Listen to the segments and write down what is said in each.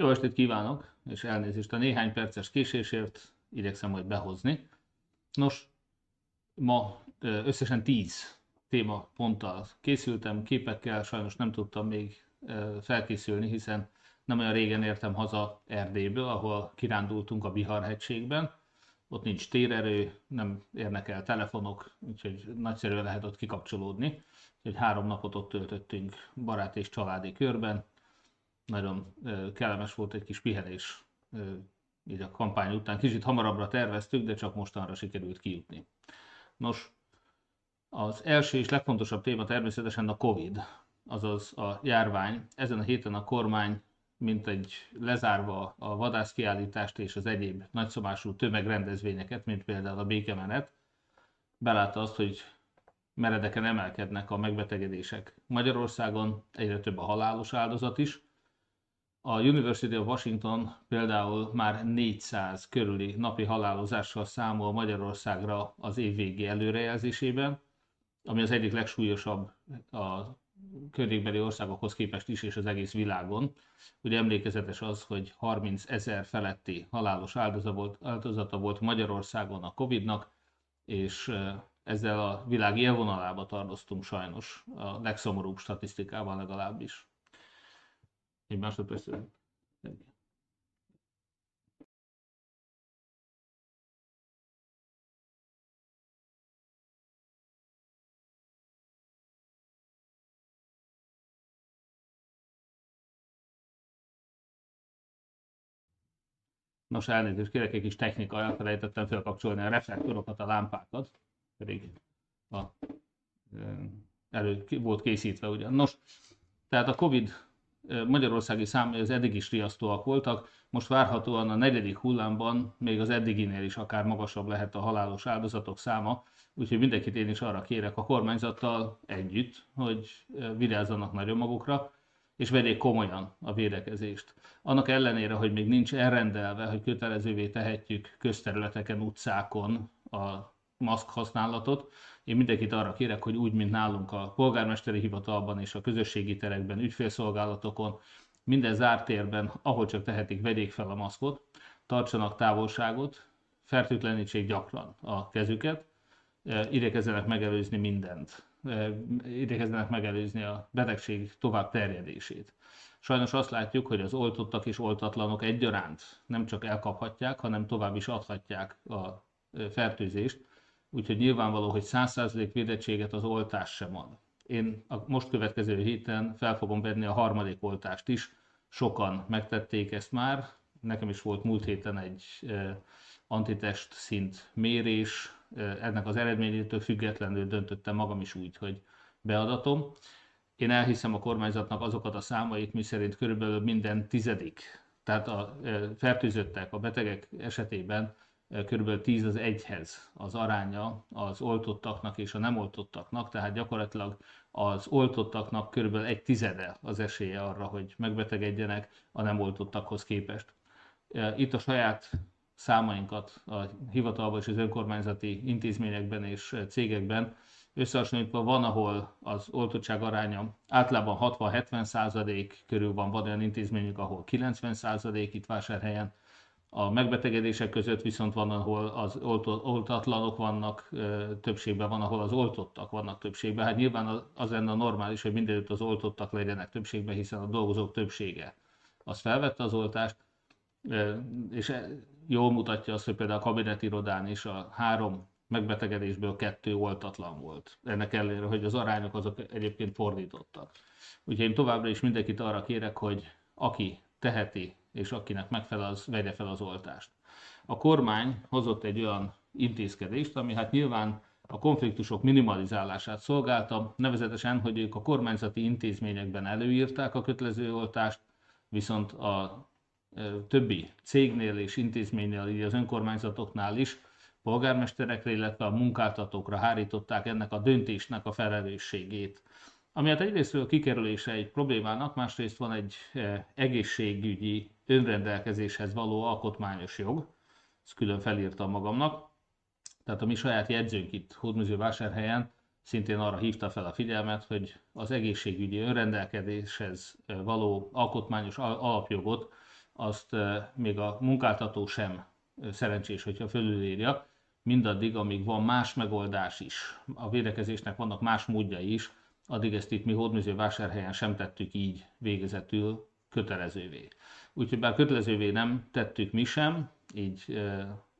Jó estét kívánok, és elnézést a néhány perces késésért igyekszem majd behozni. Nos, ma összesen 10 témaponttal készültem, képekkel, sajnos nem tudtam még felkészülni, hiszen nem olyan régen értem haza Erdélyből, ahol kirándultunk a Bihar-hegységben. Ott nincs térerő, nem érnek el telefonok, úgyhogy nagyszerűen lehet ott kikapcsolódni. Úgyhogy három napot ott töltöttünk barát és családi körben, nagyon kellemes volt egy kis pihenés így a kampány után. Kicsit hamarabbra terveztük, de csak mostanra sikerült kijutni. Nos, az első és legfontosabb téma természetesen a Covid, azaz a járvány. Ezen a héten a kormány, mint egy lezárva a vadászkiállítást és az egyéb nagyszabású tömegrendezvényeket, mint például a békemenet, belátta azt, hogy meredeken emelkednek a megbetegedések. Magyarországon egyre több a halálos áldozat is, a University of Washington például már 400 körüli napi halálozással számol Magyarországra az év végi előrejelzésében, ami az egyik legsúlyosabb a környékbeli országokhoz képest is, és az egész világon. Ugye emlékezetes az, hogy 30 ezer feletti halálos áldozata volt, Magyarországon a Covid-nak, és ezzel a világ élvonalába tartoztunk sajnos, a legszomorúbb statisztikával legalábbis. Egy másodpercre. Nos, elnézést kérek, egy kis technika, elfelejtettem felkapcsolni a reflektorokat, a lámpákat, pedig a, elő volt készítve ugyan. Nos, tehát a Covid magyarországi számai az eddig is riasztóak voltak, most várhatóan a negyedik hullámban még az eddiginél is akár magasabb lehet a halálos áldozatok száma, úgyhogy mindenkit én is arra kérek a kormányzattal együtt, hogy vigyázzanak nagyon magukra, és vegyék komolyan a védekezést. Annak ellenére, hogy még nincs elrendelve, hogy kötelezővé tehetjük közterületeken, utcákon a maszk használatot, én mindenkit arra kérek, hogy úgy, mint nálunk a polgármesteri hivatalban és a közösségi terekben, ügyfélszolgálatokon, minden zárt térben, ahol csak tehetik, vegyék fel a maszkot, tartsanak távolságot, fertőtlenítsék gyakran a kezüket, e, igyekezzenek megelőzni mindent, e, igyekezzenek megelőzni a betegség tovább terjedését. Sajnos azt látjuk, hogy az oltottak és oltatlanok egyaránt nem csak elkaphatják, hanem tovább is adhatják a e, fertőzést, úgyhogy nyilvánvaló, hogy 100% védettséget az oltás sem ad. Én a most következő héten fel fogom venni a harmadik oltást is, sokan megtették ezt már, nekem is volt múlt héten egy antitest szint mérés, ennek az eredményétől függetlenül döntöttem magam is úgy, hogy beadatom. Én elhiszem a kormányzatnak azokat a számait, miszerint körülbelül minden tizedik, tehát a fertőzöttek, a betegek esetében kb. 10 az 1-hez az aránya az oltottaknak és a nem oltottaknak, tehát gyakorlatilag az oltottaknak kb. egy tizede az esélye arra, hogy megbetegedjenek a nem oltottakhoz képest. Itt a saját számainkat a hivatalban és az önkormányzati intézményekben és cégekben összehasonlítva van, ahol az oltottság aránya általában 60-70 százalék körül van, van olyan intézményünk, ahol 90 százalék itt vásárhelyen, a megbetegedések között viszont van, ahol az oltatlanok vannak többségben, van, ahol az oltottak vannak többségben. Hát nyilván az lenne normális, hogy mindenütt az oltottak legyenek többségben, hiszen a dolgozók többsége az felvette az oltást, és e, jól mutatja azt, hogy például a kabinetirodán is a három megbetegedésből kettő oltatlan volt. Ennek ellenére, hogy az arányok azok egyébként fordítottak. Úgyhogy én továbbra is mindenkit arra kérek, hogy aki teheti, és akinek megfelel, az vegye fel az oltást. A kormány hozott egy olyan intézkedést, ami hát nyilván a konfliktusok minimalizálását szolgálta, nevezetesen, hogy ők a kormányzati intézményekben előírták a kötelező oltást, viszont a többi cégnél és intézménynél, így az önkormányzatoknál is polgármesterekre, illetve a munkáltatókra hárították ennek a döntésnek a felelősségét. Ami hát egyrésztről kikerülése egy problémának, másrészt van egy eh, egészségügyi önrendelkezéshez való alkotmányos jog, ezt külön felírtam magamnak, tehát a mi saját jegyzőnk itt Hódműző-vásárhelyen szintén arra hívta fel a figyelmet, hogy az egészségügyi önrendelkezéshez eh, való alkotmányos alapjogot azt még a munkáltató sem szerencsés, hogyha fölülírja, mindaddig, amíg van más megoldás is. A védekezésnek vannak más módjai is, addig ezt itt mi hódműző vásárhelyen sem tettük így végezetül kötelezővé. Úgyhogy bár kötelezővé nem tettük mi sem, így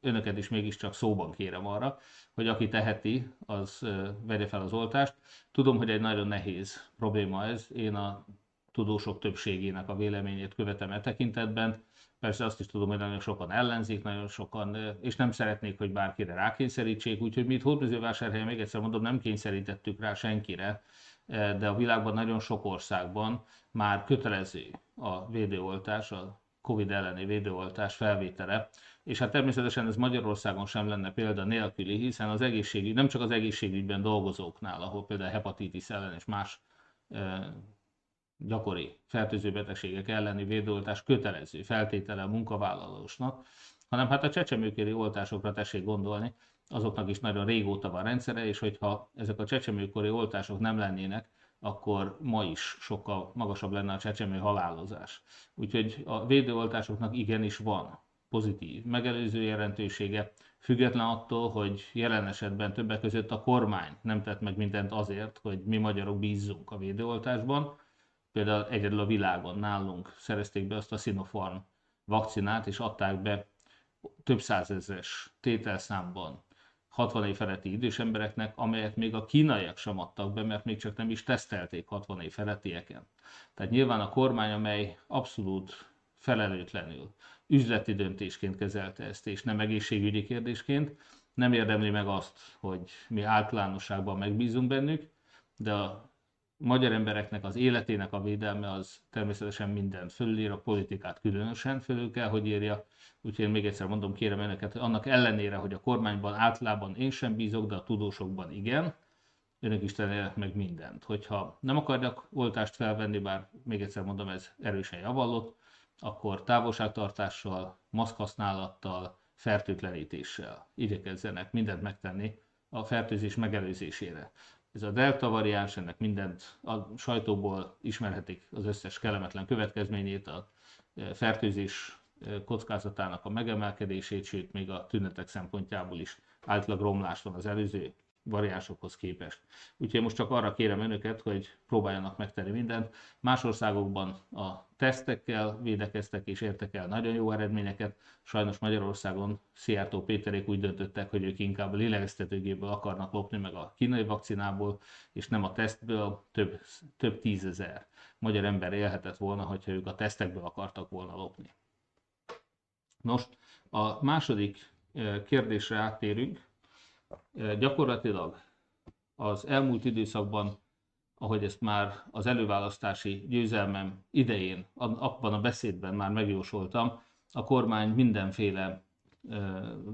önöket is mégiscsak szóban kérem arra, hogy aki teheti, az vegye fel az oltást. Tudom, hogy egy nagyon nehéz probléma ez, én a tudósok többségének a véleményét követem e tekintetben. Persze azt is tudom, hogy nagyon sokan ellenzik, nagyon sokan, és nem szeretnék, hogy bárkire rákényszerítsék, úgyhogy mi itt Hódműzővásárhelyen, még egyszer mondom, nem kényszerítettük rá senkire, de a világban nagyon sok országban már kötelező a védőoltás, a Covid elleni védőoltás felvétele, és hát természetesen ez Magyarországon sem lenne példa nélküli, hiszen az egészségügy, nem csak az egészségügyben dolgozóknál, ahol például hepatitis ellen és más e, gyakori fertőző betegségek elleni védőoltás kötelező feltétele a munkavállalósnak, hanem hát a csecsemőkéri oltásokra tessék gondolni, azoknak is nagyon régóta van rendszere, és hogyha ezek a csecsemőkori oltások nem lennének, akkor ma is sokkal magasabb lenne a csecsemő halálozás. Úgyhogy a védőoltásoknak igenis van pozitív megelőző jelentősége, független attól, hogy jelen esetben többek között a kormány nem tett meg mindent azért, hogy mi magyarok bízzunk a védőoltásban. Például egyedül a világon nálunk szerezték be azt a Sinopharm vakcinát, és adták be több százezres tételszámban 60 év feletti idős embereknek, amelyet még a kínaiak sem adtak be, mert még csak nem is tesztelték 60 év felettieken. Tehát nyilván a kormány, amely abszolút felelőtlenül üzleti döntésként kezelte ezt, és nem egészségügyi kérdésként, nem érdemli meg azt, hogy mi általánosságban megbízunk bennük, de a magyar embereknek az életének a védelme az természetesen mindent fölír, a politikát különösen fölül kell, hogy írja. Úgyhogy én még egyszer mondom, kérem önöket, hogy annak ellenére, hogy a kormányban általában én sem bízok, de a tudósokban igen, önök is tennének meg mindent. Hogyha nem akarják oltást felvenni, bár még egyszer mondom, ez erősen javallott, akkor távolságtartással, maszkhasználattal, fertőtlenítéssel igyekezzenek mindent megtenni a fertőzés megelőzésére. Ez a delta variáns, ennek mindent a sajtóból ismerhetik az összes kellemetlen következményét, a e, fertőzés e, kockázatának a megemelkedését, sőt még a tünetek szempontjából is általában romlás van az előző variánsokhoz képest. Úgyhogy most csak arra kérem önöket, hogy próbáljanak megtenni mindent. Más országokban a tesztekkel védekeztek és értek el nagyon jó eredményeket. Sajnos Magyarországon Szijjártó Péterék úgy döntöttek, hogy ők inkább a lélegeztetőgépből akarnak lopni, meg a kínai vakcinából, és nem a tesztből több, több tízezer magyar ember élhetett volna, hogyha ők a tesztekből akartak volna lopni. Nos, a második eh, kérdésre áttérünk, Gyakorlatilag az elmúlt időszakban, ahogy ezt már az előválasztási győzelmem idején, abban a beszédben már megjósoltam, a kormány mindenféle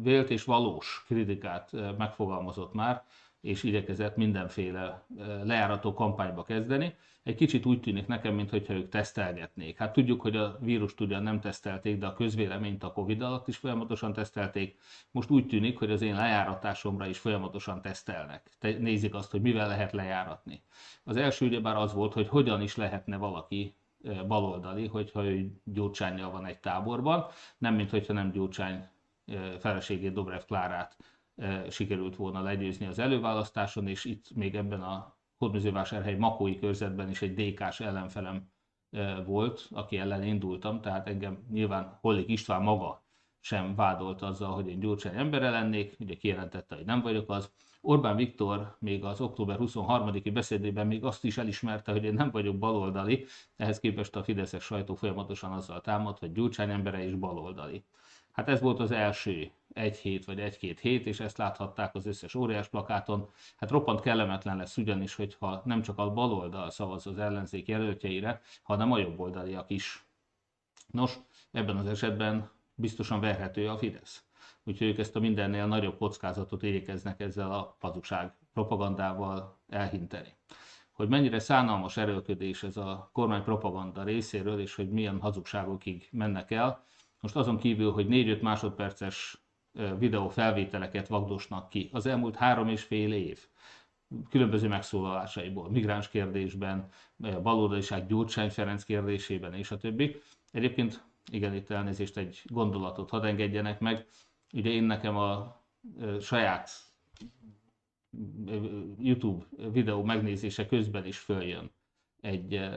vélt és valós kritikát megfogalmazott már, és igyekezett mindenféle lejárató kampányba kezdeni. Egy kicsit úgy tűnik nekem, mintha ők tesztelgetnék. Hát tudjuk, hogy a vírust ugyan nem tesztelték, de a közvéleményt a Covid alatt is folyamatosan tesztelték. Most úgy tűnik, hogy az én lejáratásomra is folyamatosan tesztelnek. Nézik azt, hogy mivel lehet lejáratni. Az első ugyebár az volt, hogy hogyan is lehetne valaki baloldali, hogyha ő gyurcsányjal van egy táborban, nem mint hogyha nem gyurcsány feleségét Dobrev Klárát sikerült volna legyőzni az előválasztáson, és itt még ebben a Hódműzővásárhely Makói körzetben is egy DK-s ellenfelem volt, aki ellen indultam, tehát engem nyilván Hollik István maga sem vádolt azzal, hogy én Gyurcsány embere lennék, ugye kijelentette, hogy nem vagyok az. Orbán Viktor még az október 23-i beszédében még azt is elismerte, hogy én nem vagyok baloldali, ehhez képest a Fideszes sajtó folyamatosan azzal támad, hogy Gyurcsány embere is baloldali. Hát ez volt az első egy hét vagy egy-két hét, és ezt láthatták az összes óriás plakáton. Hát roppant kellemetlen lesz ugyanis, hogyha nem csak a baloldal szavaz az ellenzék jelöltjeire, hanem a jobboldaliak is. Nos, ebben az esetben biztosan verhető a Fidesz. Úgyhogy ők ezt a mindennél nagyobb kockázatot igyekeznek ezzel a hazugság propagandával elhinteni. Hogy mennyire szánalmas erőlködés ez a kormány propaganda részéről, és hogy milyen hazugságokig mennek el, most azon kívül, hogy 4-5 másodperces videó felvételeket vagdosnak ki az elmúlt három és fél év különböző megszólalásaiból, migráns kérdésben, baloldaliság Gyurcsány Ferenc kérdésében és a többi. Egyébként Igen, itt elnézést egy gondolatot hadd engedjenek meg. Ugye én nekem a saját YouTube videó megnézése közben is följön egy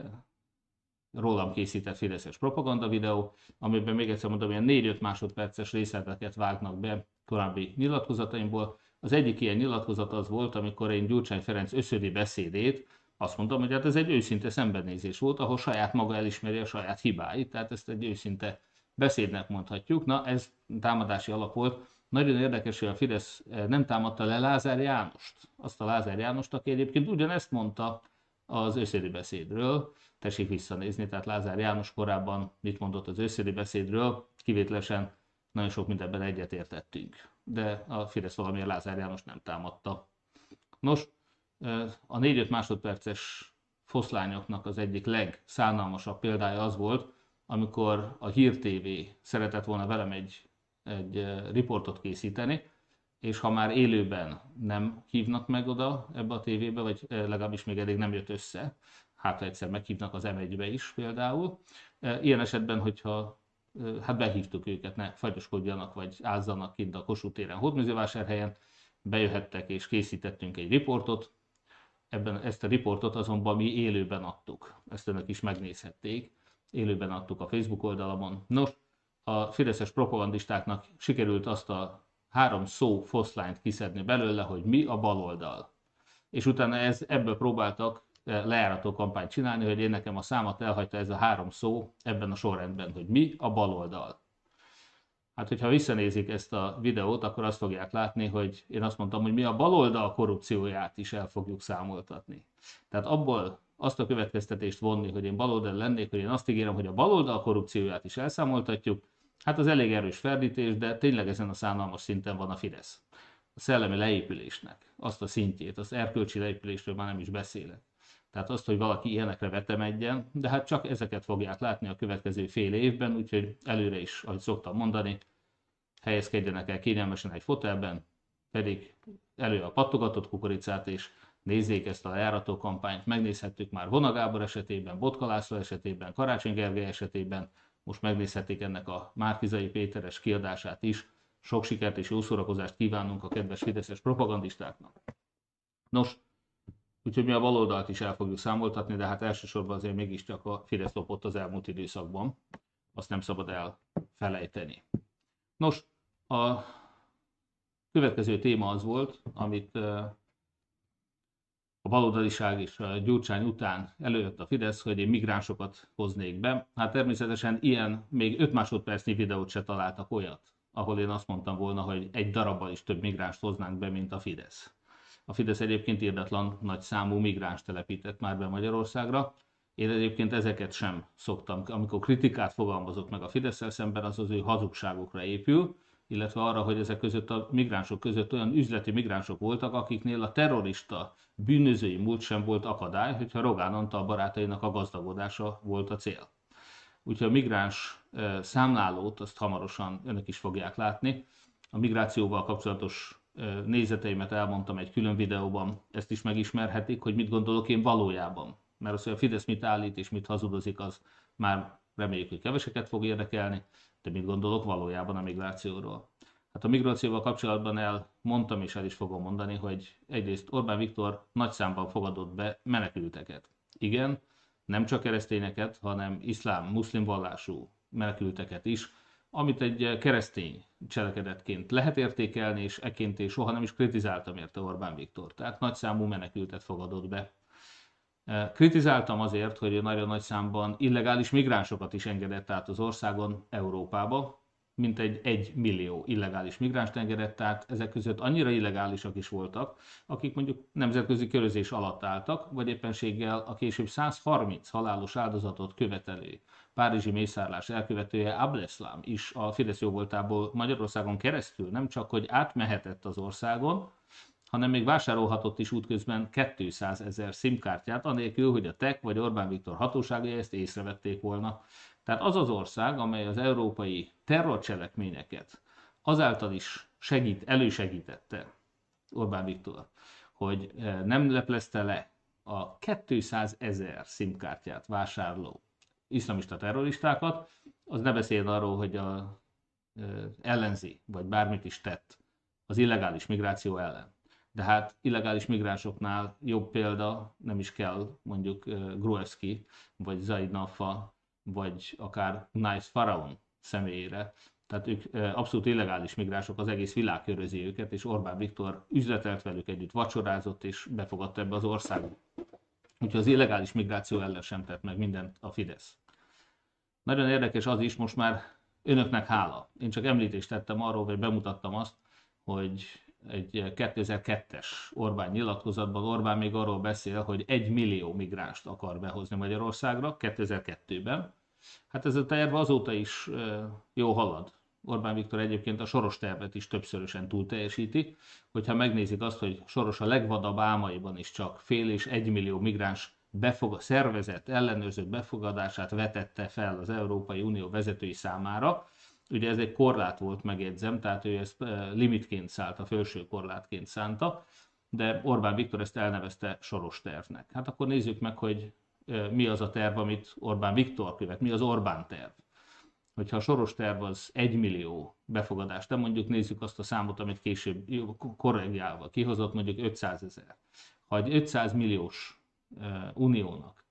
rólam készített Fideszes propaganda videó, amiben még egyszer mondom, ilyen 4-5 másodperces részleteket vágnak be korábbi nyilatkozataimból. Az egyik ilyen nyilatkozat az volt, amikor én Gyurcsány Ferenc összödi beszédét, azt mondtam, hogy hát ez egy őszinte szembenézés volt, ahol saját maga elismeri a saját hibáit, tehát ezt egy őszinte beszédnek mondhatjuk. Na, ez támadási alap volt. Nagyon érdekes, hogy a Fidesz eh, nem támadta le Lázár Jánost. Azt a Lázár Jánost, aki egyébként ugyanezt mondta az őszédi beszédről. Tessék visszanézni, tehát Lázár János korábban mit mondott az őszédi beszédről, kivételesen nagyon sok mindenben egyetértettünk. De a Fidesz valamiért Lázár János nem támadta. Nos, a 4-5 másodperces foszlányoknak az egyik legszánalmasabb példája az volt, amikor a Hír TV szeretett volna velem egy egy riportot készíteni, és ha már élőben nem hívnak meg oda ebbe a tévébe, vagy legalábbis még eddig nem jött össze, hát ha egyszer meghívnak az M1-be is például. Ilyen esetben, hogyha hát behívtuk őket, ne fagyoskodjanak, vagy ázzanak kint a Kossuth téren, Hódműzővásárhelyen, bejöhettek és készítettünk egy riportot, ebben ezt a riportot azonban mi élőben adtuk. Ezt önök is megnézhették. Élőben adtuk a Facebook oldalamon. Nos, a fideszes propagandistáknak sikerült azt a három szó foszlányt kiszedni belőle, hogy mi a baloldal. És utána ez, ebből próbáltak eh, lejárató kampányt csinálni, hogy én nekem a számat elhagyta ez a három szó ebben a sorrendben, hogy mi a baloldal. Hát, hogyha visszanézik ezt a videót, akkor azt fogják látni, hogy én azt mondtam, hogy mi a baloldal korrupcióját is el fogjuk számoltatni. Tehát abból azt a következtetést vonni, hogy én baloldal lennék, hogy én azt ígérem, hogy a baloldal korrupcióját is elszámoltatjuk, Hát az elég erős ferdítés, de tényleg ezen a szánalmas szinten van a Fidesz. A szellemi leépülésnek, azt a szintjét, az erkölcsi leépülésről már nem is beszélek. Tehát azt, hogy valaki ilyenekre vetemedjen, de hát csak ezeket fogják látni a következő fél évben, úgyhogy előre is, ahogy szoktam mondani, helyezkedjenek el kényelmesen egy fotelben, pedig elő a pattogatott kukoricát, és nézzék ezt a lejárató kampányt, megnézhettük már Vonagábor esetében, Botka László esetében, Karácsony Gergely esetében, most megnézhetik ennek a Márkizai Péteres kiadását is. Sok sikert és jó szórakozást kívánunk a kedves fideszes propagandistáknak. Nos, úgyhogy mi a baloldalt is el fogjuk számoltatni, de hát elsősorban azért mégiscsak a Fidesz lopott az elmúlt időszakban. Azt nem szabad elfelejteni. Nos, a következő téma az volt, amit a baloldaliság és a Gyurcsány után előjött a Fidesz, hogy én migránsokat hoznék be. Hát természetesen ilyen, még 5 másodpercnyi videót se találtak olyat, ahol én azt mondtam volna, hogy egy darabbal is több migránst hoznánk be, mint a Fidesz. A Fidesz egyébként érdetlen nagy számú migráns telepített már be Magyarországra. Én egyébként ezeket sem szoktam, amikor kritikát fogalmazok meg a fidesz szemben, az az ő hazugságokra épül, illetve arra, hogy ezek között a migránsok között olyan üzleti migránsok voltak, akiknél a terrorista bűnözői múlt sem volt akadály, hogyha Rogán Antal barátainak a gazdagodása volt a cél. Úgyhogy a migráns számlálót azt hamarosan önök is fogják látni. A migrációval kapcsolatos nézeteimet elmondtam egy külön videóban, ezt is megismerhetik, hogy mit gondolok én valójában. Mert az, hogy a Fidesz mit állít és mit hazudozik, az már reméljük, hogy keveseket fog érdekelni, de mit gondolok valójában a migrációról. Hát a migrációval kapcsolatban elmondtam és el is fogom mondani, hogy egyrészt Orbán Viktor nagy számban fogadott be menekülteket. Igen, nem csak keresztényeket, hanem iszlám, muszlim vallású menekülteket is, amit egy keresztény cselekedetként lehet értékelni, és eként soha nem is kritizáltam érte Orbán Viktor. Tehát nagy számú menekültet fogadott be. Kritizáltam azért, hogy nagyon nagy számban illegális migránsokat is engedett át az országon Európába, mint egy 1 millió illegális migráns engedett át, ezek között annyira illegálisak is voltak, akik mondjuk nemzetközi körözés alatt álltak, vagy éppenséggel a később 130 halálos áldozatot követelő párizsi mészárlás elkövetője Ableslam is a Fidesz jóvoltából Magyarországon keresztül nem csak, hogy átmehetett az országon, hanem még vásárolhatott is útközben 200 ezer szimkártyát, anélkül, hogy a TEK vagy Orbán Viktor hatóságai ezt észrevették volna. Tehát az az ország, amely az európai terrorcselekményeket azáltal is segít, elősegítette Orbán Viktor, hogy eh, nem leplezte le a 200 ezer szimkártyát vásárló iszlamista terroristákat, az ne beszéljen arról, hogy a ellenzi, vagy bármit is tett az illegális migráció ellen. De hát illegális migránsoknál jobb példa nem is kell mondjuk Gruevski, vagy Zaid Nafa, vagy akár Nice Faraon személyére. Tehát ők abszolút illegális migránsok, az egész világ körözi őket, és Orbán Viktor üzletelt velük együtt, vacsorázott, és befogadta ebbe az országot. Úgyhogy az illegális migráció ellen sem tett meg mindent a Fidesz. Nagyon érdekes az is, most már önöknek hála. Én csak említést tettem arról, vagy bemutattam azt, hogy egy 2002-es Orbán nyilatkozatban Orbán még arról beszél, hogy egy millió migránst akar behozni Magyarországra 2002-ben. Hát ez a terv azóta is jó halad. Orbán Viktor egyébként a soros tervet is többszörösen túl teljesíti. Hogyha megnézik azt, hogy soros a legvadabb álmaiban is csak fél és egy millió migráns befog, szervezett, ellenőrzött befogadását vetette fel az Európai Unió vezetői számára, Ugye ez egy korlát volt, megjegyzem, tehát ő ezt limitként szállt, a felső korlátként szánta, de Orbán Viktor ezt elnevezte soros tervnek. Hát akkor nézzük meg, hogy mi az a terv, amit Orbán Viktor követ, mi az Orbán terv. Hogyha a soros terv az 1 millió befogadás, de mondjuk nézzük azt a számot, amit később korregjálva kihozott, mondjuk 500 ezer. Ha egy 500 milliós uniónak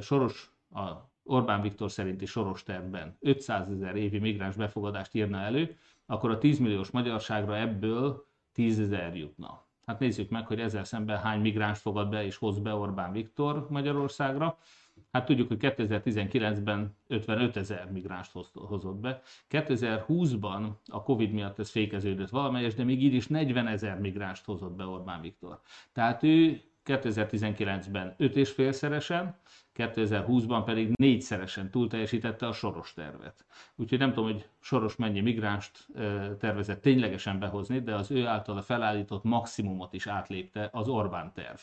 soros a Orbán Viktor szerinti soros tervben 500 ezer évi migráns befogadást írna elő, akkor a 10 milliós magyarságra ebből 10 ezer jutna. Hát nézzük meg, hogy ezzel szemben hány migráns fogad be és hoz be Orbán Viktor Magyarországra. Hát tudjuk, hogy 2019-ben 55 ezer migránst hozott be. 2020-ban a Covid miatt ez fékeződött valamelyes, de még így is 40 ezer migránst hozott be Orbán Viktor. Tehát ő 2019-ben 5,5-szeresen, 2020-ban pedig négyszeresen túlteljesítette a soros tervet. Úgyhogy nem tudom, hogy soros mennyi migránst tervezett ténylegesen behozni, de az ő általa felállított maximumot is átlépte az Orbán terv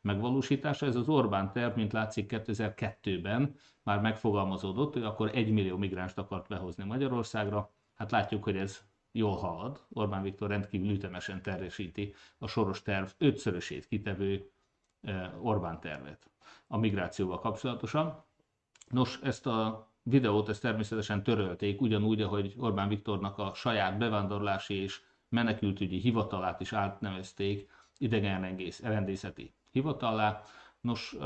megvalósítása. Ez az Orbán terv, mint látszik 2002-ben már megfogalmazódott, hogy akkor egy millió migránst akart behozni Magyarországra. Hát látjuk, hogy ez jól halad. Orbán Viktor rendkívül ütemesen terjesíti a soros terv ötszörösét kitevő Orbán tervet a migrációval kapcsolatosan. Nos, ezt a videót ezt természetesen törölték, ugyanúgy, ahogy Orbán Viktornak a saját bevándorlási és menekültügyi hivatalát is átnevezték idegen rendészeti hivatallá. Nos,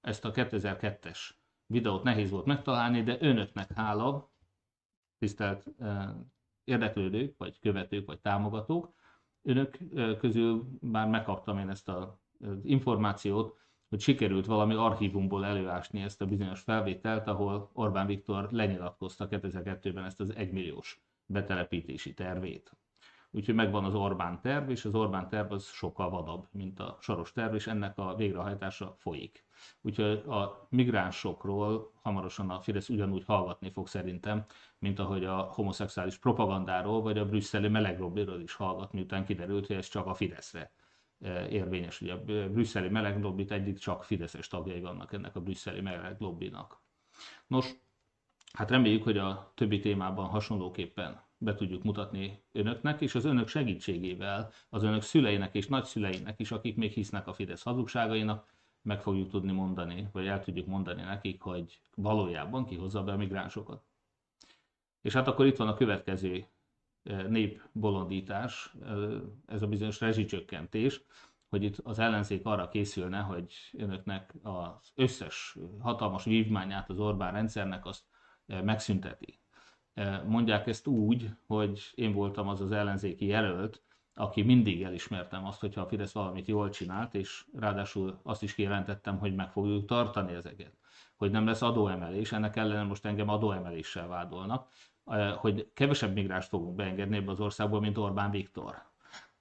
ezt a 2002-es videót nehéz volt megtalálni, de önöknek hála, tisztelt érdeklődők, vagy követők, vagy támogatók, önök közül már megkaptam én ezt a információt, hogy sikerült valami archívumból előásni ezt a bizonyos felvételt, ahol Orbán Viktor lenyilatkozta 2002-ben ezt az egymilliós betelepítési tervét. Úgyhogy megvan az Orbán terv, és az Orbán terv az sokkal vadabb, mint a soros terv, és ennek a végrehajtása folyik. Úgyhogy a migránsokról hamarosan a Fidesz ugyanúgy hallgatni fog szerintem, mint ahogy a homoszexuális propagandáról, vagy a brüsszeli melegrobbiról is hallgat, miután kiderült, hogy ez csak a Fideszre érvényes. Ugye a brüsszeli meleglobbit egyik csak Fideszes tagjai vannak ennek a brüsszeli meleglobbinak. Nos, hát reméljük, hogy a többi témában hasonlóképpen be tudjuk mutatni önöknek, és az önök segítségével, az önök szüleinek és nagyszüleinek is, akik még hisznek a Fidesz hazugságainak, meg fogjuk tudni mondani, vagy el tudjuk mondani nekik, hogy valójában kihozza be a migránsokat. És hát akkor itt van a következő népbolondítás, ez a bizonyos rezsicsökkentés, hogy itt az ellenzék arra készülne, hogy önöknek az összes hatalmas vívmányát az Orbán rendszernek azt megszünteti. Mondják ezt úgy, hogy én voltam az az ellenzéki jelölt, aki mindig elismertem azt, hogyha a Fidesz valamit jól csinált, és ráadásul azt is kijelentettem, hogy meg fogjuk tartani ezeket. Hogy nem lesz adóemelés, ennek ellenére most engem adóemeléssel vádolnak hogy kevesebb migráns fogunk beengedni ebbe az országból, mint Orbán Viktor.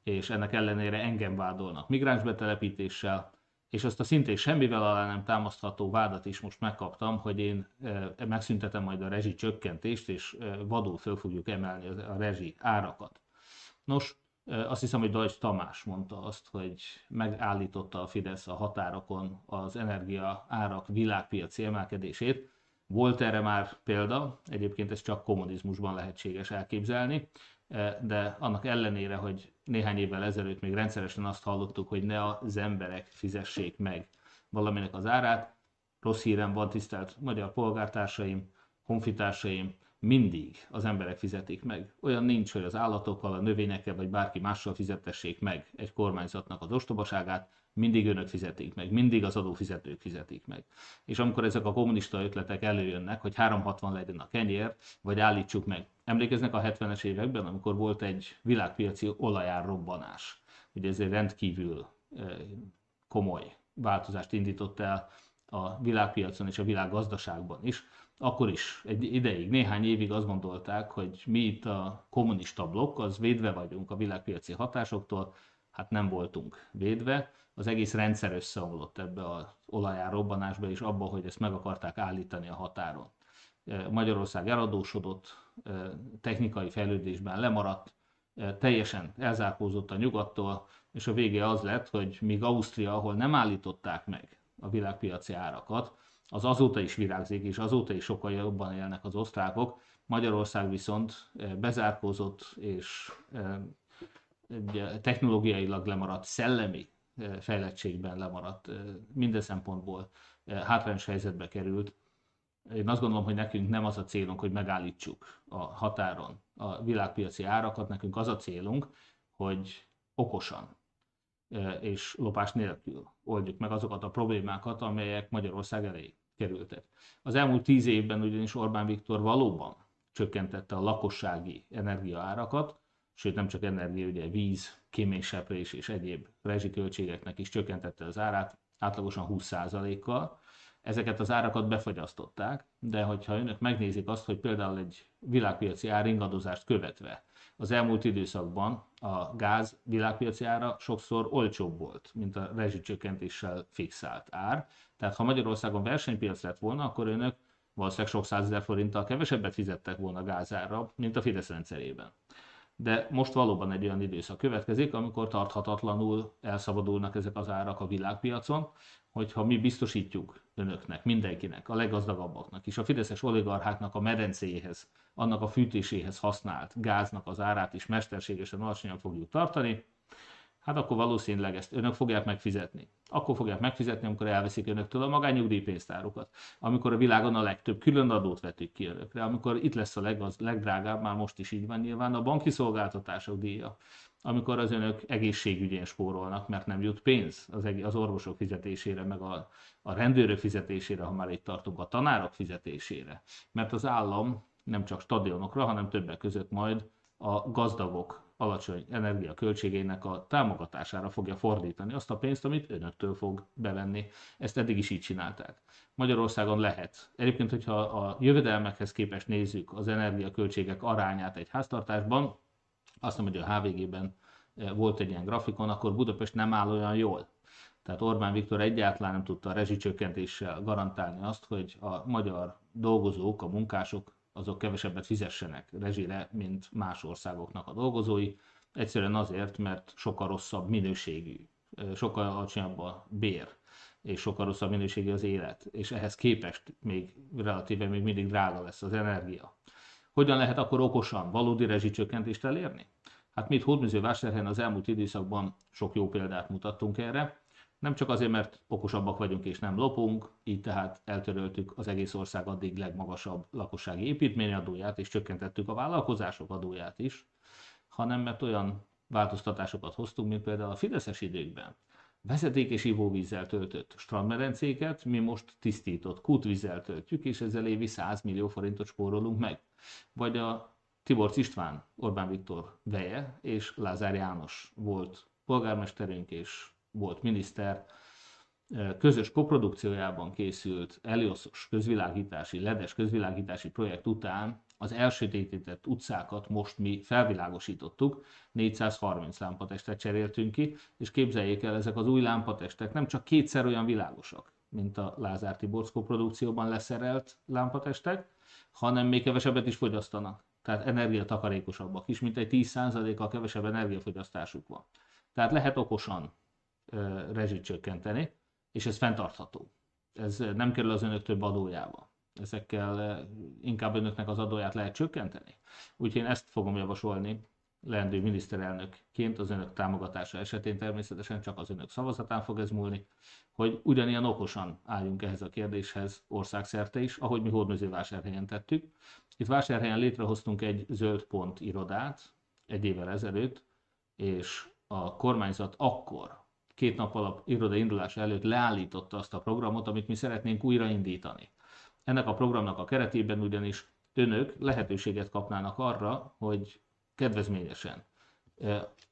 És ennek ellenére engem vádolnak migráns betelepítéssel, és azt a szintén semmivel alá nem támasztható vádat is most megkaptam, hogy én megszüntetem majd a rezsi csökkentést, és vadul föl fogjuk emelni a rezsi árakat. Nos, azt hiszem, hogy Dajcs Tamás mondta azt, hogy megállította a Fidesz a határokon az energia árak világpiaci emelkedését, volt erre már példa, egyébként ez csak kommunizmusban lehetséges elképzelni, e, de annak ellenére, hogy néhány évvel ezelőtt még rendszeresen azt hallottuk, hogy ne az emberek fizessék meg valaminek az árát, rossz hírem van, tisztelt magyar polgártársaim, honfitársaim, mindig az emberek fizetik meg. Olyan nincs, hogy az állatokkal, a növényekkel vagy bárki mással fizetessék meg egy kormányzatnak az ostobaságát, mindig önök fizetik meg, mindig az adófizetők fizetik meg. És amikor ezek a kommunista ötletek előjönnek, hogy 360 legyen a kenyér, vagy állítsuk meg. Emlékeznek a 70-es években, amikor volt egy világpiaci olajár robbanás. Ugye ez egy rendkívül komoly változást indított el a világpiacon és a világgazdaságban is akkor is egy ideig, néhány évig azt gondolták, hogy mi itt a kommunista blokk, az védve vagyunk a világpiaci hatásoktól, hát nem voltunk védve. Az egész rendszer összeomlott ebbe az olajárrobbanásba és abba, hogy ezt meg akarták állítani a határon. Magyarország eladósodott, technikai fejlődésben lemaradt, teljesen elzárkózott a nyugattól, és a vége az lett, hogy míg Ausztria, ahol nem állították meg a világpiaci árakat, az azóta is virágzik, és azóta is sokkal jobban élnek az osztrákok. Magyarország viszont bezárkózott és technológiailag lemaradt, szellemi fejlettségben lemaradt, minden szempontból hátrányos helyzetbe került. Én azt gondolom, hogy nekünk nem az a célunk, hogy megállítsuk a határon a világpiaci árakat, nekünk az a célunk, hogy okosan és lopás nélkül oldjuk meg azokat a problémákat, amelyek Magyarország elé kerültek. Az elmúlt tíz évben ugyanis Orbán Viktor valóban csökkentette a lakossági energiaárakat, sőt nem csak energia, ugye víz, kéményseprés és egyéb rezsiköltségeknek is csökkentette az árát, átlagosan 20%-kal. Ezeket az árakat befagyasztották, de hogyha önök megnézik azt, hogy például egy világpiaci áringadozást követve az elmúlt időszakban a gáz világpiaci ára sokszor olcsóbb volt, mint a rezsicsökkentéssel fixált ár. Tehát ha Magyarországon versenypiac lett volna, akkor önök valószínűleg sok százezer forinttal kevesebbet fizettek volna gázára, mint a Fidesz rendszerében. De most valóban egy olyan időszak következik, amikor tarthatatlanul elszabadulnak ezek az árak a világpiacon, hogyha mi biztosítjuk önöknek, mindenkinek, a leggazdagabbaknak és a fideszes oligarcháknak a medencéhez, annak a fűtéséhez használt gáznak az árát is mesterségesen alacsonyan fogjuk tartani, hát akkor valószínűleg ezt önök fogják megfizetni. Akkor fogják megfizetni, amikor elveszik önöktől a magányugdíjpénztárukat, amikor a világon a legtöbb külön adót vetik ki önökre, amikor itt lesz a legaz, legdrágább, már most is így van nyilván, a banki szolgáltatások díja, amikor az önök egészségügyén spórolnak, mert nem jut pénz az, az orvosok fizetésére, meg a, a rendőrök fizetésére, ha már itt tartunk, a tanárok fizetésére. Mert az állam nem csak stadionokra, hanem többek között majd a gazdagok alacsony energiaköltségeinek a támogatására fogja fordítani azt a pénzt, amit önöktől fog bevenni. Ezt eddig is így csinálták. Magyarországon lehet. Egyébként, hogyha a jövedelmekhez képest nézzük az energiaköltségek arányát egy háztartásban, azt mondom, hogy a HVG-ben eh, volt egy ilyen grafikon, akkor Budapest nem áll olyan jól. Tehát Orbán Viktor egyáltalán nem tudta a rezsicsökkentéssel garantálni azt, hogy a magyar dolgozók, a munkások azok kevesebbet fizessenek rezsire, mint más országoknak a dolgozói. Egyszerűen azért, mert sokkal rosszabb minőségű, eh, sokkal alacsonyabb a bér, és sokkal rosszabb minőségű az élet, és ehhez képest még relatíve még mindig drága lesz az energia. Hogyan lehet akkor okosan valódi rezsicsökkentést elérni? Hát mi itt Hódműzővásárhelyen az elmúlt időszakban sok jó példát mutattunk erre. Nem csak azért, mert okosabbak vagyunk és nem lopunk, így tehát eltöröltük az egész ország addig legmagasabb lakossági építményadóját, és csökkentettük a vállalkozások adóját is, hanem mert olyan változtatásokat hoztunk, mint például a Fideszes időkben vezeték és ivóvízzel töltött strandmedencéket mi most tisztított kútvízzel töltjük, és ezzel évi 100 millió forintot spórolunk meg. Vagy a Tibor István, Orbán Viktor veje, és Lázár János volt polgármesterünk és volt miniszter, közös koprodukciójában készült Elioszos közvilágítási, ledes közvilágítási projekt után az elsötétített utcákat most mi felvilágosítottuk, 430 lámpatestet cseréltünk ki, és képzeljék el, ezek az új lámpatestek nem csak kétszer olyan világosak, mint a Lázár Tiborszkó produkcióban leszerelt lámpatestek, hanem még kevesebbet is fogyasztanak. Tehát energiatakarékosabbak is, mint egy 10%-kal kevesebb energiafogyasztásuk van. Tehát lehet okosan uh, rezsit csökkenteni, és ez fenntartható. Ez nem kerül az önök több adójába ezekkel eh, inkább önöknek az adóját lehet csökkenteni. Úgyhogy én ezt fogom javasolni leendő miniszterelnökként az önök támogatása esetén természetesen csak az önök szavazatán fog ez múlni, hogy ugyanilyen okosan álljunk ehhez a kérdéshez országszerte is, ahogy mi Hódmezővásárhelyen tettük. Itt Vásárhelyen létrehoztunk egy zöld pont irodát egy évvel ezelőtt, és a kormányzat akkor, két nap alap iroda indulása előtt leállította azt a programot, amit mi szeretnénk újraindítani. Ennek a programnak a keretében ugyanis önök lehetőséget kapnának arra, hogy kedvezményesen.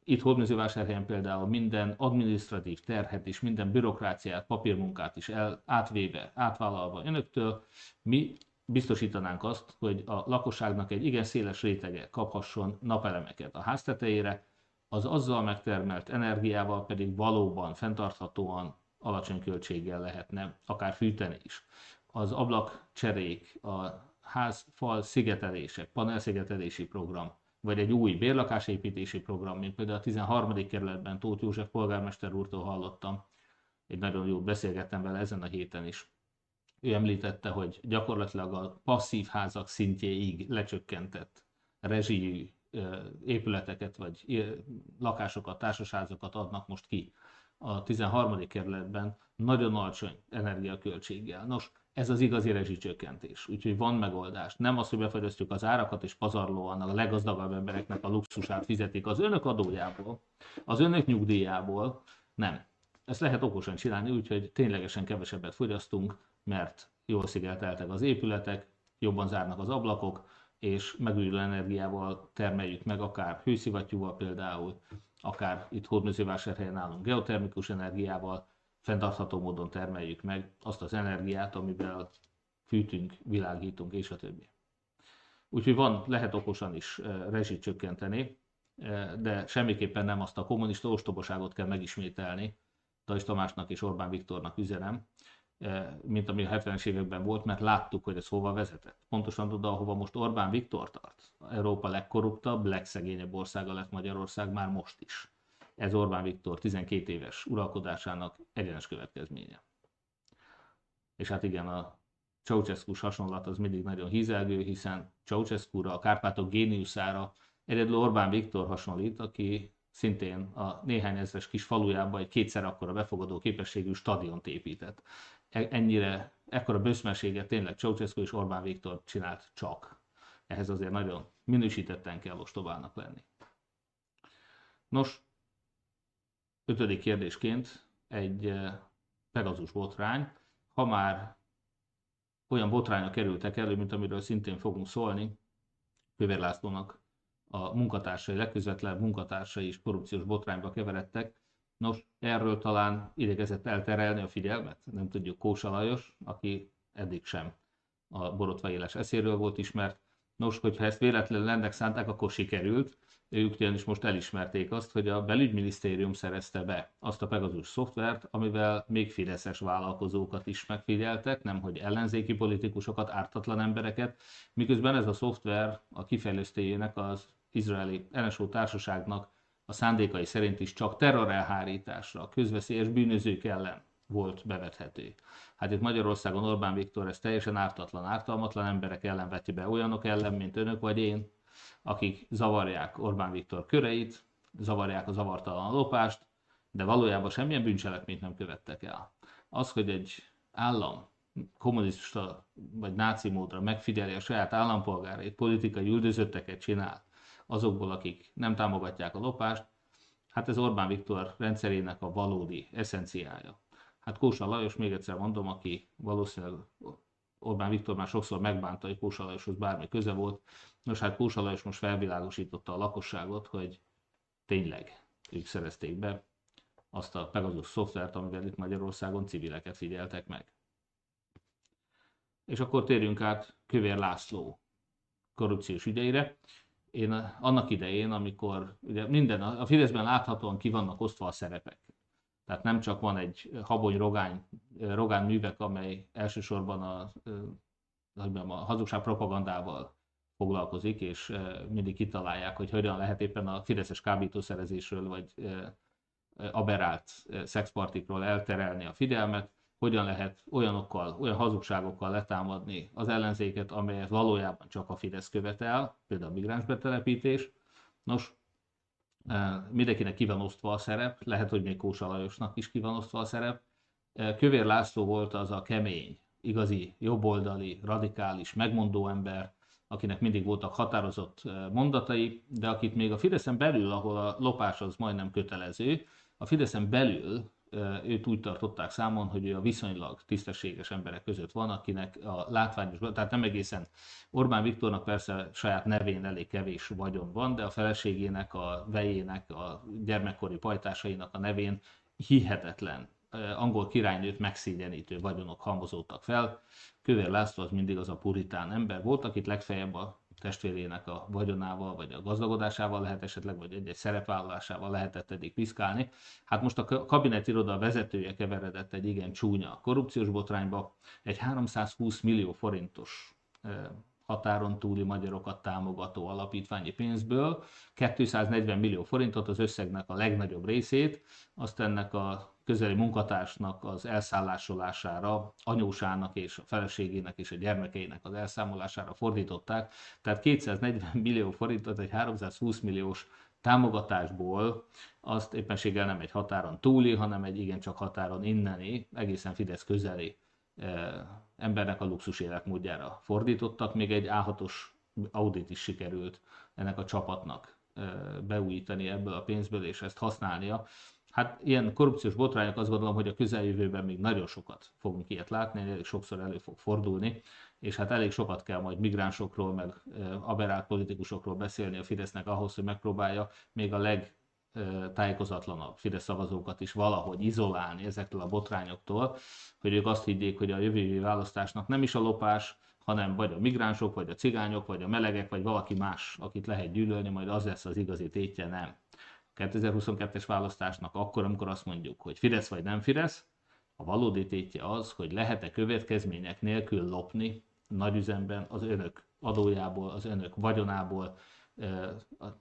Itt Hódmezővásárhelyen például minden administratív terhet és minden bürokráciát, papírmunkát is el, átvéve, átvállalva önöktől, mi biztosítanánk azt, hogy a lakosságnak egy igen széles rétege kaphasson napelemeket a háztetejére, az azzal megtermelt energiával pedig valóban fenntarthatóan alacsony költséggel lehetne akár fűteni is. Az ablakcserék, a házfal szigetelések, panelszigetelési program, vagy egy új bérlakásépítési program, mint például a 13. kerületben Tóth József polgármester úrtól hallottam, egy nagyon jó beszélgettem vele ezen a héten is. Ő említette, hogy gyakorlatilag a passzív házak szintjéig lecsökkentett rezsijű épületeket, vagy lakásokat, társasházakat adnak most ki a 13. kerületben nagyon alacsony energiaköltséggel. Nos, ez az igazi rezsicsökkentés. Úgyhogy van megoldás. Nem az, hogy befagyasztjuk az árakat, és pazarlóan a leggazdagabb embereknek a luxusát fizetik az önök adójából, az önök nyugdíjából. Nem. Ezt lehet okosan csinálni, úgyhogy ténylegesen kevesebbet fogyasztunk, mert jól szigeteltek az épületek, jobban zárnak az ablakok, és megújuló energiával termeljük meg, akár hőszivattyúval például, akár itt Hódmezővásárhelyen állunk geotermikus energiával, fenntartható módon termeljük meg azt az energiát, amivel fűtünk, világítunk, és a többi. Úgyhogy van, lehet okosan is rezsit csökkenteni, de semmiképpen nem azt a kommunista ostobaságot kell megismételni, Tajs Tamásnak és Orbán Viktornak üzenem, mint ami a 70-es években volt, mert láttuk, hogy ez hova vezetett. Pontosan oda, ahova most Orbán Viktor tart. Európa legkorruptabb, legszegényebb országa lett Magyarország már most is ez Orbán Viktor 12 éves uralkodásának egyenes következménye. És hát igen, a ceausescu hasonlat az mindig nagyon hízelgő, hiszen ceausescu a Kárpátok géniuszára egyedül Orbán Viktor hasonlít, aki szintén a néhány ezres kis falujában egy kétszer akkora befogadó képességű stadiont épített. E, ennyire, ekkora bőszmeséget tényleg Ceausescu és Orbán Viktor csinált csak. Ehhez azért nagyon minősítetten kell ostobának lenni. Nos, Ötödik kérdésként egy Pegazus botrány. Ha már olyan botrányok kerültek elő, mint amiről szintén fogunk szólni, Kövér Lászlónak a munkatársai, legközvetlenebb munkatársai is korrupciós botrányba keveredtek. Nos, erről talán idegezett elterelni a figyelmet, nem tudjuk Kósa Lajos, aki eddig sem a borotva éles eszéről volt ismert. Nos, hogyha ezt véletlenül ennek szánták, akkor sikerült, ők ugyanis most elismerték azt, hogy a belügyminisztérium szerezte be azt a Pegasus szoftvert, amivel még fideszes vállalkozókat is megfigyeltek, nem hogy ellenzéki politikusokat, ártatlan embereket, miközben ez a szoftver a kifejlesztőjének az izraeli NSO társaságnak a szándékai szerint is csak terrorelhárításra, közveszélyes bűnözők ellen volt bevethető. Hát itt Magyarországon Orbán Viktor ezt teljesen ártatlan, ártalmatlan emberek ellen veti be, olyanok ellen, mint önök vagy én, akik zavarják Orbán Viktor köreit, zavarják a zavartalan lopást, de valójában semmilyen bűncselekményt nem követtek el. Az, hogy egy állam kommunista vagy náci módra megfigyeli a saját állampolgárait, politikai üldözötteket csinál azokból, akik nem támogatják a lopást, hát ez Orbán Viktor rendszerének a valódi eszenciája. Hát Kósa Lajos, még egyszer mondom, aki valószínűleg Orbán Viktor már sokszor megbánta, hogy Kósa Lajoshoz bármi köze volt. Nos, hát Kósa Lajos most felvilágosította a lakosságot, hogy tényleg ők szerezték be azt a Pegasus szoftvert, amivel itt Magyarországon civileket figyeltek meg. És akkor térjünk át Kövér László korrupciós ügyeire. Én annak idején, amikor ugye minden, a Fideszben láthatóan ki vannak osztva a szerepek. Tehát nem csak van egy habony rogány, rogán művek, amely elsősorban a, a hazugság propagandával foglalkozik, és mindig kitalálják, hogy hogyan lehet éppen a fideszes kábítószerezésről, vagy aberált szexpartikról elterelni a figyelmet, hogyan lehet olyanokkal, olyan hazugságokkal letámadni az ellenzéket, amelyet valójában csak a Fidesz követel, például a migráns betelepítés. Nos, mindenkinek ki van osztva a szerep, lehet, hogy még Kósa Lajosnak is ki van osztva a szerep. Kövér László volt az a kemény, igazi, jobboldali, radikális, megmondó ember, akinek mindig voltak határozott mondatai, de akit még a Fideszen belül, ahol a lopás az majdnem kötelező, a Fideszen belül őt úgy tartották számon, hogy ő a viszonylag tisztességes emberek között van, akinek a látványos, tehát nem egészen Orbán Viktornak persze saját nevén elég kevés vagyon van, de a feleségének, a vejének, a gyermekkori pajtásainak a nevén hihetetlen angol királynőt megszégyenítő vagyonok hamozódtak fel. Kövér László az mindig az a puritán ember volt, akit legfeljebb a testvérének a vagyonával, vagy a gazdagodásával lehet esetleg, vagy egy-egy szerepvállalásával lehetett eddig piszkálni. Hát most a kabinet iroda vezetője keveredett egy igen csúnya korrupciós botrányba, egy 320 millió forintos határon túli magyarokat támogató alapítványi pénzből 240 millió forintot, az összegnek a legnagyobb részét, azt ennek a közeli munkatársnak az elszállásolására, anyósának és a feleségének és a gyermekeinek az elszámolására fordították. Tehát 240 millió forintot egy 320 milliós támogatásból azt éppenséggel nem egy határon túli, hanem egy igencsak határon inneni, egészen Fidesz közeli embernek a luxus életmódjára fordítottak. Még egy A6-os audit is sikerült ennek a csapatnak beújítani ebből a pénzből, és ezt használnia. Hát ilyen korrupciós botrányok azt gondolom, hogy a közeljövőben még nagyon sokat fogunk ilyet látni, elég sokszor elő fog fordulni, és hát elég sokat kell majd migránsokról, meg aberált politikusokról beszélni a Fidesznek ahhoz, hogy megpróbálja még a leg tájékozatlanabb Fidesz szavazókat is valahogy izolálni ezektől a botrányoktól, hogy ők azt higgyék, hogy a jövő választásnak nem is a lopás, hanem vagy a migránsok, vagy a cigányok, vagy a melegek, vagy valaki más, akit lehet gyűlölni, majd az lesz az igazi tétje, nem. 2022-es választásnak akkor, amikor azt mondjuk, hogy Fidesz vagy nem Fidesz, a valódi tétje az, hogy lehet-e következmények nélkül lopni nagyüzemben az önök adójából, az önök vagyonából,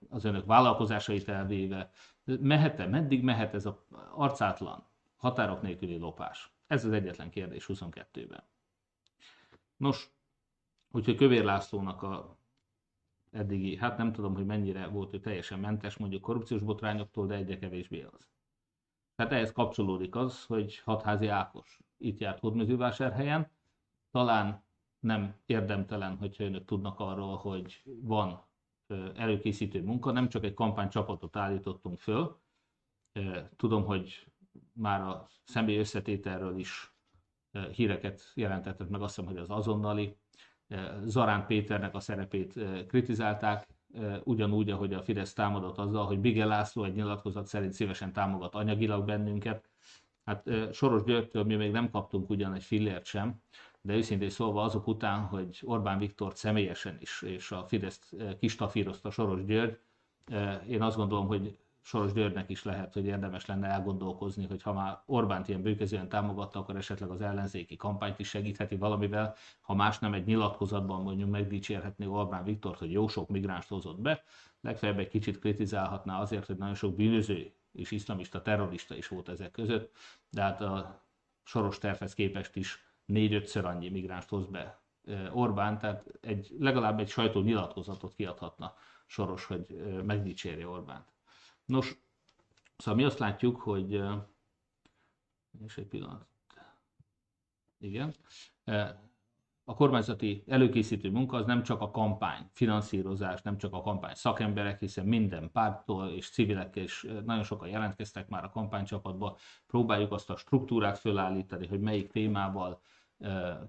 az önök vállalkozásait elvéve, mehet-e, meddig mehet ez a arcátlan, határok nélküli lopás? Ez az egyetlen kérdés 22-ben. Nos, úgyhogy Kövér Lászlónak a eddigi, hát nem tudom, hogy mennyire volt ő teljesen mentes mondjuk korrupciós botrányoktól, de egyre kevésbé az. Tehát ehhez kapcsolódik az, hogy Hatházi Ákos itt járt Hódmezővásárhelyen, talán nem érdemtelen, hogyha önök tudnak arról, hogy van előkészítő munka, nem csak egy kampánycsapatot állítottunk föl, tudom, hogy már a személy összetételről is híreket jelentetett meg, azt hiszem, hogy az azonnali. Zarán Péternek a szerepét kritizálták, ugyanúgy, ahogy a Fidesz támadott azzal, hogy Bigel László egy nyilatkozat szerint szívesen támogat anyagilag bennünket. Hát Soros Györgytől mi még nem kaptunk ugyan egy fillért sem, de őszintén szólva azok után, hogy Orbán Viktor személyesen is, és a Fidesz eh, kistafírozta Soros György, eh, én azt gondolom, hogy Soros Györgynek is lehet, hogy érdemes lenne elgondolkozni, hogy ha már Orbánt ilyen bőkezően támogatta, akkor esetleg az ellenzéki kampányt is segítheti valamivel, ha más nem egy nyilatkozatban mondjuk megdicsérhetné Orbán Viktort, hogy jó sok migránst hozott be, legfeljebb egy kicsit kritizálhatná azért, hogy nagyon sok bűnöző és iszlamista terrorista is volt ezek között, de hát a Soros tervhez képest is négy-ötször annyi migránst hoz be Orbán, tehát egy, legalább egy sajtó nyilatkozatot kiadhatna Soros, hogy megdicsérje Orbánt. Nos, szóval mi azt látjuk, hogy és egy pillanat. Igen a kormányzati előkészítő munka az nem csak a kampány finanszírozás, nem csak a kampány szakemberek, hiszen minden pártól és civilek és nagyon sokan jelentkeztek már a kampánycsapatba. Próbáljuk azt a struktúrát fölállítani, hogy melyik témával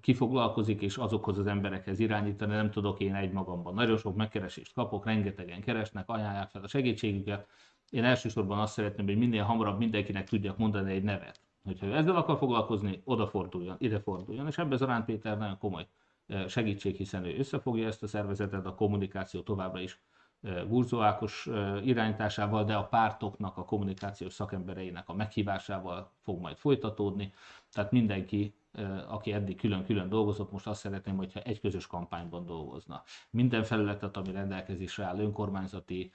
kifoglalkozik, és azokhoz az emberekhez irányítani. Nem tudok én egy magamban. Nagyon sok megkeresést kapok, rengetegen keresnek, ajánlják fel a segítségüket. Én elsősorban azt szeretném, hogy minél hamarabb mindenkinek tudjak mondani egy nevet hogyha ő ezzel akar foglalkozni, ide forduljon, és ebben Zarán Péter nagyon komoly eh, segítség, hiszen ő összefogja ezt a szervezetet, a kommunikáció továbbra is eh, Gurzó Ákos eh, irányításával, de a pártoknak, a kommunikációs szakembereinek a meghívásával fog majd folytatódni. Tehát mindenki, aki eddig külön-külön dolgozott, most azt szeretném, hogyha egy közös kampányban dolgozna. Minden felületet, ami rendelkezésre áll, önkormányzati,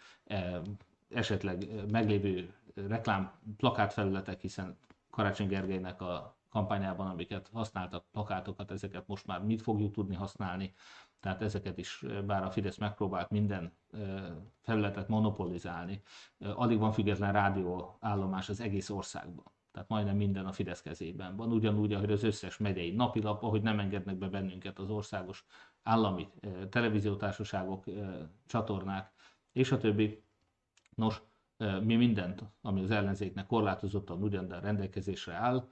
esetleg meglévő reklám plakátfelületek, hiszen Karácsony Gergelynek a kampányában, amiket használtak, plakátokat, ezeket most már mit fogjuk tudni használni. tehát ezeket is, bár a Fidesz megpróbált minden felületet monopolizálni, alig van független rádióállomás az egész országban. Tehát majdnem minden a Fidesz kezében van. Ugyanúgy, ahogy az összes megyei napilap, ahogy nem engednek be bennünket az országos állami televíziótársaságok, csatornák, és a többi. Nos, mi mindent, ami az ellenzéknek korlátozottan ugyan, de rendelkezésre áll,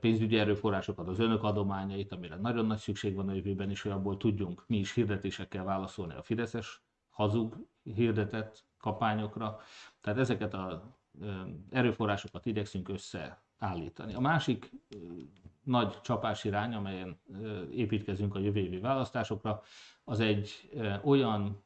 pénzügyi erőforrásokat, az önök adományait, amire nagyon nagy szükség van a jövőben is, hogy abból tudjunk mi is hirdetésekkel válaszolni a Fideszes hazug hirdetett kapányokra. Tehát ezeket az erőforrásokat igyekszünk összeállítani. A másik nagy csapás irány, amelyen építkezünk a jövő évi választásokra, az egy olyan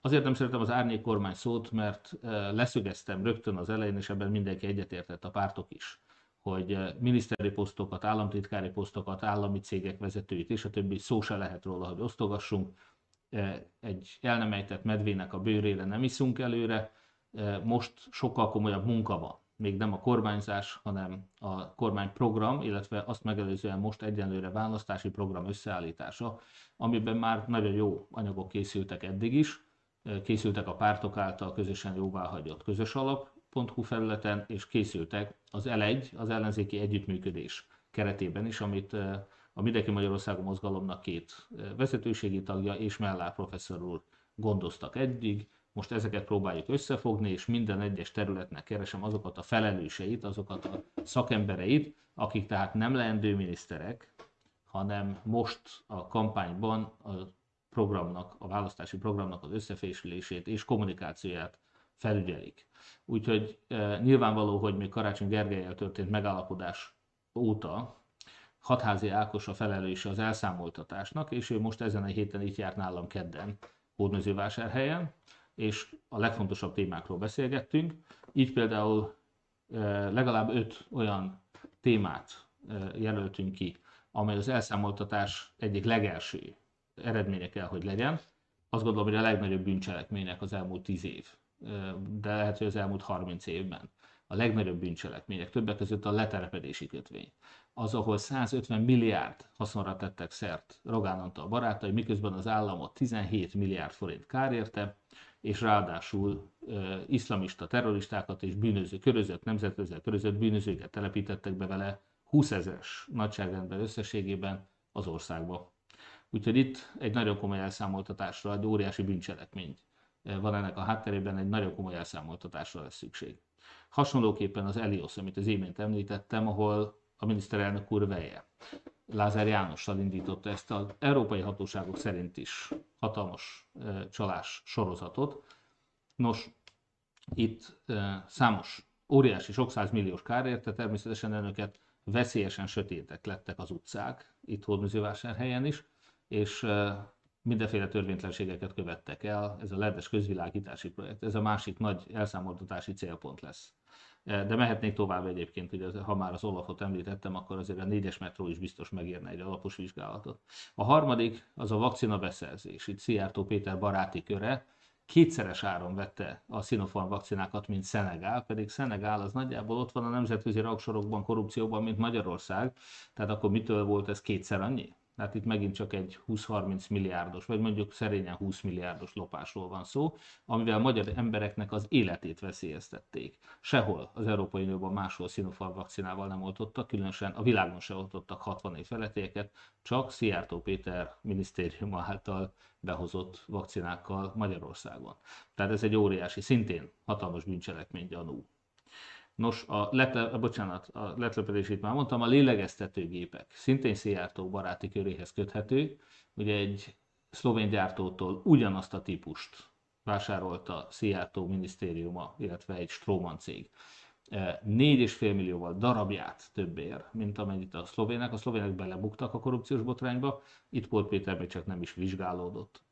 Azért nem szeretem az árnyék kormány szót, mert leszögeztem rögtön az elején, és ebben mindenki egyetértett, a pártok is, hogy miniszteri posztokat, államtitkári posztokat, állami cégek vezetőit és a többi szó se lehet róla, hogy osztogassunk. Egy el nem ejtett medvének a bőrére nem iszunk előre, most sokkal komolyabb munka van. Még nem a kormányzás, hanem a kormányprogram, illetve azt megelőzően most egyenlőre választási program összeállítása, amiben már nagyon jó anyagok készültek eddig is, készültek a pártok által közösen jóváhagyott közös alap.hu felületen, és készültek az L1, az ellenzéki együttműködés keretében is, amit a Mindenki Magyarországon mozgalomnak két vezetőségi tagja és Mellár professzor úr gondoztak eddig. Most ezeket próbáljuk összefogni, és minden egyes területnek keresem azokat a felelőseit, azokat a szakembereit, akik tehát nem leendő miniszterek, hanem most a kampányban a programnak, a választási programnak az összefésülését és kommunikációját felügyelik. Úgyhogy e, nyilvánvaló, hogy még Karácsony Gergelyel történt megállapodás óta Hatházi Ákos a felelőse az elszámoltatásnak, és ő most ezen a héten itt járt nálam kedden Hódmezővásárhelyen, és a legfontosabb témákról beszélgettünk. Így például e, legalább öt olyan témát e, jelöltünk ki, amely az elszámoltatás egyik legelső eredménye kell, hogy legyen. Azt gondolom, hogy a legnagyobb bűncselekmények az elmúlt 10 év, de lehet, hogy az elmúlt 30 évben. A legnagyobb bűncselekmények, többek között a letelepedési kötvény. Az, ahol 150 milliárd haszonra tettek szert Rogán Antal barátai, miközben az államot 17 milliárd forint kár érte, és ráadásul uh, iszlamista terroristákat és bűnöző, körözött, nemzetközel körözött bűnözőket telepítettek be vele 20 ezeres nagyságrendben összességében az országba. Úgyhogy itt egy nagyon komoly elszámoltatásra, egy óriási bűncselekmény van ennek a hátterében, egy nagyon komoly elszámoltatásra lesz szükség. Hasonlóképpen az Elios, amit az imént említettem, ahol a miniszterelnök úr veje Lázár Jánossal indította ezt az európai hatóságok szerint is hatalmas csalás sorozatot. Nos, itt számos óriási, sok milliós kár érte, természetesen önöket veszélyesen sötétek lettek az utcák, itt Hódműzővásárhelyen is, és mindenféle törvénytlenségeket követtek el. Ez a ledes közvilágítási projekt, ez a másik nagy elszámoltatási célpont lesz. De mehetnék tovább egyébként, hogy ha már az Olafot említettem, akkor azért a négyes metró is biztos megérne egy alapos vizsgálatot. A harmadik az a vakcina beszerzés. Itt Szijjártó Péter baráti köre kétszeres áron vette a Sinopharm vakcinákat, mint Szenegál, pedig Szenegál az nagyjából ott van a nemzetközi rangsorokban, korrupcióban, mint Magyarország, tehát akkor mitől volt ez kétszer annyi? Tehát itt megint csak egy 20-30 milliárdos, vagy mondjuk szerényen 20 milliárdos lopásról van szó, amivel a magyar embereknek az életét veszélyeztették. Sehol az Európai Unióban máshol Sinopharm vakcinával nem oltottak, különösen a világon se oltottak 60 év felettéket, csak Szijjártó Péter minisztérium által behozott vakcinákkal Magyarországon. Tehát ez egy óriási, szintén hatalmas bűncselekmény gyanú. Nos, a, letle, bocsánat, a letlepedését már mondtam, a lélegeztetőgépek szintén Szijjártó baráti köréhez köthető. Ugye egy szlovén gyártótól ugyanazt a típust vásárolta Szijjártó minisztériuma, illetve egy Stroman cég. 4,5 millióval darabját többér, mint amennyit a szlovének. A szlovének belebuktak a korrupciós botrányba, itt Polt Péter még csak nem is vizsgálódott.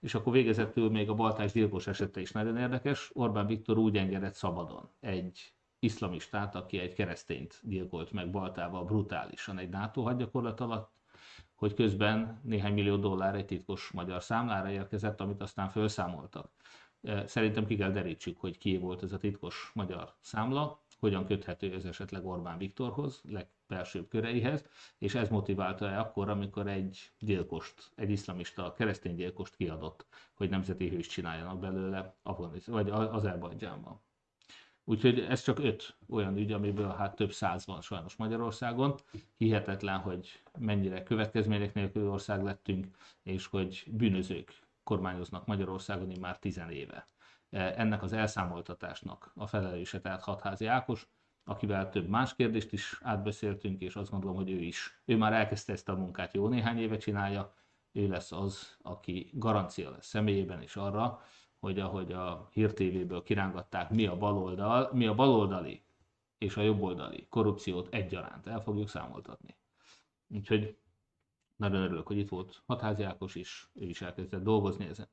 És akkor végezetül még a baltás gyilkos esete is nagyon érdekes. Orbán Viktor úgy engedett szabadon egy iszlamistát, aki egy keresztényt gyilkolt meg Baltával brutálisan egy NATO hadgyakorlat alatt, hogy közben néhány millió dollár egy titkos magyar számlára érkezett, amit aztán felszámoltak. Szerintem ki kell derítsük, hogy ki volt ez a titkos magyar számla, hogyan köthető ez esetleg Orbán Viktorhoz, legfelsőbb köreihez, és ez motiválta el akkor, amikor egy gyilkost, egy iszlamista keresztény gyilkost kiadott, hogy nemzeti hős csináljanak belőle vagy Azerbajdzsánban. Úgyhogy ez csak öt olyan ügy, amiből hát több száz van sajnos Magyarországon. Hihetetlen, hogy mennyire következmények nélkül ország lettünk, és hogy bűnözők kormányoznak Magyarországon már tizen éve. E, ennek az elszámoltatásnak a felelőse tehát Hatházi Ákos, akivel több más kérdést is átbeszéltünk, és azt gondolom, hogy ő is. Ő már elkezdte ezt a munkát, jó néhány éve csinálja, ő lesz az, aki garancia lesz személyében is arra, hogy ahogy a Hír TV-ből kirángatták, mi a baloldal, mi a baloldali és a jobboldali korrupciót egyaránt el fogjuk számoltatni. Úgyhogy nagyon örülök, hogy itt volt Hatházi Ákos is, ő is elkezdett dolgozni ezen.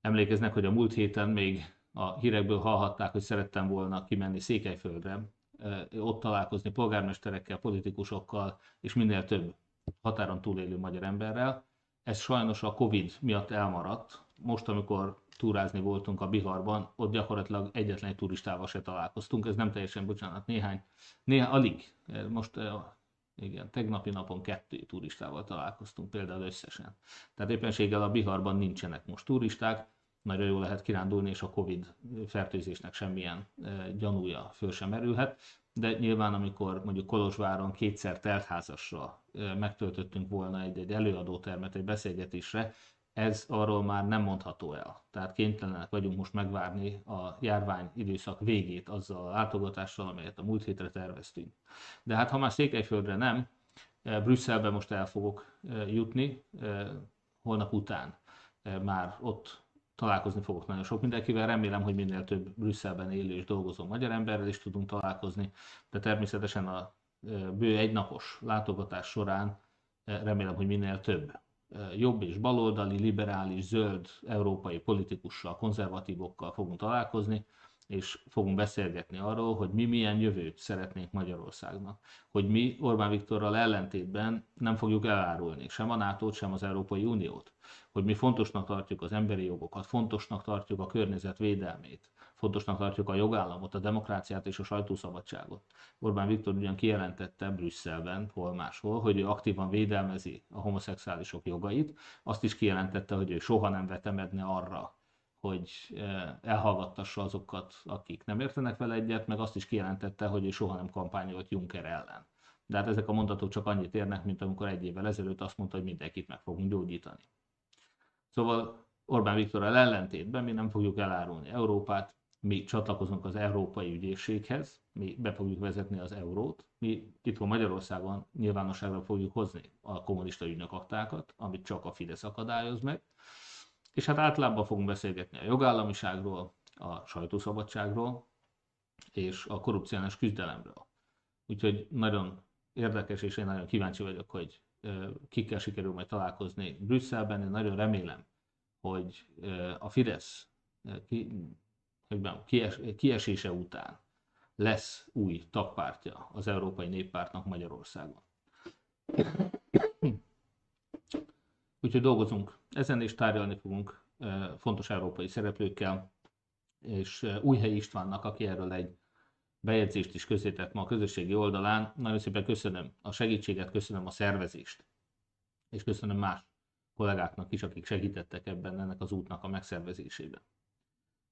Emlékeznek, hogy a múlt héten még a hírekből hallhatták, hogy szerettem volna kimenni Székelyföldre, ott találkozni polgármesterekkel, politikusokkal és minél több határon túlélő magyar emberrel. Ez sajnos a Covid miatt elmaradt. Most, amikor túrázni voltunk a Biharban, ott gyakorlatilag egyetlen turistával se találkoztunk. Ez nem teljesen, bocsánat, néhány, néhány alig. Most igen, tegnapi napon kettő turistával találkoztunk például összesen. Tehát éppenséggel a Biharban nincsenek most turisták, nagyon jól lehet kirándulni, és a Covid fertőzésnek semmilyen e, gyanúja föl sem merülhet. De nyilván, amikor mondjuk Kolozsváron kétszer teltházasra megtöltöttünk volna egy-egy előadótermet egy beszélgetésre, ez arról már nem mondható el. Tehát kénytelenek vagyunk most megvárni a járvány időszak végét azzal a látogatással, amelyet a múlt hétre terveztünk. De hát ha már Székelyföldre nem, eh, Brüsszelbe most el fogok eh, jutni, eh, holnap után már ott találkozni fogok nagyon sok mindenkivel. Remélem, hogy minél több Brüsszelben élő és dolgozó magyar emberrel is tudunk találkozni, de természetesen a bő egynapos látogatás során remélem, hogy minél több jobb és baloldali, liberális, zöld európai politikussal, konzervatívokkal fogunk találkozni, és fogunk beszélgetni arról, hogy mi milyen jövőt szeretnénk Magyarországnak. Hogy mi Orbán Viktorral ellentétben nem fogjuk elárulni sem a nato sem az Európai Uniót. Hogy mi fontosnak tartjuk az emberi jogokat, fontosnak tartjuk a környezet védelmét, fontosnak tartjuk a jogállamot, a demokráciát és a sajtószabadságot. Orbán Viktor ugyan kijelentette Brüsszelben, hol máshol, hogy ő aktívan védelmezi a homoszexuálisok jogait, azt is kijelentette, hogy ő soha nem vetemedne arra, hogy eh, elhallgattassa azokat, akik nem értenek vele egyet, meg azt is kijelentette, hogy ő soha nem kampányolt Juncker ellen. De hát ezek a mondatok csak annyit érnek, mint amikor egy évvel ezelőtt azt mondta, hogy mindenkit meg fogunk gyógyítani. Szóval Orbán Viktorral ellentétben mi nem fogjuk elárulni Európát, mi csatlakozunk az Európai Ügyészséghez, mi be fogjuk vezetni az eurót, mi itt van Magyarországon nyilvánosságra fogjuk hozni a kommunista ügynök aktákat, amit csak a Fidesz akadályoz meg, és hát általában fogunk beszélgetni a jogállamiságról, a sajtószabadságról és a korrupciános küzdelemről. Úgyhogy nagyon érdekes, és én nagyon kíváncsi vagyok, hogy kikkel sikerül majd találkozni Brüsszelben. Én nagyon remélem, hogy a Fidesz kies, kiesése után lesz új tagpártja az Európai Néppártnak Magyarországon. Úgyhogy dolgozunk ezen, és tárgyalni fogunk fontos európai szereplőkkel, és Újhely Istvánnak, aki erről egy bejegyzést is közzétett ma a közösségi oldalán. Nagyon szépen köszönöm a segítséget, köszönöm a szervezést, és köszönöm más kollégáknak is, akik segítettek ebben ennek az útnak a megszervezésében.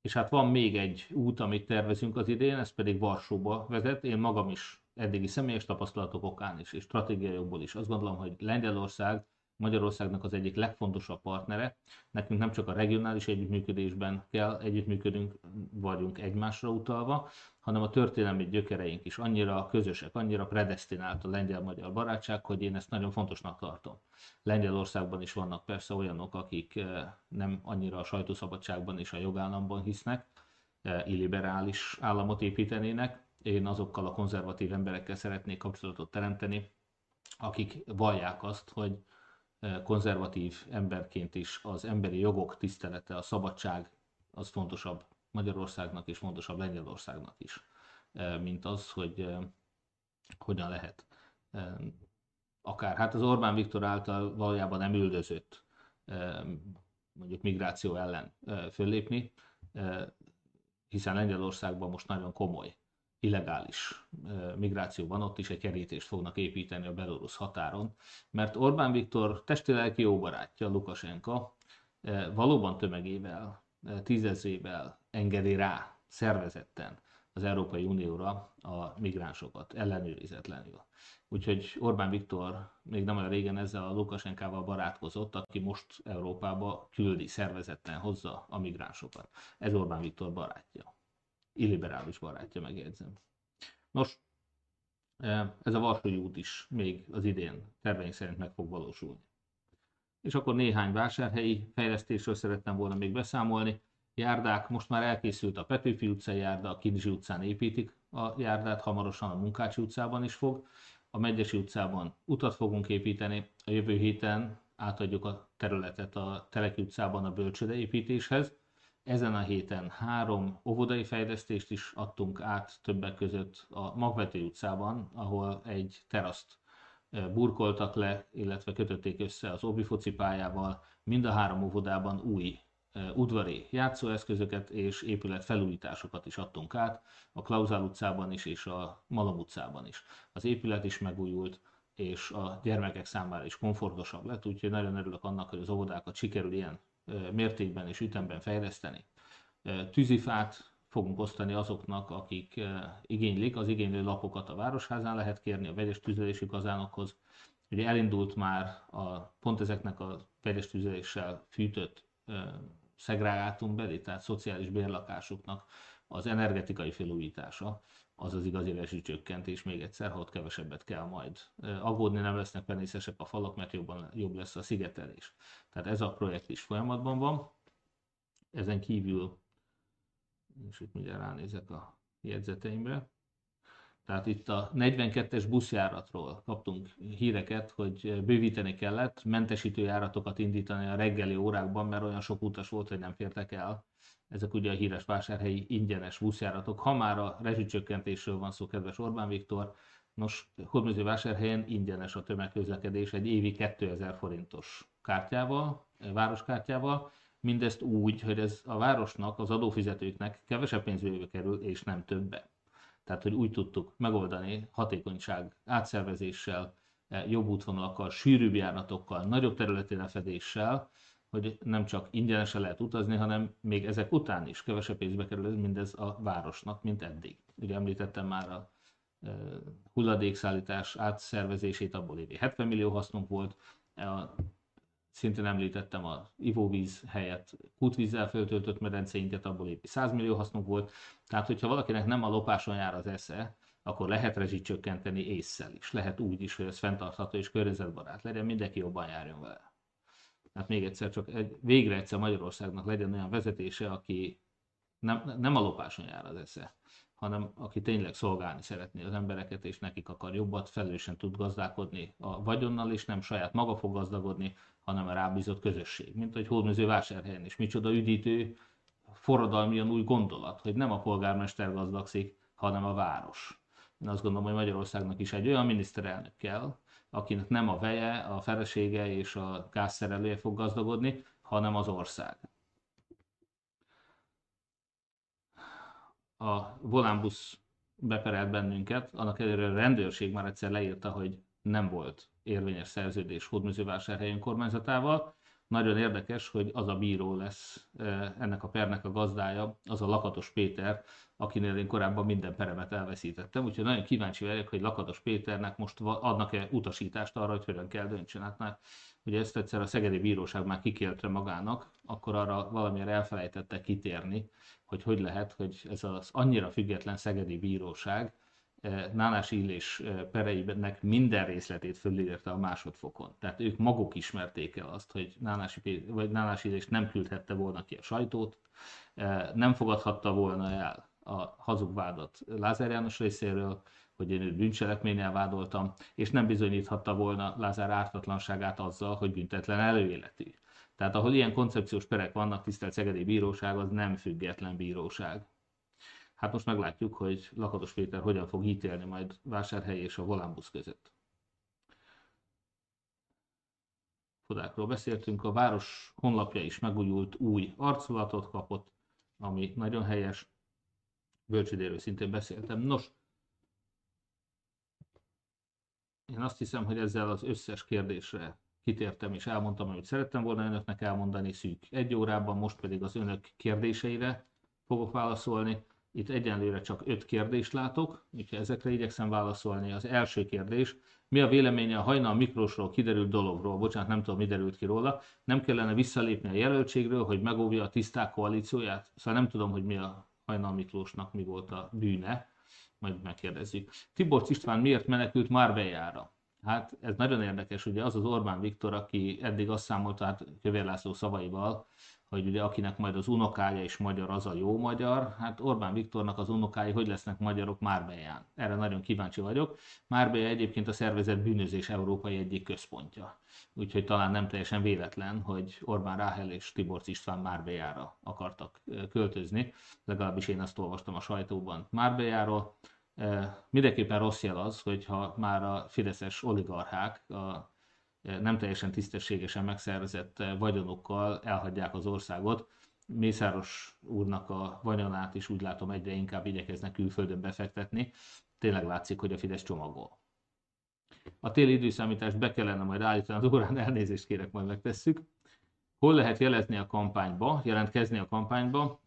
És hát van még egy út, amit tervezünk az idén, ez pedig Varsóba vezet. Én magam is eddigi személyes tapasztalatok okán is, és stratégiai is azt gondolom, hogy Lengyelország Magyarországnak az egyik legfontosabb partnere. Nekünk nem csak a regionális együttműködésben kell együttműködünk, vagyunk egymásra utalva, hanem a történelmi gyökereink is annyira közösek, annyira predestinált a lengyel-magyar barátság, hogy én ezt nagyon fontosnak tartom. Lengyelországban is vannak persze olyanok, akik eh, nem annyira a sajtószabadságban és a jogállamban hisznek, eh, illiberális államot építenének. Én azokkal a konzervatív emberekkel szeretnék kapcsolatot teremteni, akik vallják azt, hogy konzervatív emberként is az emberi jogok tisztelete, a szabadság az fontosabb Magyarországnak és fontosabb Lengyelországnak is, mint az, hogy hogyan lehet akár, hát az Orbán Viktor által valójában nem üldözött mondjuk migráció ellen föllépni, hiszen Lengyelországban most nagyon komoly illegális migráció van, ott is egy kerítést fognak építeni a belorusz határon, mert Orbán Viktor testilelki jó barátja, Lukasenka, valóban tömegével, tízezrével engedi rá szervezetten az Európai Unióra a migránsokat ellenőrizetlenül. Úgyhogy Orbán Viktor még nem olyan régen ezzel a Lukasenkával barátkozott, aki most Európába küldi, szervezetten hozza a migránsokat. Ez Orbán Viktor barátja. Illiberális barátja, megjegyzem. Nos, e, ez a Varsói út is még az idén terveink szerint meg fog valósulni. És akkor néhány vásárhelyi fejlesztésről szerettem volna még beszámolni. Járdák, most már elkészült a Petőfi utcai járda, a Kinizsi utcán építik a járdát, hamarosan a Munkácsi utcában is fog a Megyesi utcában utat fogunk építeni, a jövő héten átadjuk a területet a Teleki utcában a bölcsőde építéshez. Ezen a héten három óvodai fejlesztést is adtunk át többek között a Magvető utcában, ahol egy teraszt burkoltak le, illetve kötötték össze az Obi pályával. Mind a három óvodában új udvari játszóeszközöket és épület felújításokat is adtunk át, a Klauzál utcában is és a Malom utcában is. Az épület is megújult, és a gyermekek számára is komfortosabb lett, úgyhogy nagyon örülök annak, hogy az óvodákat sikerül ilyen mértékben és ütemben fejleszteni. Tűzifát fogunk osztani azoknak, akik igénylik, az igénylő lapokat a Városházán lehet kérni, a vegyes tüzelési kazánokhoz. Ugye elindult már a, pont ezeknek a vegyes tüzeléssel fűtött szegregátumbeli, tehát szociális bérlakásoknak az energetikai felújítása, az az igazi rezsicsökkentés még egyszer, ha ott kevesebbet kell majd. Aggódni nem lesznek penészesek a falak, mert jobban, jobb lesz a szigetelés. Tehát ez a projekt is folyamatban van. Ezen kívül, és itt mindjárt ránézek a jegyzeteimre, tehát itt a 42-es buszjáratról kaptunk híreket, hogy bővíteni kellett, mentesítő járatokat indítani a reggeli órákban, mert olyan sok utas volt, hogy nem fértek el. Ezek ugye a híres vásárhelyi ingyenes buszjáratok. Ha már a rezsicsökkentésről van szó, kedves Orbán Viktor, nos, Hódműző vásárhelyen ingyenes a tömegközlekedés egy évi 2000 forintos kártyával, városkártyával, mindezt úgy, hogy ez a városnak, az adófizetőknek kevesebb pénzbe kerül, és nem többe. Tehát, hogy úgy tudtuk megoldani hatékonyság átszervezéssel, jobb útvonalakkal, sűrűbb járatokkal, nagyobb területi lefedéssel, hogy nem csak ingyenesen lehet utazni, hanem még ezek után is kevesebb pénzbe kerül mindez a városnak, mint eddig. Ugye említettem már a hulladékszállítás átszervezését, abból évi 70 millió hasznunk volt, a szintén említettem a ivóvíz helyett kútvízzel föltöltött medenceinket, abból épp 100 millió hasznunk volt. Tehát, hogyha valakinek nem a lopáson jár az esze, akkor lehet rezsit csökkenteni észszel is. Lehet úgy is, hogy ez fenntartható és környezetbarát legyen, mindenki jobban járjon vele. Tehát még egyszer csak egy, végre egyszer Magyarországnak legyen olyan vezetése, aki nem, nem a lopáson jár az esze, hanem aki tényleg szolgálni szeretné az embereket, és nekik akar jobbat, felelősen tud gazdálkodni a vagyonnal, és nem saját maga fog gazdagodni, hanem a rábízott közösség. Mint hogy Hódműző vásárhelyen is. Micsoda üdítő, forradalmian új gondolat, hogy nem a polgármester gazdagszik, hanem a város. Én azt gondolom, hogy Magyarországnak is egy olyan miniszterelnök kell, akinek nem a veje, a felesége és a gázszerelője fog gazdagodni, hanem az ország. A volánbusz beperelt bennünket, annak ellenére a rendőrség már egyszer leírta, hogy nem volt érvényes szerződés Hódműzővásárhely önkormányzatával. Nagyon érdekes, hogy az a bíró lesz eh, ennek a pernek a gazdája, az a Lakatos Péter, akinél én korábban minden peremet elveszítettem, úgyhogy nagyon kíváncsi vagyok, hogy Lakatos Péternek most adnak-e utasítást arra, hogy hogyan kell döntsön. Hát már ugye ezt egyszer a Szegedi Bíróság már kikérte magának, akkor arra valamire elfelejtette kitérni, hogy hogy lehet, hogy ez az annyira független Szegedi Bíróság Nálás Illés pereinek minden részletét fölírta a másodfokon. Tehát ők maguk ismerték el azt, hogy Nálási, vagy Nálás Illés nem küldhette volna ki a sajtót, nem fogadhatta volna el a hazugvádat Lázár János részéről, hogy én őt bűncselekménnyel vádoltam, és nem bizonyíthatta volna Lázár ártatlanságát azzal, hogy büntetlen előéletű. Tehát ahol ilyen koncepciós perek vannak, tisztelt Szegedi Bíróság, az nem független bíróság. Hát most meglátjuk, hogy Lakatos Péter hogyan fog ítélni majd Vásárhely és a Volánbusz között. Fodákról beszéltünk, a város honlapja is megújult, új arculatot kapott, ami nagyon helyes. bölcsödéről szintén beszéltem. Nos, én azt hiszem, hogy ezzel az összes kérdésre kitértem és elmondtam, amit szerettem volna önöknek elmondani szűk egy órában, most pedig az önök kérdéseire fogok válaszolni. Itt egyenlőre csak öt kérdést látok, úgyhogy ezekre igyekszem válaszolni. Az első kérdés, mi a véleménye a hajnal Miklósról kiderült dologról? Bocsánat, nem tudom, mi derült ki róla. Nem kellene visszalépni a jelöltségről, hogy megóvja a tiszták koalícióját? Szóval nem tudom, hogy mi a hajnal Miklósnak mi volt a bűne, majd megkérdezzük. Tibor István miért menekült Márbejára? Hát ez nagyon érdekes, ugye az az Orbán Viktor, aki eddig azt számolta, hát Kövér László szavaival, hogy ugye akinek majd az unokája is magyar, az a jó magyar. Hát Orbán Viktornak az unokái hogy lesznek magyarok Márbeján? Erre nagyon kíváncsi vagyok. Márbeja egyébként a szervezet bűnözés európai egyik központja. Úgyhogy talán nem teljesen véletlen, hogy Orbán Ráhel és Tibor István Márbejára akartak költözni. Legalábbis én azt olvastam a sajtóban Márbejáról. Mindenképpen rossz jel az, hogyha már a fideszes oligarchák a nem teljesen tisztességesen megszerzett vagyonokkal elhagyják az országot. Mészáros úrnak a vagyonát is úgy látom egyre inkább igyekeznek külföldön befektetni. Tényleg látszik, hogy a Fidesz csomagol. A téli időszámítást be kellene majd állítani az órán, elnézést kérek, majd megtesszük. Hol lehet jelezni a kampányba, jelentkezni a kampányba?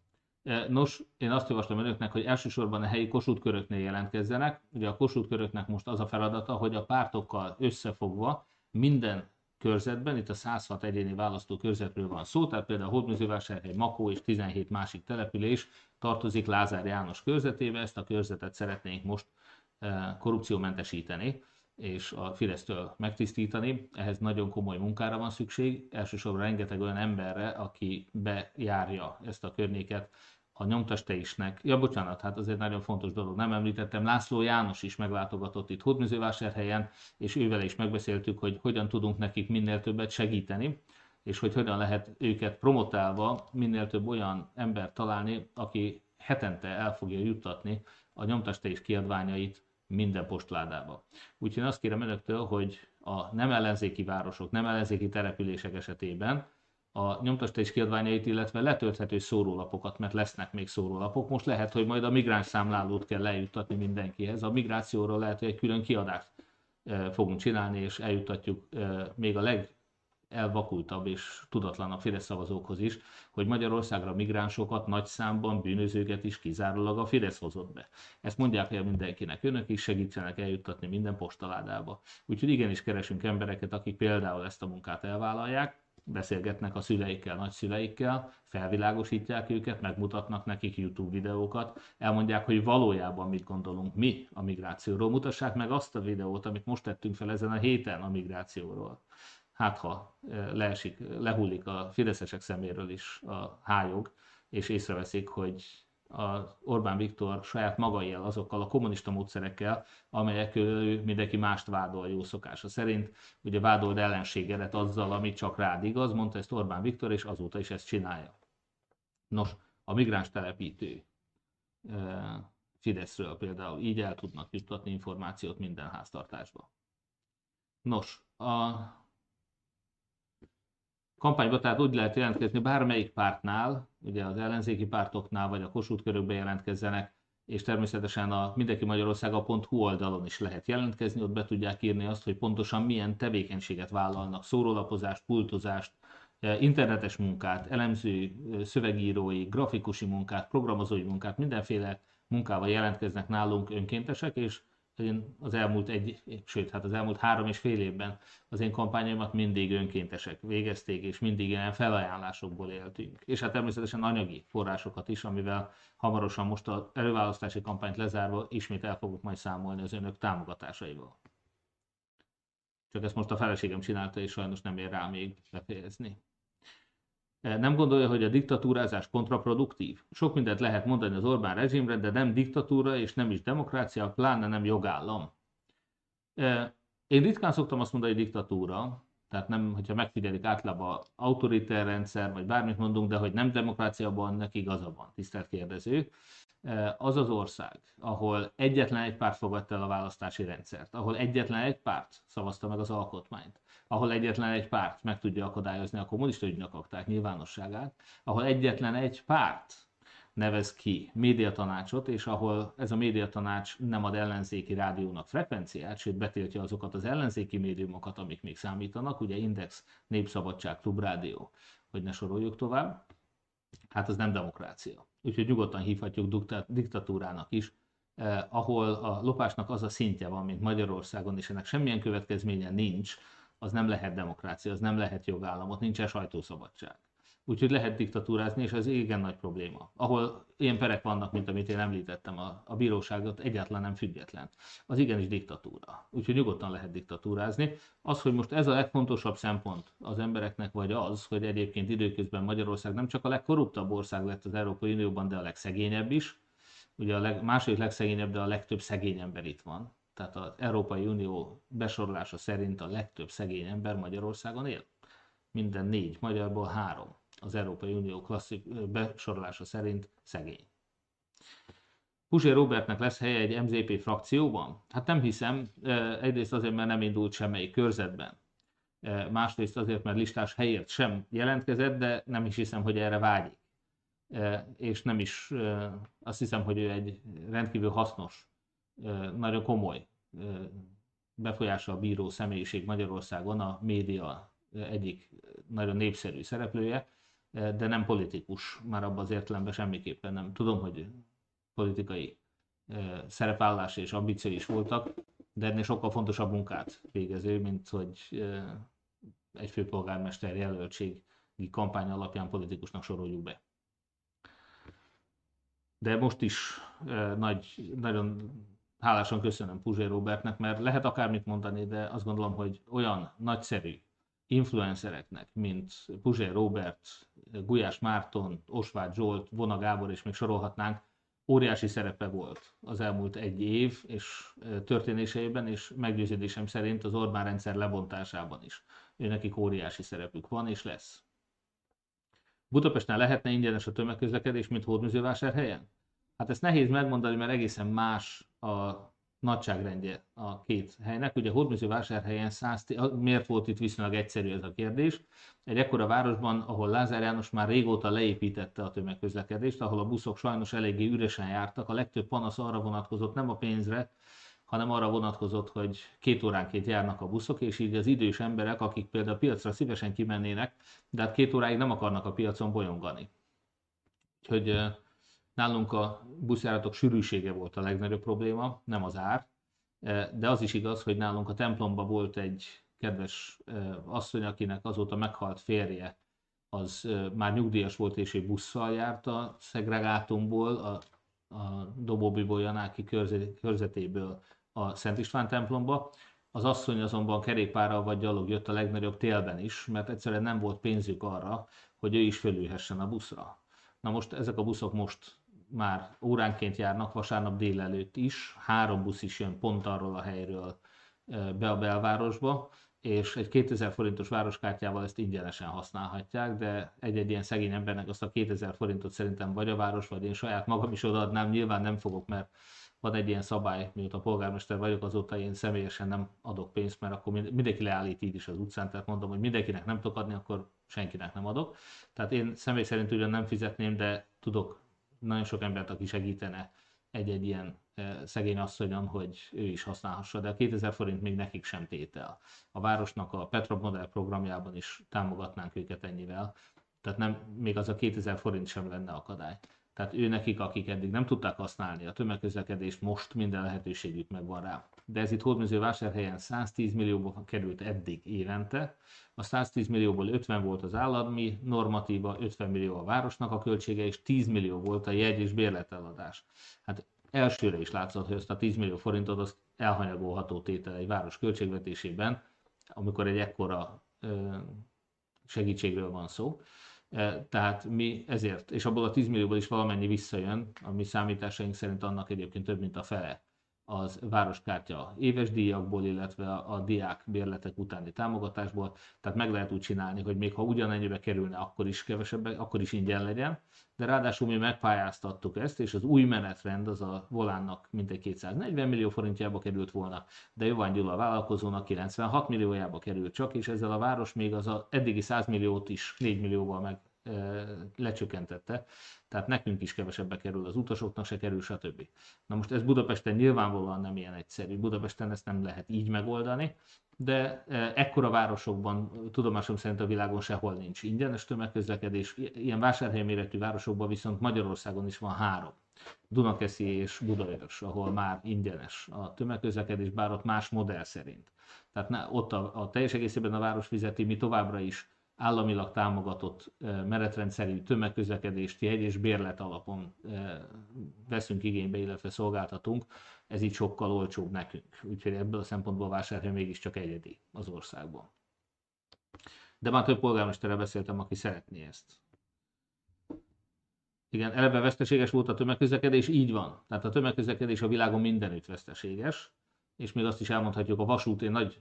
Nos, én azt javaslom önöknek, hogy elsősorban a helyi kosútköröknél jelentkezzenek. Ugye a kosútköröknek most az a feladata, hogy a pártokkal összefogva minden körzetben, itt a 106 egyéni választókörzetről van szó, tehát például Hódműzővásárhely, Makó és 17 másik település tartozik Lázár János körzetébe, ezt a körzetet szeretnénk most eh, korrupciómentesíteni és a Fidesztől megtisztítani. Ehhez nagyon komoly munkára van szükség, elsősorban rengeteg olyan emberre, aki bejárja ezt a környéket, a nyomtasteisnek, ja bocsánat, hát az egy nagyon fontos dolog, nem említettem, László János is meglátogatott itt Hódműzővásárhelyen, és ővel is megbeszéltük, hogy hogyan tudunk nekik minél többet segíteni, és hogy hogyan lehet őket promotálva minél több olyan embert találni, aki hetente el fogja juttatni a nyomtasteis kiadványait minden postládába. Úgyhogy azt kérem önöktől, hogy a nem ellenzéki városok, nem ellenzéki települések esetében a nyomtastés kiadványait, illetve letölthető szórólapokat, mert lesznek még szórólapok. Most lehet, hogy majd a migráns számlálót kell lejuttatni mindenkihez. A migrációról lehet, hogy egy külön kiadást e, fogunk csinálni, és eljuttatjuk e, még a legelvakultabb és tudatlanabb Fidesz szavazókhoz is, hogy Magyarországra migránsokat nagy számban, bűnözőket is kizárólag a Fidesz hozott be. Ezt mondják el mindenkinek, önök is segítsenek eljuttatni minden postaládába. Úgyhogy igenis keresünk embereket, akik például ezt a munkát elvállalják, beszélgetnek a szüleikkel, nagyszüleikkel, felvilágosítják őket, megmutatnak nekik YouTube videókat, elmondják, hogy valójában mit gondolunk mi a migrációról. Mutassák meg azt a videót, amit most tettünk fel ezen a héten a migrációról. Hát ha eh, leesik, lehullik a fideszesek szeméről is a hájog, és észreveszik, hogy a Orbán Viktor saját maga él azokkal a kommunista módszerekkel, amelyek mindenki mást vádol jó szokása szerint. Ugye vádold ellenségedet azzal, ami csak rád igaz, mondta ezt Orbán Viktor, és azóta is ezt csinálja. Nos, a migráns telepítő Fideszről például így el tudnak juttatni információt minden háztartásba. Nos, a kampányba tehát úgy lehet jelentkezni bármelyik pártnál, ugye az ellenzéki pártoknál, vagy a Kossuth körökbe jelentkezzenek, és természetesen a mindenki Magyarországa.hu oldalon is lehet jelentkezni, ott be tudják írni azt, hogy pontosan milyen tevékenységet vállalnak, szórólapozást, pultozást, eh, internetes munkát, elemző eh, szövegírói, grafikusi munkát, programozói munkát, mindenféle munkával jelentkeznek nálunk önkéntesek, és én az elmúlt egy, sőt, hát az elmúlt három és fél évben az én kampányaimat mindig önkéntesek végezték, és mindig ilyen felajánlásokból éltünk. És hát természetesen anyagi forrásokat is, amivel hamarosan most az előválasztási kampányt lezárva ismét el fogok majd számolni az önök támogatásaival. Csak ezt most a feleségem csinálta, és sajnos nem ér rá még befejezni. Eh, nem gondolja, hogy a diktatúrázás kontraproduktív? Sok mindent lehet mondani az Orbán rezsimre, de nem diktatúra és nem is demokrácia, pláne nem jogállam. Eh, én ritkán szoktam azt mondani, hogy diktatúra, tehát nem, hogyha megfigyelik általában autoriter rendszer, vagy bármit mondunk, de hogy nem demokráciában, neki igaza van, tisztelt kérdező. Eh, az az ország, ahol egyetlen egy párt fogadta el a választási rendszert, ahol egyetlen egy párt szavazta meg az alkotmányt, ahol egyetlen egy párt meg tudja akadályozni a kommunista ügynökakták nyilvánosságát, ahol egyetlen egy párt nevez ki médiatanácsot, és ahol ez a médiatanács nem ad ellenzéki rádiónak frekvenciát, sőt betiltja azokat az ellenzéki médiumokat, amik még számítanak, ugye Index, Népszabadság, Klubrádió, hogy ne soroljuk tovább, hát az nem demokrácia. Úgyhogy nyugodtan hívhatjuk diktatúrának is, eh, ahol a lopásnak az a szintje van, mint Magyarországon, és ennek semmilyen következménye nincs, az nem lehet demokrácia, az nem lehet jogállamot, nincsen sajtószabadság. Úgyhogy lehet diktatúrázni, és ez igen nagy probléma. Ahol ilyen perek vannak, mint amit én említettem, a, a bíróságot egyáltalán nem független. Az igenis diktatúra. Úgyhogy nyugodtan lehet diktatúrázni. Az, hogy most ez a legfontosabb szempont az embereknek, vagy az, hogy egyébként időközben Magyarország nem csak a legkorruptabb ország lett az Európai Unióban, de a legszegényebb is. Ugye a leg, második legszegényebb, de a legtöbb szegény ember itt van. Tehát az Európai Unió besorolása szerint a legtöbb szegény ember Magyarországon él. Minden négy magyarból három az Európai Unió klasszik besorolása szerint szegény. Puzsé Robertnek lesz helye egy MZP frakcióban? Hát nem hiszem, egyrészt azért, mert nem indult semmelyik körzetben. Másrészt azért, mert listás helyért sem jelentkezett, de nem is hiszem, hogy erre vágyik. És nem is, azt hiszem, hogy ő egy rendkívül hasznos, nagyon komoly befolyással bíró személyiség Magyarországon, a média egyik nagyon népszerű szereplője, de nem politikus, már abban az értelemben semmiképpen nem. Tudom, hogy politikai szerepállás és ambíciói is voltak, de ennél sokkal fontosabb munkát végező, mint hogy egy főpolgármester jelöltségi kampány alapján politikusnak soroljuk be. De most is nagy, nagyon hálásan köszönöm Puzsé Robertnek, mert lehet akármit mondani, de azt gondolom, hogy olyan nagyszerű influencereknek, mint Puzsé Robert, Gulyás Márton, Osváth Zsolt, Vona Gábor, és még sorolhatnánk, óriási szerepe volt az elmúlt egy év és történéseiben, és meggyőződésem szerint az Orbán rendszer lebontásában is. Ő nekik óriási szerepük van és lesz. Budapesten lehetne ingyenes a tömegközlekedés, mint Hódműzővásárhelyen? Hát ezt nehéz megmondani, mert egészen más a nagyságrendje a két helynek. Ugye Hódműzővásárhelyen 100, miért volt itt viszonylag egyszerű ez a kérdés? Egy ekkora városban, ahol Lázár János már régóta leépítette a tömegközlekedést, ahol a buszok sajnos eléggé üresen jártak, a legtöbb panasz arra vonatkozott, nem a pénzre, hanem arra vonatkozott, hogy két óránként járnak a buszok, és így az idős emberek, akik például a piacra szívesen kimennének, de hát két óráig nem akarnak a piacon bolyongani. Úgyhogy Nálunk a buszjáratok sűrűsége volt a legnagyobb probléma, nem az ár, e, de az is igaz, hogy nálunk a templomban volt egy kedves e, asszony, akinek azóta meghalt férje, az e, már nyugdíjas volt és egy busszal járt a szegregátumból, a, a Dobóbiból Janáki körzetéből a Szent István templomba. Az asszony azonban kerékpárral vagy gyalog jött a legnagyobb télben is, mert egyszerűen nem volt pénzük arra, hogy ő is fölülhessen a buszra. Na most ezek a buszok most már óránként járnak vasárnap délelőtt is, három busz is jön pont arról a helyről be a belvárosba, és egy 2000 forintos városkártyával ezt ingyenesen használhatják, de egy-egy ilyen szegény embernek azt a 2000 forintot szerintem vagy a város, vagy én saját magam is odaadnám, nyilván nem fogok, mert van egy ilyen szabály, mióta polgármester vagyok, azóta én személyesen nem adok pénzt, mert akkor mindenki leállít így is az utcán, tehát mondom, hogy mindenkinek nem tudok adni, akkor senkinek nem adok. Tehát én személy szerint ugyan nem fizetném, de tudok nagyon sok embert, aki segítene egy-egy ilyen szegény asszonyon, hogy ő is használhassa, de a 2000 forint még nekik sem tétel. A városnak a Petra Model programjában is támogatnánk őket ennyivel, tehát nem, még az a 2000 forint sem lenne akadály. Tehát ő nekik, akik eddig nem tudták használni a tömegközlekedést, most minden lehetőségük megvan rá. De ez itt Hódműzővásárhelyen 110 millióba került eddig évente, a 110 millióból 50 volt az állami normatíva, 50 millió a városnak a költsége, és 10 millió volt a jegy és bérleteladás. Hát elsőre is látszott, hogy ezt a 10 millió forintot az elhanyagolható tétel egy város költségvetésében, amikor egy ekkora segítségről van szó. Tehát mi ezért, és abból a 10 millióból is valamennyi visszajön, a mi számításaink szerint annak egyébként több, mint a fele az városkártya éves díjakból, illetve a, diák bérletek utáni támogatásból. Tehát meg lehet úgy csinálni, hogy még ha ugyanennyibe kerülne, akkor is kevesebb, akkor is ingyen legyen. De ráadásul mi megpályáztattuk ezt, és az új menetrend az a volánnak mintegy 240 millió forintjába került volna, de Jovan Gyula vállalkozónak 96 milliójába került csak, és ezzel a város még az a eddigi 100 milliót is 4 millióval meg lecsökkentette, tehát nekünk is kevesebbe kerül, az utasoknak se kerül, stb. Na most ez Budapesten nyilvánvalóan nem ilyen egyszerű. Budapesten ezt nem lehet így megoldani, de ekkora városokban tudomásom szerint a világon sehol nincs ingyenes tömegközlekedés. Ilyen vásárhelyméretű városokban viszont Magyarországon is van három. Dunakeszi és Budaörs, ahol már ingyenes a tömegközlekedés, bár ott más modell szerint. Tehát ott a, a teljes egészében a város fizeti, mi továbbra is államilag támogatott menetrendszerű tömegközlekedést jegy és bérlet alapon veszünk igénybe, illetve szolgáltatunk, ez így sokkal olcsóbb nekünk. Úgyhogy ebből a szempontból a vásárhely mégiscsak egyedi az országban. De már több polgármesterrel beszéltem, aki szeretné ezt. Igen, eleve veszteséges volt a tömegközlekedés, így van. Tehát a tömegközlekedés a világon mindenütt veszteséges és még azt is elmondhatjuk, a vasút, én nagy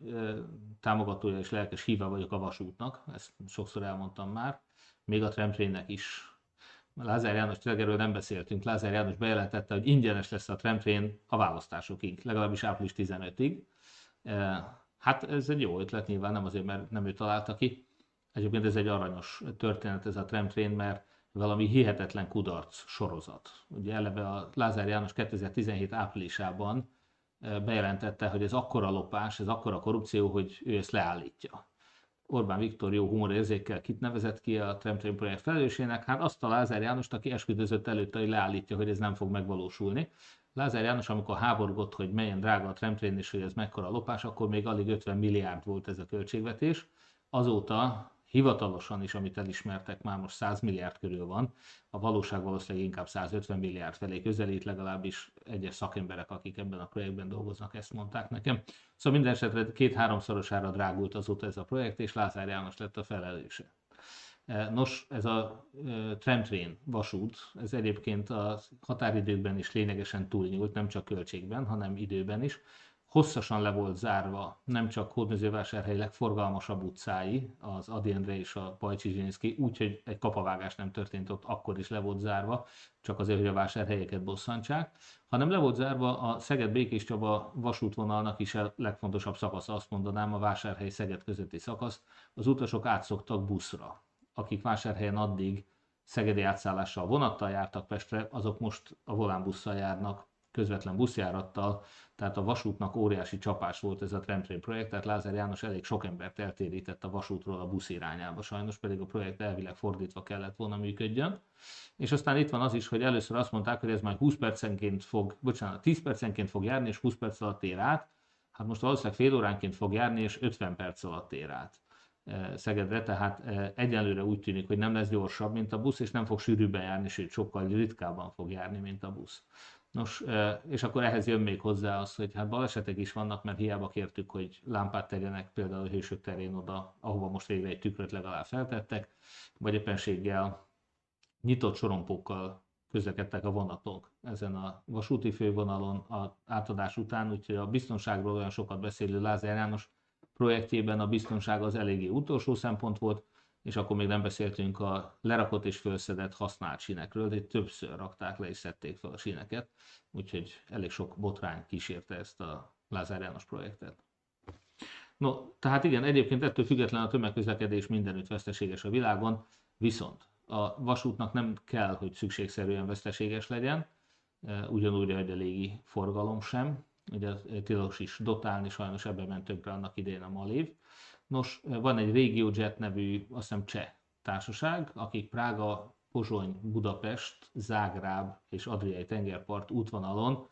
támogatója és lelkes híve vagyok a vasútnak, ezt sokszor elmondtam már, még a tramtrainnek is. Lázár János tényleg nem beszéltünk, Lázár János bejelentette, hogy ingyenes lesz a tramtrain a választásokig, legalábbis április 15-ig. Hát ez egy jó ötlet, nyilván nem azért, mert nem ő találta ki. Egyébként ez egy aranyos történet ez a tramtrain, mert valami hihetetlen kudarc sorozat. Ugye eleve a Lázár János 2017 áprilisában bejelentette, hogy ez akkora lopás, ez akkora korrupció, hogy ő ezt leállítja. Orbán Viktor jó humorérzékkel kit nevezett ki a Tramtrain projekt felelősének, hát azt a Lázár Jánost, aki esküdözött előtte, hogy leállítja, hogy ez nem fog megvalósulni. Lázár János, amikor háborgott, hogy melyen drága a Tramtrain és hogy ez mekkora lopás, akkor még alig 50 milliárd volt ez a költségvetés. Azóta hivatalosan is, amit elismertek, már most 100 milliárd körül van, a valóság valószínűleg inkább 150 milliárd felé közelít, legalábbis egyes szakemberek, akik ebben a projektben dolgoznak, ezt mondták nekem. Szóval minden esetre két-háromszorosára drágult azóta ez a projekt, és Lázár János lett a felelőse. E, nos, ez a e, tramtrain vasút, ez egyébként a határidőkben is lényegesen túlnyúlt, nem csak költségben, hanem időben is hosszasan le volt zárva nem csak Hódmezővásárhely legforgalmasabb utcái, az Adi Endre és a Pajcsi Zsinyszki, úgyhogy egy kapavágás nem történt ott, akkor is le volt zárva, csak azért, hogy a vásárhelyeket bosszantsák, hanem le volt zárva a Szeged-Békés Csaba vasútvonalnak is a legfontosabb szakasz, azt mondanám, a Vásárhely-Szeged közötti szakasz. Az utasok átszoktak buszra, akik vásárhelyen addig szegedi átszállással vonattal jártak Pestre, azok most a volánbusszal járnak, közvetlen buszjárattal, tehát a vasútnak óriási csapás volt ez a Tramtrain projekt, tehát Lázár János elég sok embert eltérített a vasútról a busz irányába, sajnos pedig a projekt elvileg fordítva kellett volna működjön. És aztán itt van az is, hogy először azt mondták, hogy ez majd 20 percenként fog, bocsánat, 10 percenként fog járni, és 20 perc alatt ér át. Hát most valószínűleg fél óránként fog járni, és 50 perc alatt ér át e, Szegedre, tehát e, egyelőre úgy tűnik, hogy nem lesz gyorsabb, mint a busz, és nem fog sűrűbben járni, sőt sokkal ritkábban fog járni, mint a busz. Nos, és akkor ehhez jön még hozzá az, hogy hát balesetek is vannak, mert hiába kértük, hogy lámpát tegyenek például a hősök terén oda, ahova most végre egy tükröt legalább feltettek, vagy éppenséggel nyitott sorompókkal közlekedtek a vonatok ezen a vasúti fővonalon a átadás után, úgyhogy a biztonságról olyan sokat beszélő Lázár János projektjében a biztonság az eléggé utolsó szempont volt, és akkor még nem beszéltünk a lerakott és felszedett használt sínekről, de többször rakták le és szedték fel a síneket, úgyhogy elég sok botrány kísérte ezt a Lázár János projektet. No, tehát igen, egyébként ettől független a tömegközlekedés mindenütt veszteséges a világon, viszont a vasútnak nem kell, hogy szükségszerűen veszteséges legyen, e, ugyanúgy, hogy a légi forgalom sem. Ugye tilos is dotálni, sajnos ebben ment tönkre annak idején a Malév. Nos, van egy RegioJet nevű, azt hiszem cseh társaság, akik Prága, Pozsony, Budapest, Zágráb és Adriai tengerpart útvonalon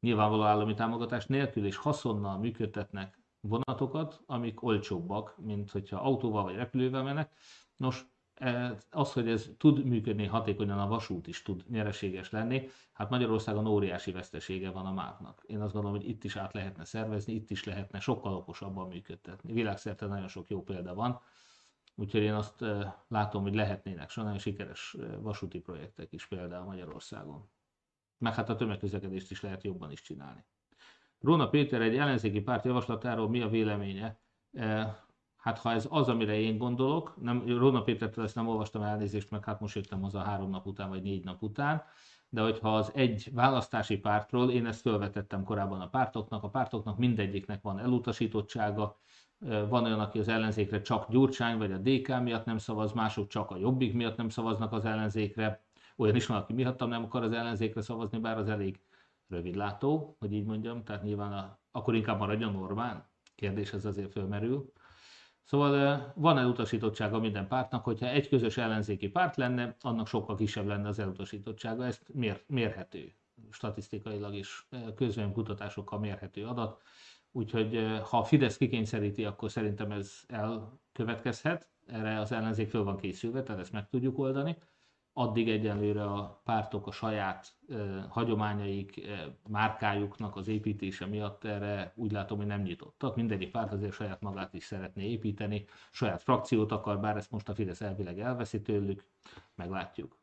nyilvánvaló állami támogatás nélkül és haszonnal működtetnek vonatokat, amik olcsóbbak, mint hogyha autóval vagy repülővel mennek. Nos, az, hogy ez tud működni hatékonyan, a vasút is tud nyereséges lenni, hát Magyarországon óriási vesztesége van a máknak. Én azt gondolom, hogy itt is át lehetne szervezni, itt is lehetne sokkal okosabban működtetni. Világszerte nagyon sok jó példa van, úgyhogy én azt látom, hogy lehetnének nagyon sikeres vasúti projektek is például Magyarországon. Meg hát a tömegközlekedést is lehet jobban is csinálni. Róna Péter egy ellenzéki párt javaslatáról mi a véleménye? Hát ha ez az, amire én gondolok, nem, Róna Pétertől ezt nem olvastam elnézést, meg hát most jöttem haza három nap után, vagy négy nap után, de hogyha az egy választási pártról, én ezt felvetettem korábban a pártoknak, a pártoknak mindegyiknek van elutasítottsága, van olyan, aki az ellenzékre csak Gyurcsány vagy a DK miatt nem szavaz, mások csak a Jobbik miatt nem szavaznak az ellenzékre. Olyan is van, aki miattam nem akar az ellenzékre szavazni, bár az elég rövidlátó, hogy így mondjam, tehát nyilván a, akkor inkább maradjon Orbán. Kérdés ez azért fölmerül. Szóval van elutasítottsága minden pártnak, hogyha egy közös ellenzéki párt lenne, annak sokkal kisebb lenne az elutasítottsága, ezt mér, mérhető, statisztikailag is kutatásokkal mérhető adat. Úgyhogy ha a Fidesz kikényszeríti, akkor szerintem ez elkövetkezhet, erre az ellenzék föl van készülve, tehát ezt meg tudjuk oldani addig egyenlőre a pártok a saját eh, hagyományaik, márkájuknak az építése miatt erre úgy látom, hogy nem nyitottak. Mindegyik párt azért saját magát is szeretné építeni, saját frakciót akar, bár ezt most a Fidesz elvileg elveszi tőlük, meglátjuk.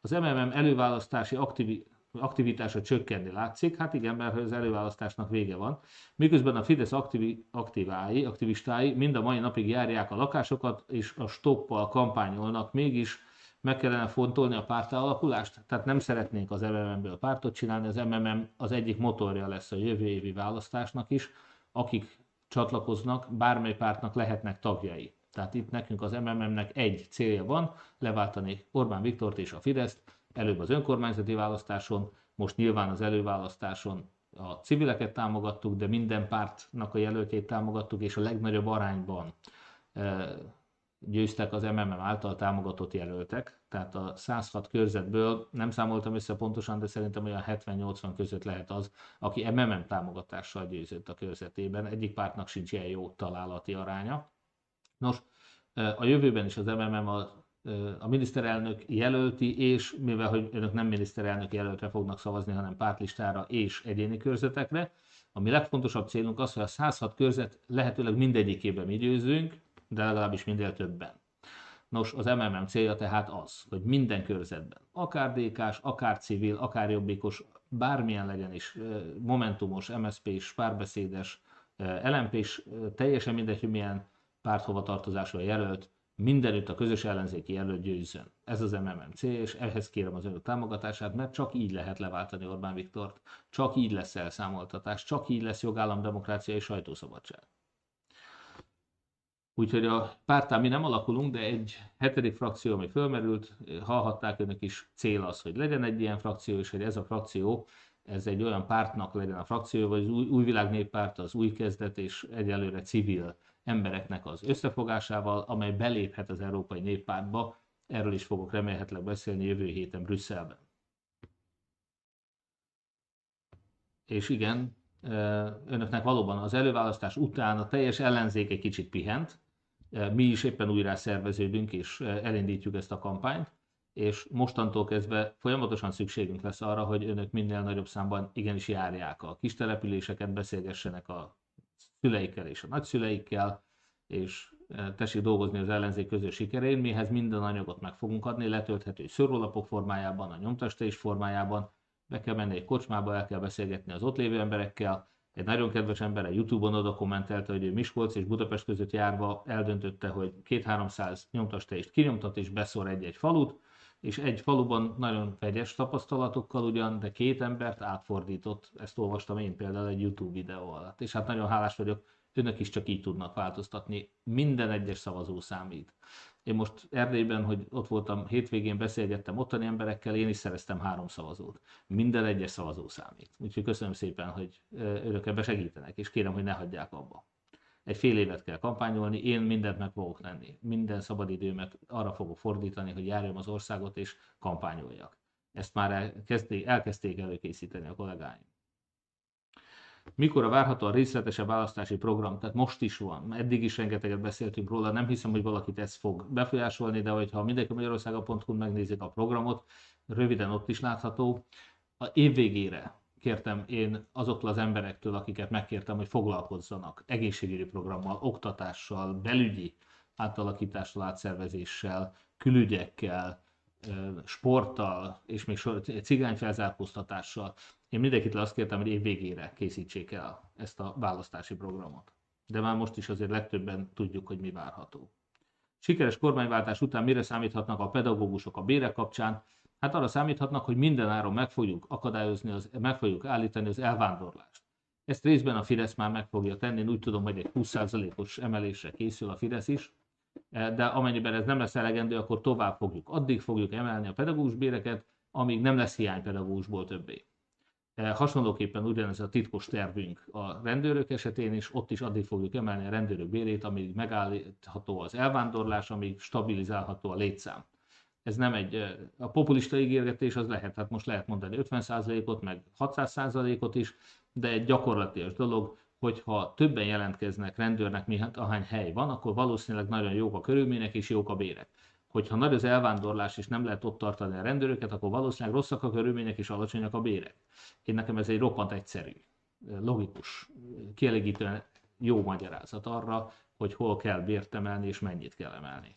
Az MMM előválasztási aktivi, aktivitása csökkenni látszik, hát igen, mert az előválasztásnak vége van. Miközben a Fidesz aktivi, aktivái, aktivistái mind a mai napig járják a lakásokat, és a stoppal kampányolnak, mégis meg kellene fontolni a pártalakulást, tehát nem szeretnénk az MMM-ből pártot csinálni, az MMM az egyik motorja lesz a jövő évi választásnak is, akik csatlakoznak, bármely pártnak lehetnek tagjai. Tehát itt nekünk az MMM-nek egy célja van, leváltani Orbán Viktort és a Fideszt, előbb az önkormányzati választáson, most nyilván az előválasztáson a civileket támogattuk, de minden pártnak a jelöltjét támogattuk, és a legnagyobb arányban eh, győztek az MMM által támogatott jelöltek, tehát a 106 körzetből nem számoltam össze pontosan, de szerintem olyan 70-80 között lehet az, aki MMM támogatással győzött a körzetében. Egyik pártnak sincs ilyen jó találati aránya. Nos, a jövőben is az MMM a, a miniszterelnök jelölti, és mivel hogy önök nem miniszterelnök jelöltre fognak szavazni, hanem pártlistára és egyéni körzetekre, ami legfontosabb célunk az, hogy a 106 körzet lehetőleg mindegyikében mi győzünk, de legalábbis minél többen. Nos, az MMM célja tehát az, hogy minden körzetben, akár DK-s, akár civil, akár jobbikos, bármilyen legyen is, momentumos, MSZP-s, párbeszédes, LMP-s, teljesen mindegy, hogy milyen párthova tartozásról jelölt, mindenütt a közös ellenzéki jelölt győzzön. Ez az MMM cél, és ehhez kérem az önök támogatását, mert csak így lehet leváltani Orbán Viktort, csak így lesz elszámoltatás, csak így lesz jogállam, demokrácia és sajtószabadság. Úgyhogy a pártán mi nem alakulunk, de egy hetedik frakció, ami fölmerült, hallhatták önök is, cél az, hogy legyen egy ilyen frakció, és hogy ez a frakció, ez egy olyan pártnak legyen a frakció, vagy az új, új világ az új kezdet és egyelőre civil embereknek az összefogásával, amely beléphet az Európai Néppártba. Erről is fogok remélhetőleg beszélni jövő héten Brüsszelben. És igen, önöknek valóban az előválasztás után a teljes ellenzék egy kicsit pihent, mi is éppen újra szerveződünk és elindítjuk ezt a kampányt, és mostantól kezdve folyamatosan szükségünk lesz arra, hogy önök minél nagyobb számban igenis járják a kis településeket, beszélgessenek a szüleikkel és a nagyszüleikkel, és tessék dolgozni az ellenzék közös sikerén, mihez minden anyagot meg fogunk adni, letölthető szörólapok formájában, a nyomtastés formájában, be kell menni egy kocsmába, el kell beszélgetni az ott lévő emberekkel, egy nagyon kedves ember a Youtube-on oda kommentelte, hogy ő Miskolc és Budapest között járva eldöntötte, hogy két-háromszáz nyomtastést kinyomtat és beszor egy-egy falut, és egy faluban nagyon vegyes tapasztalatokkal ugyan, de két embert átfordított, ezt olvastam én például egy YouTube videó alatt. És hát nagyon hálás vagyok, önök is csak így tudnak változtatni. Minden egyes szavazó számít. Én most Erdélyben, hogy ott voltam, hétvégén beszélgettem ottani emberekkel, én is szereztem három szavazót. Minden egyes szavazó számít. Úgyhogy köszönöm szépen, hogy önök ebbe segítenek, és kérem, hogy ne hagyják abba. Egy fél évet kell kampányolni, én mindent meg fogok tenni. Minden szabadidőmet arra fogok fordítani, hogy járjam az országot és kampányoljak. Ezt már elkezdték, elkezdték előkészíteni a kollégáim. Mikor a várható a részletesebb választási program? Tehát most is van, eddig is rengeteget beszéltünk róla, nem hiszem, hogy valakit ez fog befolyásolni, de hogyha mindenki Magyarországon.hu megnézik a programot, röviden ott is látható. A év végére kértem én azoktól az emberektől, akiket megkértem, hogy foglalkozzanak egészségügyi programmal, oktatással, belügyi átalakítással, átszervezéssel, külügyekkel, sporttal, és még cigányfelzárkóztatással. Én mindenkit azt kértem, hogy év végére készítsék el ezt a választási programot. De már most is azért legtöbben tudjuk, hogy mi várható. Sikeres kormányváltás után mire számíthatnak a pedagógusok a bérek kapcsán? Hát arra számíthatnak, hogy minden áron meg fogjuk akadályozni, az, meg fogjuk állítani az elvándorlást. Ezt részben a Fidesz már meg fogja tenni, én úgy tudom, hogy egy 20%-os emelésre készül a Fidesz is, de amennyiben ez nem lesz elegendő, akkor tovább fogjuk. Addig fogjuk emelni a pedagógus béreket, amíg nem lesz hiány pedagógusból többé. Hasonlóképpen ugyanez a titkos tervünk a rendőrök esetén is, ott is addig fogjuk emelni a rendőrök bérét, amíg megállítható az elvándorlás, amíg stabilizálható a létszám. Ez nem egy, a populista ígérgetés az lehet, hát most lehet mondani 50%-ot, meg 600%-ot is, de egy gyakorlatilag dolog, hogyha többen jelentkeznek rendőrnek, mi hát ahány hely van, akkor valószínűleg nagyon jók a körülmények és jók a bérek hogyha nagy az elvándorlás és nem lehet ott tartani a rendőröket, akkor valószínűleg rosszak a körülmények és alacsonyak a bérek. Én nekem ez egy roppant egyszerű, logikus, kielégítően jó magyarázat arra, hogy hol kell bért emelni és mennyit kell emelni.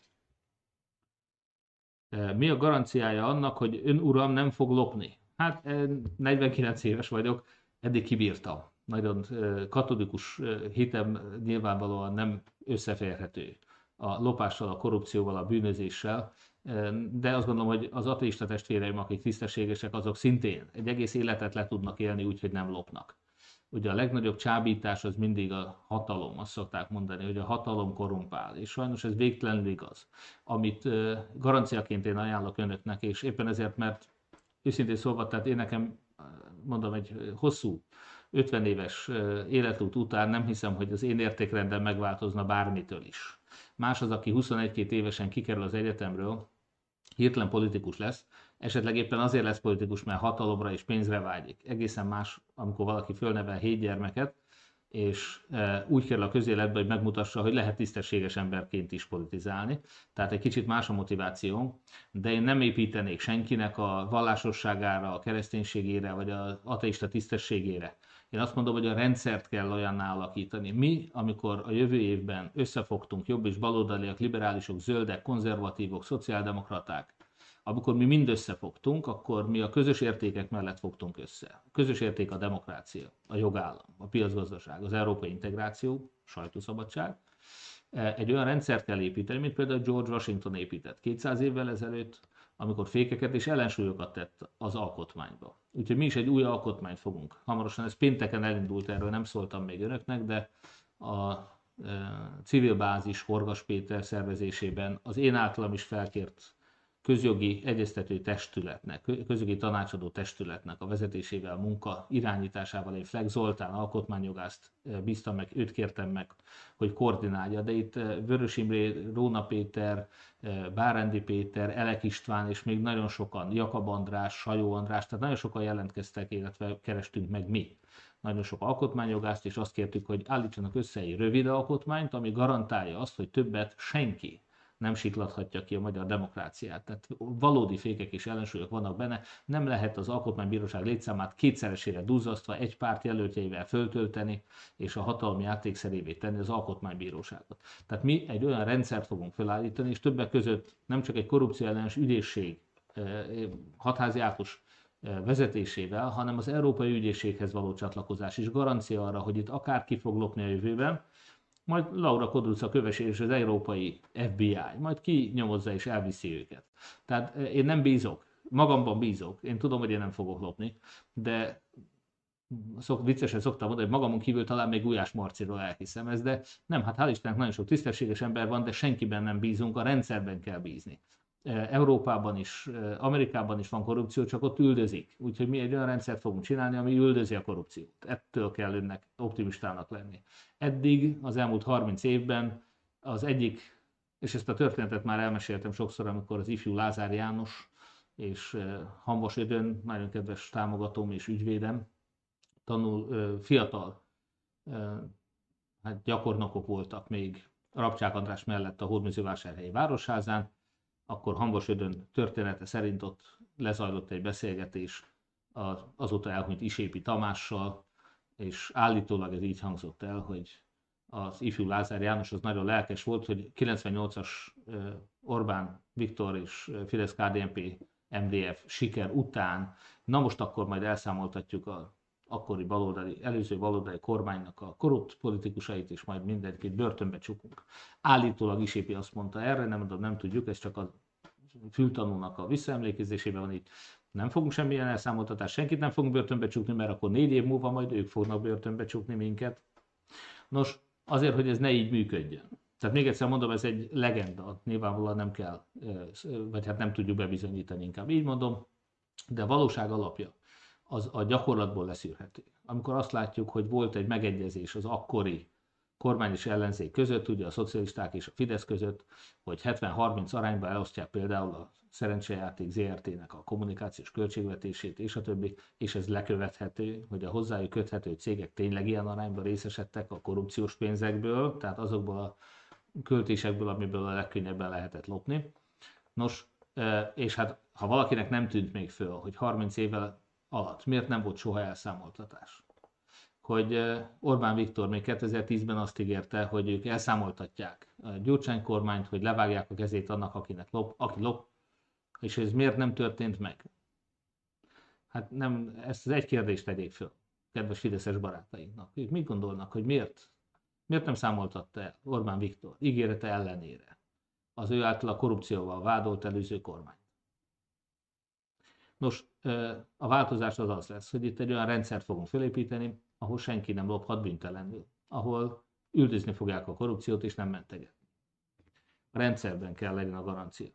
Mi a garanciája annak, hogy ön uram nem fog lopni? Hát 49 éves vagyok, eddig kibírtam. Nagyon katolikus hitem nyilvánvalóan nem összeférhető a lopással, a korrupcióval, a bűnözéssel, de azt gondolom, hogy az ateista testvéreim, akik tisztességesek, azok szintén egy egész életet le tudnak élni úgy, nem lopnak. Ugye a legnagyobb csábítás az mindig a hatalom, azt szokták mondani, hogy a hatalom korrumpál, és sajnos ez végtelenül igaz. Amit garanciaként én ajánlok önöknek, és éppen ezért, mert őszintén szólva, tehát én nekem, mondom, egy hosszú 50 éves életút után nem hiszem, hogy az én értékrendem megváltozna bármitől is. Más az, aki 21-2 évesen kikerül az egyetemről, hirtelen politikus lesz, esetleg éppen azért lesz politikus, mert hatalomra és pénzre vágyik. Egészen más, amikor valaki fölnevel hét gyermeket, és e, úgy kerül a közéletbe, hogy megmutassa, hogy lehet tisztességes emberként is politizálni. Tehát egy kicsit más a motiváció, de én nem építenék senkinek a vallásosságára, a kereszténységére, vagy az ateista tisztességére. Én azt mondom, hogy a rendszert kell olyanná alakítani. Mi, amikor a jövő évben összefogtunk jobb és baloldaliak, liberálisok, zöldek, konzervatívok, szociáldemokraták, amikor mi mind összefogtunk, akkor mi a közös értékek mellett fogtunk össze. A közös érték a demokrácia, a jogállam, a piacgazdaság, az európai integráció, sajtószabadság. Egy olyan rendszert kell építeni, mint például George Washington épített 200 évvel ezelőtt, amikor fékeket és ellensúlyokat tett az alkotmányba. Úgyhogy mi is egy új alkotmányt fogunk. Hamarosan ez pénteken elindult, erről nem szóltam még önöknek, de a e, civil bázis Horgas Péter szervezésében az én általam is felkért közjogi egyeztető testületnek, közjogi tanácsadó testületnek a vezetésével, munka irányításával, egy Flex Zoltán alkotmányjogászt eh, bíztam meg, őt kértem meg, hogy koordinálja, de itt Vörös Imré, Róna Péter, Bárendi Péter, Elek István és még nagyon sokan, Jakab András, Sajó András, tehát nagyon sokan jelentkeztek, illetve kerestünk meg mi. Nagyon sok alkotmányjogászt, és azt kértük, hogy állítsanak össze egy rövid alkotmányt, ami garantálja azt, hogy többet senki nem siklathatja ki a magyar demokráciát. Tehát valódi fékek és ellensúlyok vannak benne, nem lehet az alkotmánybíróság létszámát kétszeresére duzzasztva egy párt jelöltjeivel föltölteni, és a hatalmi játékszerévé tenni az alkotmánybíróságot. Tehát mi egy olyan rendszert fogunk felállítani, és többek között nem csak egy korrupció ellenes ügyészség, eh, hatházi Ákos eh, vezetésével, hanem az Európai Ügyészséghez való csatlakozás is garancia arra, hogy itt akár ki fog lopni a jövőben, majd Laura Kodruca kövesi és az európai FBI, majd ki nyomozza és elviszi őket. Tehát eh, én nem bízok, magamban bízok, én tudom, hogy én nem fogok lopni, de szok, viccesen szoktam mondani, hogy magamon kívül talán még Gulyás Marciról elhiszem ezt, de nem, hát hál' Istennek nagyon sok tisztességes ember van, de senkiben nem bízunk, a rendszerben kell bízni. Európában is, Amerikában is van korrupció, csak ott üldözik. Úgyhogy mi egy olyan rendszert fogunk csinálni, ami üldözi a korrupciót. Ettől kell önnek optimistának lenni. Eddig, az elmúlt 30 évben az egyik, és ezt a történetet már elmeséltem sokszor, amikor az ifjú Lázár János és Hanvas Ödön, nagyon kedves támogatóm és ügyvédem, tanul, fiatal hát gyakornokok voltak még Rabcsák András mellett a Hódműzővásárhelyi Városházán, akkor Hambasödön története szerint ott lezajlott egy beszélgetés az azóta elhunyt Isépi Tamással, és állítólag ez így hangzott el, hogy az ifjú Lázár János az nagyon lelkes volt, hogy 98-as Orbán Viktor és Fidesz KDNP MDF siker után, na most akkor majd elszámoltatjuk a akkori baloldali, előző baloldali kormánynak a korrupt politikusait, és majd mindenkit börtönbe csukunk. Állítólag Isépi azt mondta erre, nem mondom, nem tudjuk, ez csak az fültanúnak a visszaemlékezésében van itt, nem fogunk semmilyen elszámoltatást, senkit nem fogunk börtönbe csukni, mert akkor négy év múlva majd ők fognak börtönbe csukni minket. Nos, azért, hogy ez ne így működjön. Tehát még egyszer mondom, ez egy legenda, nyilvánvalóan nem kell, vagy hát nem tudjuk bebizonyítani, inkább így mondom, de a valóság alapja az a gyakorlatból leszűrhető. Amikor azt látjuk, hogy volt egy megegyezés az akkori kormány és ellenzék között, ugye a szocialisták és a Fidesz között, hogy 70-30 arányban elosztják például a szerencsejáték ZRT-nek a kommunikációs költségvetését és a többi, és ez lekövethető, hogy a hozzájuk köthető cégek tényleg ilyen arányban részesedtek a korrupciós pénzekből, tehát azokból a költésekből, amiből a legkönnyebben lehetett lopni. Nos, és hát ha valakinek nem tűnt még föl, hogy 30 évvel alatt miért nem volt soha elszámoltatás, hogy Orbán Viktor még 2010-ben azt ígérte, hogy ők elszámoltatják a Gyurcsány kormányt, hogy levágják a kezét annak, akinek lop, aki lop, és ez miért nem történt meg? Hát nem, ezt az egy kérdést tegyék föl, kedves fideszes barátainknak. Ők mit gondolnak, hogy miért? Miért nem számoltatta el Orbán Viktor ígérete ellenére az ő által a korrupcióval vádolt előző kormány? Nos, a változás az az lesz, hogy itt egy olyan rendszert fogunk felépíteni, ahol senki nem lophat büntelenül, ahol üldözni fogják a korrupciót és nem mentegetni. A rendszerben kell legyen a garancia.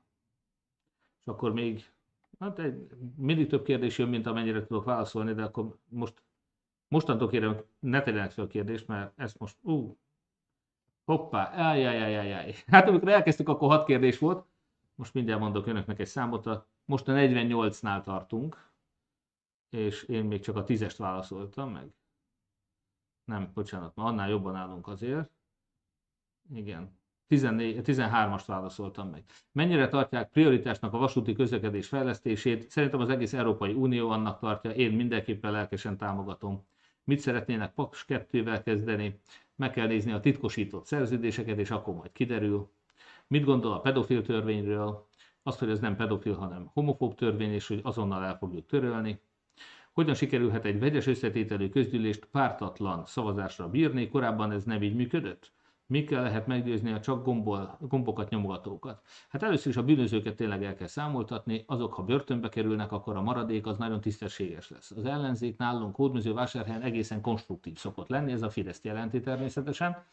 És akkor még, hát egy, mindig több kérdés jön, mint amennyire tudok válaszolni, de akkor most mostantól kérem, ne tegyenek fel a kérdést, mert ezt most, ú, hoppá, ajajajajaj. Hát amikor elkezdtük, akkor hat kérdés volt, most mindjárt mondok önöknek egy számot, most a 48-nál tartunk, és én még csak a tízest válaszoltam meg. Nem, bocsánat, ma annál jobban állunk azért. Igen, 14, 13-ast válaszoltam meg. Mennyire tartják prioritásnak a vasúti közlekedés fejlesztését? Szerintem az egész Európai Unió annak tartja, én mindenképpen lelkesen támogatom. Mit szeretnének Paks 2-vel kezdeni? Meg kell nézni a titkosított szerződéseket, és akkor majd kiderül. Mit gondol a pedofil törvényről? Azt, hogy ez nem pedofil, hanem homofób törvény, és hogy azonnal el fogjuk törölni. Hogyan sikerülhet egy vegyes összetételű közgyűlést pártatlan szavazásra bírni? Korábban ez nem így működött? Mikkel lehet meggyőzni a csak gombol, gombokat nyomogatókat? Hát először is a bűnözőket tényleg el kell számoltatni, azok, ha börtönbe kerülnek, akkor a maradék az nagyon tisztességes lesz. Az ellenzék nálunk hódműző vásárhelyen egészen konstruktív szokott lenni, ez a Fidesz jelenti természetesen,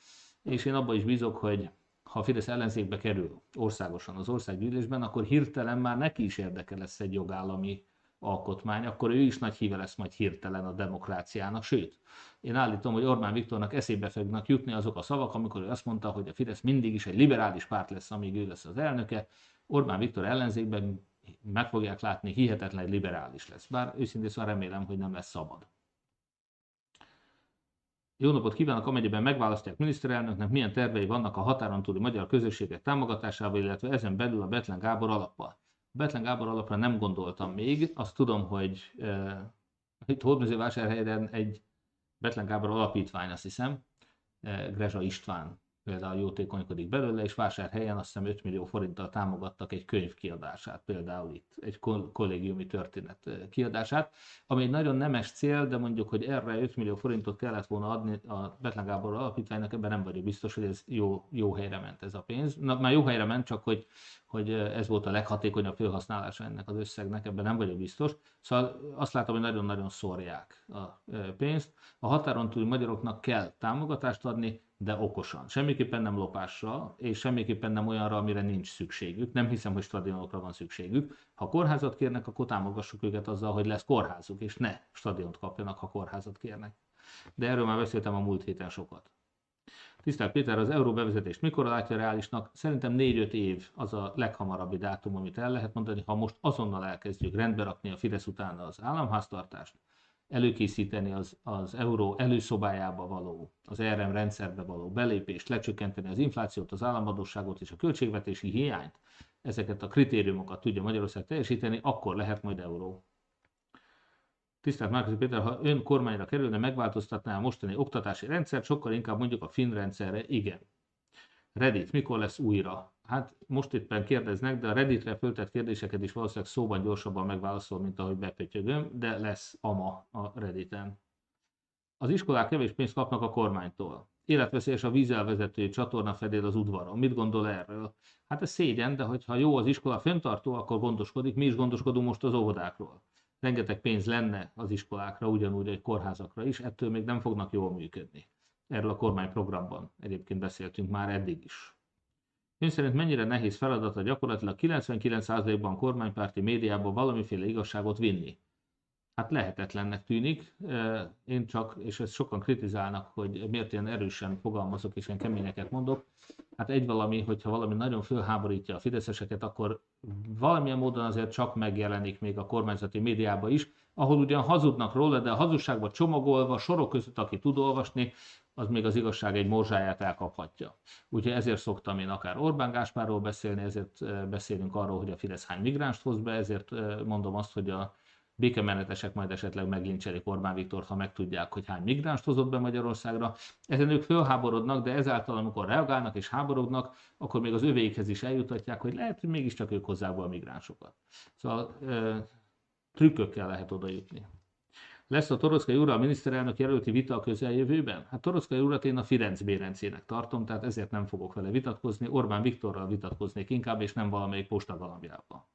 és én abban is bízok, hogy ha a Fidesz ellenzékbe kerül országosan az országgyűlésben, akkor hirtelen már neki is érdeke lesz egy jogállami alkotmány, akkor ő is nagy híve lesz majd hirtelen a demokráciának. Sőt, én állítom, hogy Orbán Viktornak eszébe fognak jutni azok a szavak, amikor ő azt mondta, hogy a Fidesz mindig is egy liberális párt lesz, amíg ő lesz az elnöke. Orbán Viktor ellenzékben meg fogják látni, hihetetlen liberális lesz. Bár őszintén szóval remélem, hogy nem lesz szabad. Jó napot kívánok, amennyiben megválasztják miniszterelnöknek, milyen tervei vannak a határon túli magyar közösségek támogatásával, illetve ezen belül a Betlen Gábor alappal. Betlen Gábor alapra nem gondoltam még, azt tudom, hogy uh, itt Hódmezővásárhelyen egy Betlen Gábor alapítvány, azt hiszem, uh, Grezsa István például jótékonykodik belőle, és vásárhelyen azt hiszem 5 millió forinttal támogattak egy könyv kiadását, például itt egy kollégiumi történet kiadását, ami egy nagyon nemes cél, de mondjuk, hogy erre 5 millió forintot kellett volna adni a Betlen Gábor alapítványnak, ebben nem vagyok biztos, hogy ez jó, jó helyre ment ez a pénz. Na, már jó helyre ment, csak hogy, hogy ez volt a leghatékonyabb felhasználása ennek az összegnek, ebben nem vagyok biztos. Szóval azt látom, hogy nagyon-nagyon szórják a pénzt. A határon túli magyaroknak kell támogatást adni, de okosan. Semmiképpen nem lopásra, és semmiképpen nem olyanra, amire nincs szükségük. Nem hiszem, hogy stadionokra van szükségük. Ha kórházat kérnek, akkor támogassuk őket azzal, hogy lesz kórházuk, és ne stadiont kapjanak, ha kórházat kérnek. De erről már beszéltem a múlt héten sokat. Tisztelt Péter, az euró bevezetést mikor látja reálisnak? Szerintem 4-5 év az a leghamarabbi dátum, amit el lehet mondani, ha most azonnal elkezdjük rendbe rakni a Fidesz utána az államháztartást, előkészíteni az, az euró előszobájába való, az ERM rendszerbe való belépést, lecsökkenteni az inflációt, az államadóságot és a költségvetési hiányt, ezeket a kritériumokat tudja Magyarország teljesíteni, akkor lehet majd euró. Tisztelt Márkusz Péter, ha ön kormányra kerülne, megváltoztatná a mostani oktatási rendszert, sokkal inkább mondjuk a finn rendszerre, igen. Reddit, mikor lesz újra? Hát most éppen kérdeznek, de a Redditre föltett kérdéseket is valószínűleg szóban gyorsabban megválaszol, mint ahogy bepötyögöm, de lesz ama a Redditen. Az iskolák kevés pénzt kapnak a kormánytól. életveszélyes a vízelvezető csatorna fedél az udvaron. Mit gondol erről? Hát ez szégyen, de hogyha jó az iskola föntartó, akkor gondoskodik. Mi is gondoskodunk most az óvodákról. Rengeteg pénz lenne az iskolákra, ugyanúgy egy kórházakra is, ettől még nem fognak jól működni. Erről a kormányprogramban egyébként beszéltünk már eddig is. Ön szerint mennyire nehéz feladata gyakorlatilag 99%-ban kormánypárti médiában valamiféle igazságot vinni? Hát lehetetlennek tűnik. Én csak, és ezt sokan kritizálnak, hogy miért ilyen erősen fogalmazok és ilyen keményeket mondok. Hát egy valami, hogyha valami nagyon fölháborítja a fideszeseket, akkor valamilyen módon azért csak megjelenik még a kormányzati médiában is, ahol ugyan hazudnak róla, de a hazugságba csomagolva, sorok között, aki tud olvasni, az még az igazság egy morzsáját elkaphatja. Úgyhogy ezért szoktam én akár Orbán Gáspárról beszélni, ezért beszélünk arról, hogy a Fidesz hány migránst hoz be, ezért mondom azt, hogy a békemenetesek majd esetleg meglincselik Orbán Viktor, ha megtudják, hogy hány migránst hozott be Magyarországra. Ezen ők fölháborodnak, de ezáltal, amikor reagálnak és háborodnak, akkor még az övéikhez is eljutatják, hogy lehet, hogy mégiscsak ők hozzák be a migránsokat. Szóval trükkökkel lehet oda jutni. Lesz a Toroszkai úrra a miniszterelnök jelölti vita a közeljövőben? Hát Toroszkai urat én a Firenc Bérencének tartom, tehát ezért nem fogok vele vitatkozni. Orbán Viktorral vitatkoznék inkább, és nem valamelyik postagalambjával.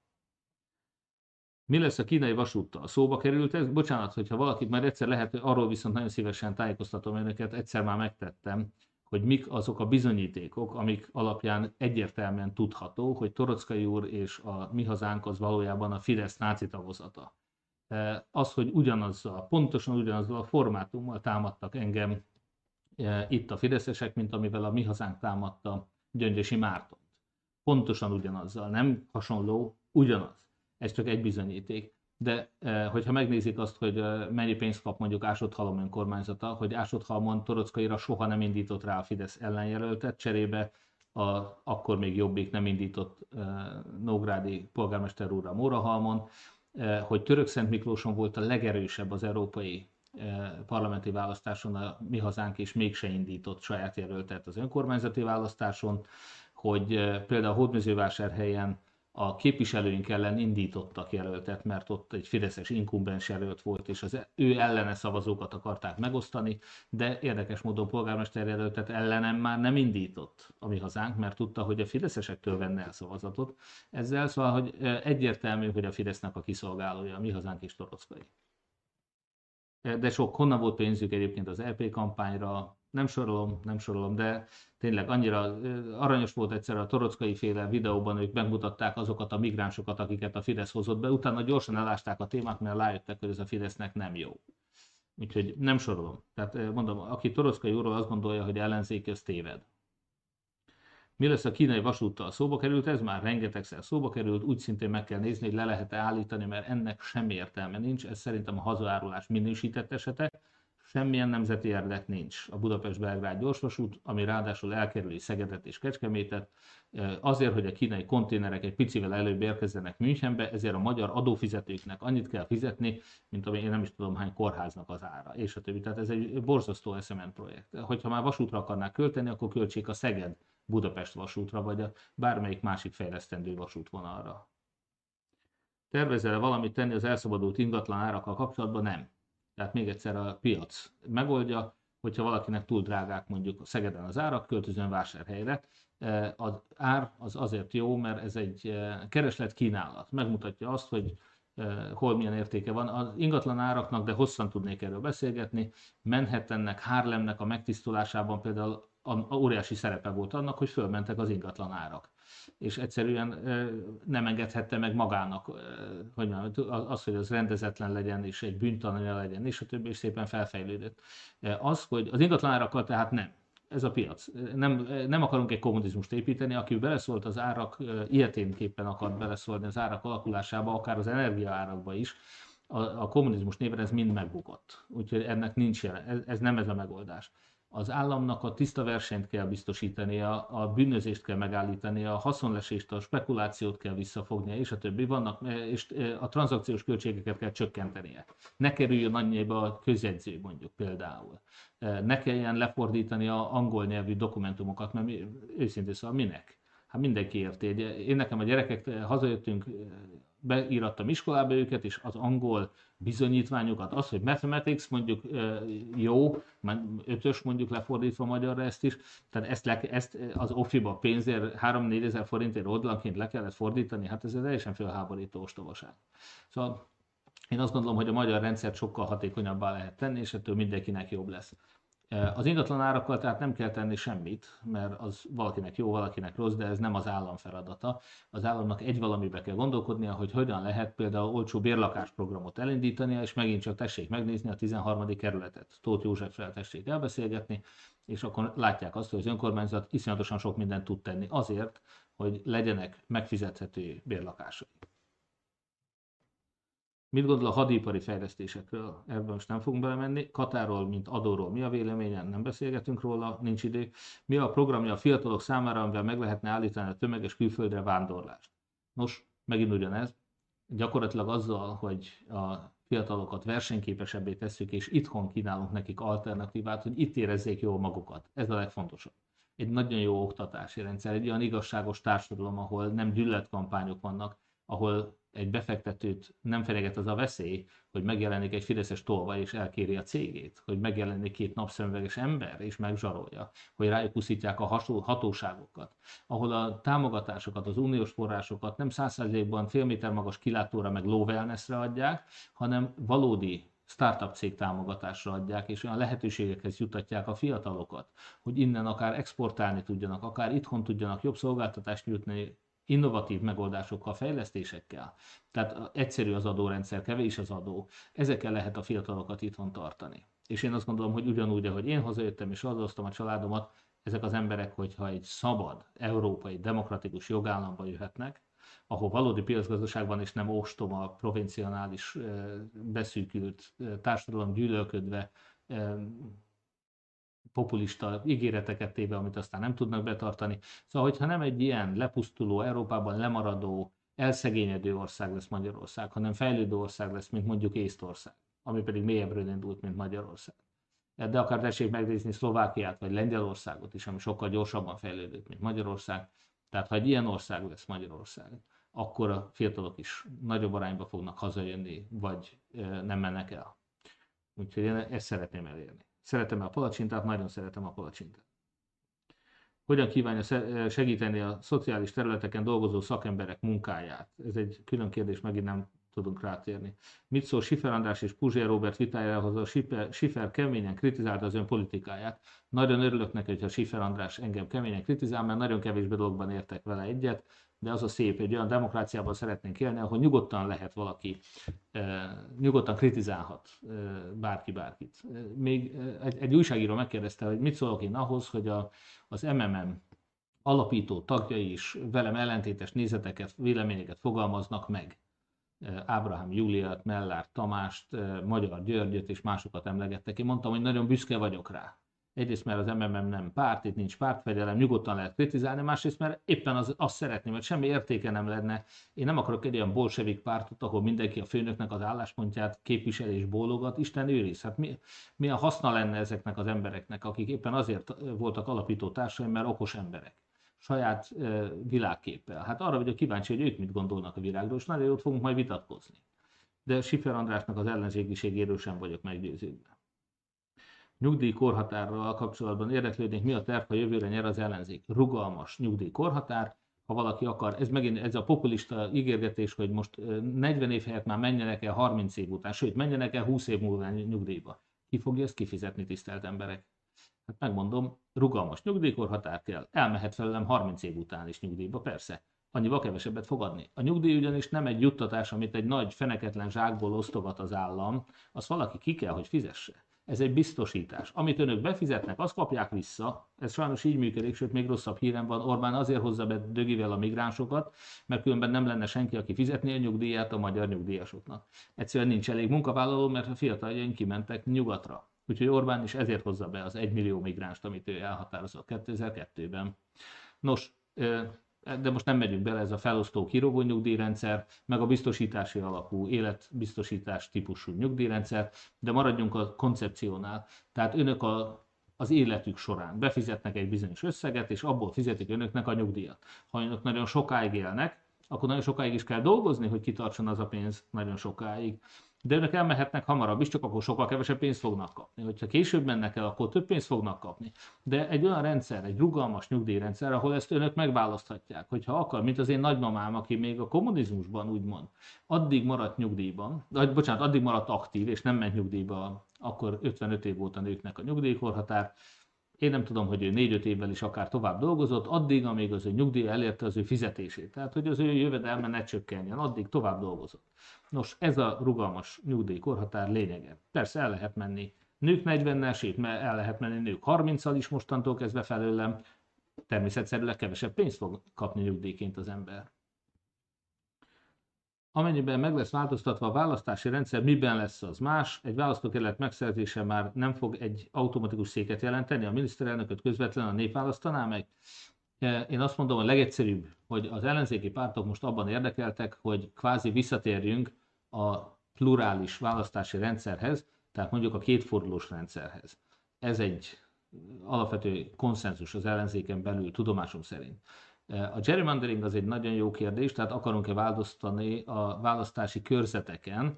Mi lesz a kínai vasúttal? Szóba került ez? Bocsánat, hogyha valakit már egyszer lehet, arról viszont nagyon szívesen tájékoztatom önöket, egyszer már megtettem, hogy mik azok a bizonyítékok, amik alapján egyértelműen tudható, hogy Torockai úr és a mi hazánk az valójában a Fidesz náci tagozata. E, az, hogy ugyanazzal, pontosan ugyanazzal a formátummal támadtak engem e, itt a fideszesek, mint amivel a mi hazánk támadta Gyöngyösi Mártont. Pontosan ugyanazzal, nem hasonló, ugyanaz. Ez csak egy bizonyíték. De e, hogyha megnézik azt, hogy mennyi pénzt kap mondjuk Ásodhalom önkormányzata, hogy Ásodhalmon Torockaira soha nem indított rá a Fidesz ellenjelöltet, cserébe a, akkor még Jobbik nem indított Nógrádi polgármester úrra Mórahalmon, hogy Török Szent Miklóson volt a legerősebb az európai parlamenti választáson, a mi hazánk is mégse indított saját jelöltet az önkormányzati választáson, hogy például Hódmezővásárhelyen a képviselőink ellen indítottak jelöltet, mert ott egy fideszes inkumbens jelölt volt, és az ő ellene szavazókat akarták megosztani, de érdekes módon polgármester jelöltet ellenem már nem indított a mi hazánk, mert tudta, hogy a fideszesektől venne el szavazatot. Ezzel szóval, hogy egyértelmű, hogy a Fidesznek a kiszolgálója a mi hazánk is Torockai. De sok, honnan volt pénzük egyébként az EP kampányra, nem sorolom, nem sorolom, de tényleg annyira aranyos volt egyszer a torockai féle videóban, ők megmutatták azokat a migránsokat, akiket a Fidesz hozott be, utána gyorsan elásták a témát, mert rájöttek, hogy ez a Fidesznek nem jó. Úgyhogy nem sorolom. Tehát mondom, aki torockai úrról azt gondolja, hogy ellenzék, az téved. Mi lesz a kínai vasúttal? Szóba került ez már rengetegszer szóba került, úgy szintén meg kell nézni, hogy le lehet-e állítani, mert ennek semmi értelme nincs. Ez szerintem a hazaárulás minősített esete semmilyen nemzeti érdek nincs a Budapest-Belgrád gyorsvasút, ami ráadásul elkerüli Szegedet és Kecskemétet, azért, hogy a kínai konténerek egy picivel előbb érkezzenek Münchenbe, ezért a magyar adófizetőknek annyit kell fizetni, mint ami én nem is tudom hány kórháznak az ára, és a többi. Tehát ez egy borzasztó SMN projekt. Hogyha már vasútra akarnák költeni, akkor költsék a Szeged Budapest vasútra, vagy a bármelyik másik fejlesztendő vasútvonalra. Tervezel valamit tenni az elszabadult ingatlan árakkal kapcsolatban? Nem. Tehát még egyszer a piac megoldja, hogyha valakinek túl drágák mondjuk a Szegeden az árak, költözön vásárhelyre. E, az ár az azért jó, mert ez egy e, kereslet kínálat. Megmutatja azt, hogy e, hol milyen értéke van. Az ingatlan áraknak, de hosszan tudnék erről beszélgetni, Manhattannek, Harlemnek a megtisztulásában például óriási szerepe volt annak, hogy fölmentek az ingatlan árak és egyszerűen nem engedhette meg magának, hogy mondjam, az, hogy az rendezetlen legyen, és egy bűntananya legyen, és a többi, és szépen felfejlődött. Az, hogy az ingatlanárakkal tehát nem. Ez a piac. Nem, nem akarunk egy kommunizmust építeni, aki beleszólt az árak, ilyeténképpen akart beleszólni az árak alakulásába, akár az energiaárakba is, a, a kommunizmus néven ez mind megbukott. Úgyhogy ennek nincs jelen, ez, ez nem ez a megoldás az államnak a tiszta versenyt kell biztosítania, a bűnözést kell megállítania, a haszonlesést, a spekulációt kell visszafognia, és a többi. Vannak, és a tranzakciós költségeket kell csökkentenie. Ne kerüljön annyiba a közjegyző mondjuk például. Ne kelljen lefordítani a angol nyelvű dokumentumokat, mert mi, őszintén szóval minek? Hát mindenki érti. Én nekem a gyerekek hazajöttünk beírattam iskolába őket, és az angol bizonyítványokat, az, hogy mathematics mondjuk jó, ötös mondjuk lefordítva magyarra ezt is, tehát ezt, le, ezt az offiba pénzért 3-4 ezer forintért oldalként le kellett fordítani, hát ez teljesen felháborító ostobaság. Szóval én azt gondolom, hogy a magyar rendszert sokkal hatékonyabbá lehet tenni, és ettől mindenkinek jobb lesz. Az ingatlan árakkal tehát nem kell tenni semmit, mert az valakinek jó, valakinek rossz, de ez nem az állam feladata. Az államnak egy valamibe kell gondolkodnia, hogy hogyan lehet például olcsó bérlakásprogramot elindítania, és megint csak tessék megnézni a 13. kerületet. Tóth Józseffel tessék elbeszélgetni, és akkor látják azt, hogy az önkormányzat iszonyatosan sok mindent tud tenni azért, hogy legyenek megfizethető bérlakásai. Mit gondol a hadipari fejlesztésekről? Ebben most nem fogunk belemenni. Katáról, mint adóról mi a véleményen? Nem beszélgetünk róla, nincs idő. Mi a programja a fiatalok számára, amivel meg lehetne állítani a tömeges külföldre vándorlást? Nos, megint ugyanez. Gyakorlatilag azzal, hogy a fiatalokat versenyképesebbé tesszük, és itthon kínálunk nekik alternatívát, hogy itt érezzék jól magukat. Ez a legfontosabb. Egy nagyon jó oktatási rendszer, egy olyan igazságos társadalom, ahol nem gyűlöletkampányok vannak, ahol egy befektetőt nem fenyeget az a veszély, hogy megjelenik egy fideszes tolva és elkéri a cégét, hogy megjelenik két napszemüveges ember és megzsarolja, hogy rájuk uszítják a hatóságokat, ahol a támogatásokat, az uniós forrásokat nem százszerzékban fél méter magas kilátóra meg low wellnessre adják, hanem valódi startup cég támogatásra adják, és olyan lehetőségekhez jutatják a fiatalokat, hogy innen akár exportálni tudjanak, akár itthon tudjanak jobb szolgáltatást nyújtani innovatív megoldásokkal, fejlesztésekkel. Tehát egyszerű az adórendszer, kevés az adó. Ezekkel lehet a fiatalokat itthon tartani. És én azt gondolom, hogy ugyanúgy, ahogy én hazajöttem és adóztam a családomat, ezek az emberek, hogyha egy szabad, európai, demokratikus jogállamba jöhetnek, ahol valódi piacgazdaságban és nem ostoma, provincionális, beszűkült társadalom gyűlölködve populista ígéreteket téve, amit aztán nem tudnak betartani. Szóval, hogyha nem egy ilyen lepusztuló, Európában lemaradó, elszegényedő ország lesz Magyarország, hanem fejlődő ország lesz, mint mondjuk Észtország, ami pedig mélyebbre indult, mint Magyarország. De akár tessék megnézni Szlovákiát vagy Lengyelországot is, ami sokkal gyorsabban fejlődött, mint Magyarország. Tehát, ha egy ilyen ország lesz Magyarország, akkor a fiatalok is nagyobb arányba fognak hazajönni, vagy nem mennek el. Úgyhogy én ezt szeretném elérni. Szeretem a palacsintát, nagyon szeretem a palacsintát. Hogyan kívánja segíteni a szociális területeken dolgozó szakemberek munkáját? Ez egy külön kérdés, megint nem tudunk rátérni. Mit szól Sifer András és Puzsér Robert vitájához, a Sifer keményen kritizálta az ön politikáját. Nagyon örülök neki, hogyha Sifer András engem keményen kritizál, mert nagyon kevés dologban értek vele egyet de az a szép, egy olyan demokráciában szeretnénk élni, ahol nyugodtan lehet valaki, nyugodtan kritizálhat bárki bárkit. Még egy, egy újságíró megkérdezte, hogy mit szólok én ahhoz, hogy a, az MMM alapító tagjai is velem ellentétes nézeteket, véleményeket fogalmaznak meg. Ábrahám Júliát, Mellár Tamást, Magyar Györgyöt és másokat emlegettek. Én mondtam, hogy nagyon büszke vagyok rá. Egyrészt, mert az MMM nem párt, itt nincs pártfegyelem, nyugodtan lehet kritizálni, másrészt, mert éppen az, azt szeretném, hogy semmi értéke nem lenne. Én nem akarok egy olyan bolsevik pártot, ahol mindenki a főnöknek az álláspontját képvisel és bólogat, Isten őriz. Hát mi, mi a haszna lenne ezeknek az embereknek, akik éppen azért voltak alapító társaim, mert okos emberek saját világképpel. Hát arra vagyok kíváncsi, hogy ők mit gondolnak a világról, és nagyon jót fogunk majd vitatkozni. De Sifer Andrásnak az ellenzékiségéről sem vagyok meggyőződve nyugdíjkorhatárral kapcsolatban érdeklődnék, mi a terv, ha jövőre nyer az ellenzék. Rugalmas nyugdíjkorhatár, ha valaki akar, ez megint ez a populista ígérgetés, hogy most 40 év helyett már menjenek el 30 év után, sőt, menjenek el 20 év múlva nyugdíjba. Ki fogja ezt kifizetni, tisztelt emberek? Hát megmondom, rugalmas nyugdíjkorhatár kell, elmehet felőlem 30 év után is nyugdíjba, persze. Annyival kevesebbet fog adni. A nyugdíj ugyanis nem egy juttatás, amit egy nagy feneketlen zsákból osztogat az állam, azt valaki ki kell, hogy fizesse. Ez egy biztosítás. Amit önök befizetnek, azt kapják vissza. Ez sajnos így működik, sőt még rosszabb hírem van. Orbán azért hozza be dögivel a migránsokat, mert különben nem lenne senki, aki fizetné a nyugdíját a magyar nyugdíjasoknak. Egyszerűen nincs elég munkavállaló, mert a fiataljaink kimentek nyugatra. Úgyhogy Orbán is ezért hozza be az 1 millió migránst, amit ő elhatározott 2002-ben. Nos, de most nem megyünk bele, ez a felosztó kirogó nyugdíjrendszer, meg a biztosítási alapú életbiztosítás típusú nyugdíjrendszer, de maradjunk a koncepciónál. Tehát önök a, az életük során befizetnek egy bizonyos összeget, és abból fizetik önöknek a nyugdíjat. Ha önök nagyon sokáig élnek, akkor nagyon sokáig is kell dolgozni, hogy kitartson az a pénz nagyon sokáig de önök elmehetnek hamarabb is, csak akkor sokkal kevesebb pénzt fognak kapni. Hogyha később mennek el, akkor több pénzt fognak kapni. De egy olyan rendszer, egy rugalmas nyugdíjrendszer, ahol ezt önök megválaszthatják, hogyha akar, mint az én nagymamám, aki még a kommunizmusban úgymond addig maradt nyugdíjban, vagy bocsánat, addig maradt aktív, és nem ment nyugdíjba, akkor 55 év volt a nőknek a nyugdíjkorhatár, én nem tudom, hogy ő négy-öt évvel is akár tovább dolgozott, addig, amíg az ő nyugdíj elérte az ő fizetését. Tehát, hogy az ő jövedelme ne csökkenjen, addig tovább dolgozott. Nos, ez a rugalmas nyugdíjkorhatár lényege. Persze el lehet menni nők 40-nel, sőt, el lehet menni nők 30-al is mostantól kezdve felőlem, természetszerűleg kevesebb pénzt fog kapni nyugdíjként az ember. Amennyiben meg lesz változtatva a választási rendszer, miben lesz az más? Egy választókerület megszerzése már nem fog egy automatikus széket jelenteni, a miniszterelnököt közvetlenül a nép választaná meg. E, én azt mondom, a legegyszerűbb, hogy az ellenzéki pártok most abban érdekeltek, hogy kvázi visszatérjünk a plurális választási rendszerhez, tehát mondjuk a kétfordulós rendszerhez. Ez egy alapvető konszenzus az ellenzéken belül, tudomásom szerint. A gerrymandering az egy nagyon jó kérdés, tehát akarunk-e változtani a választási körzeteken,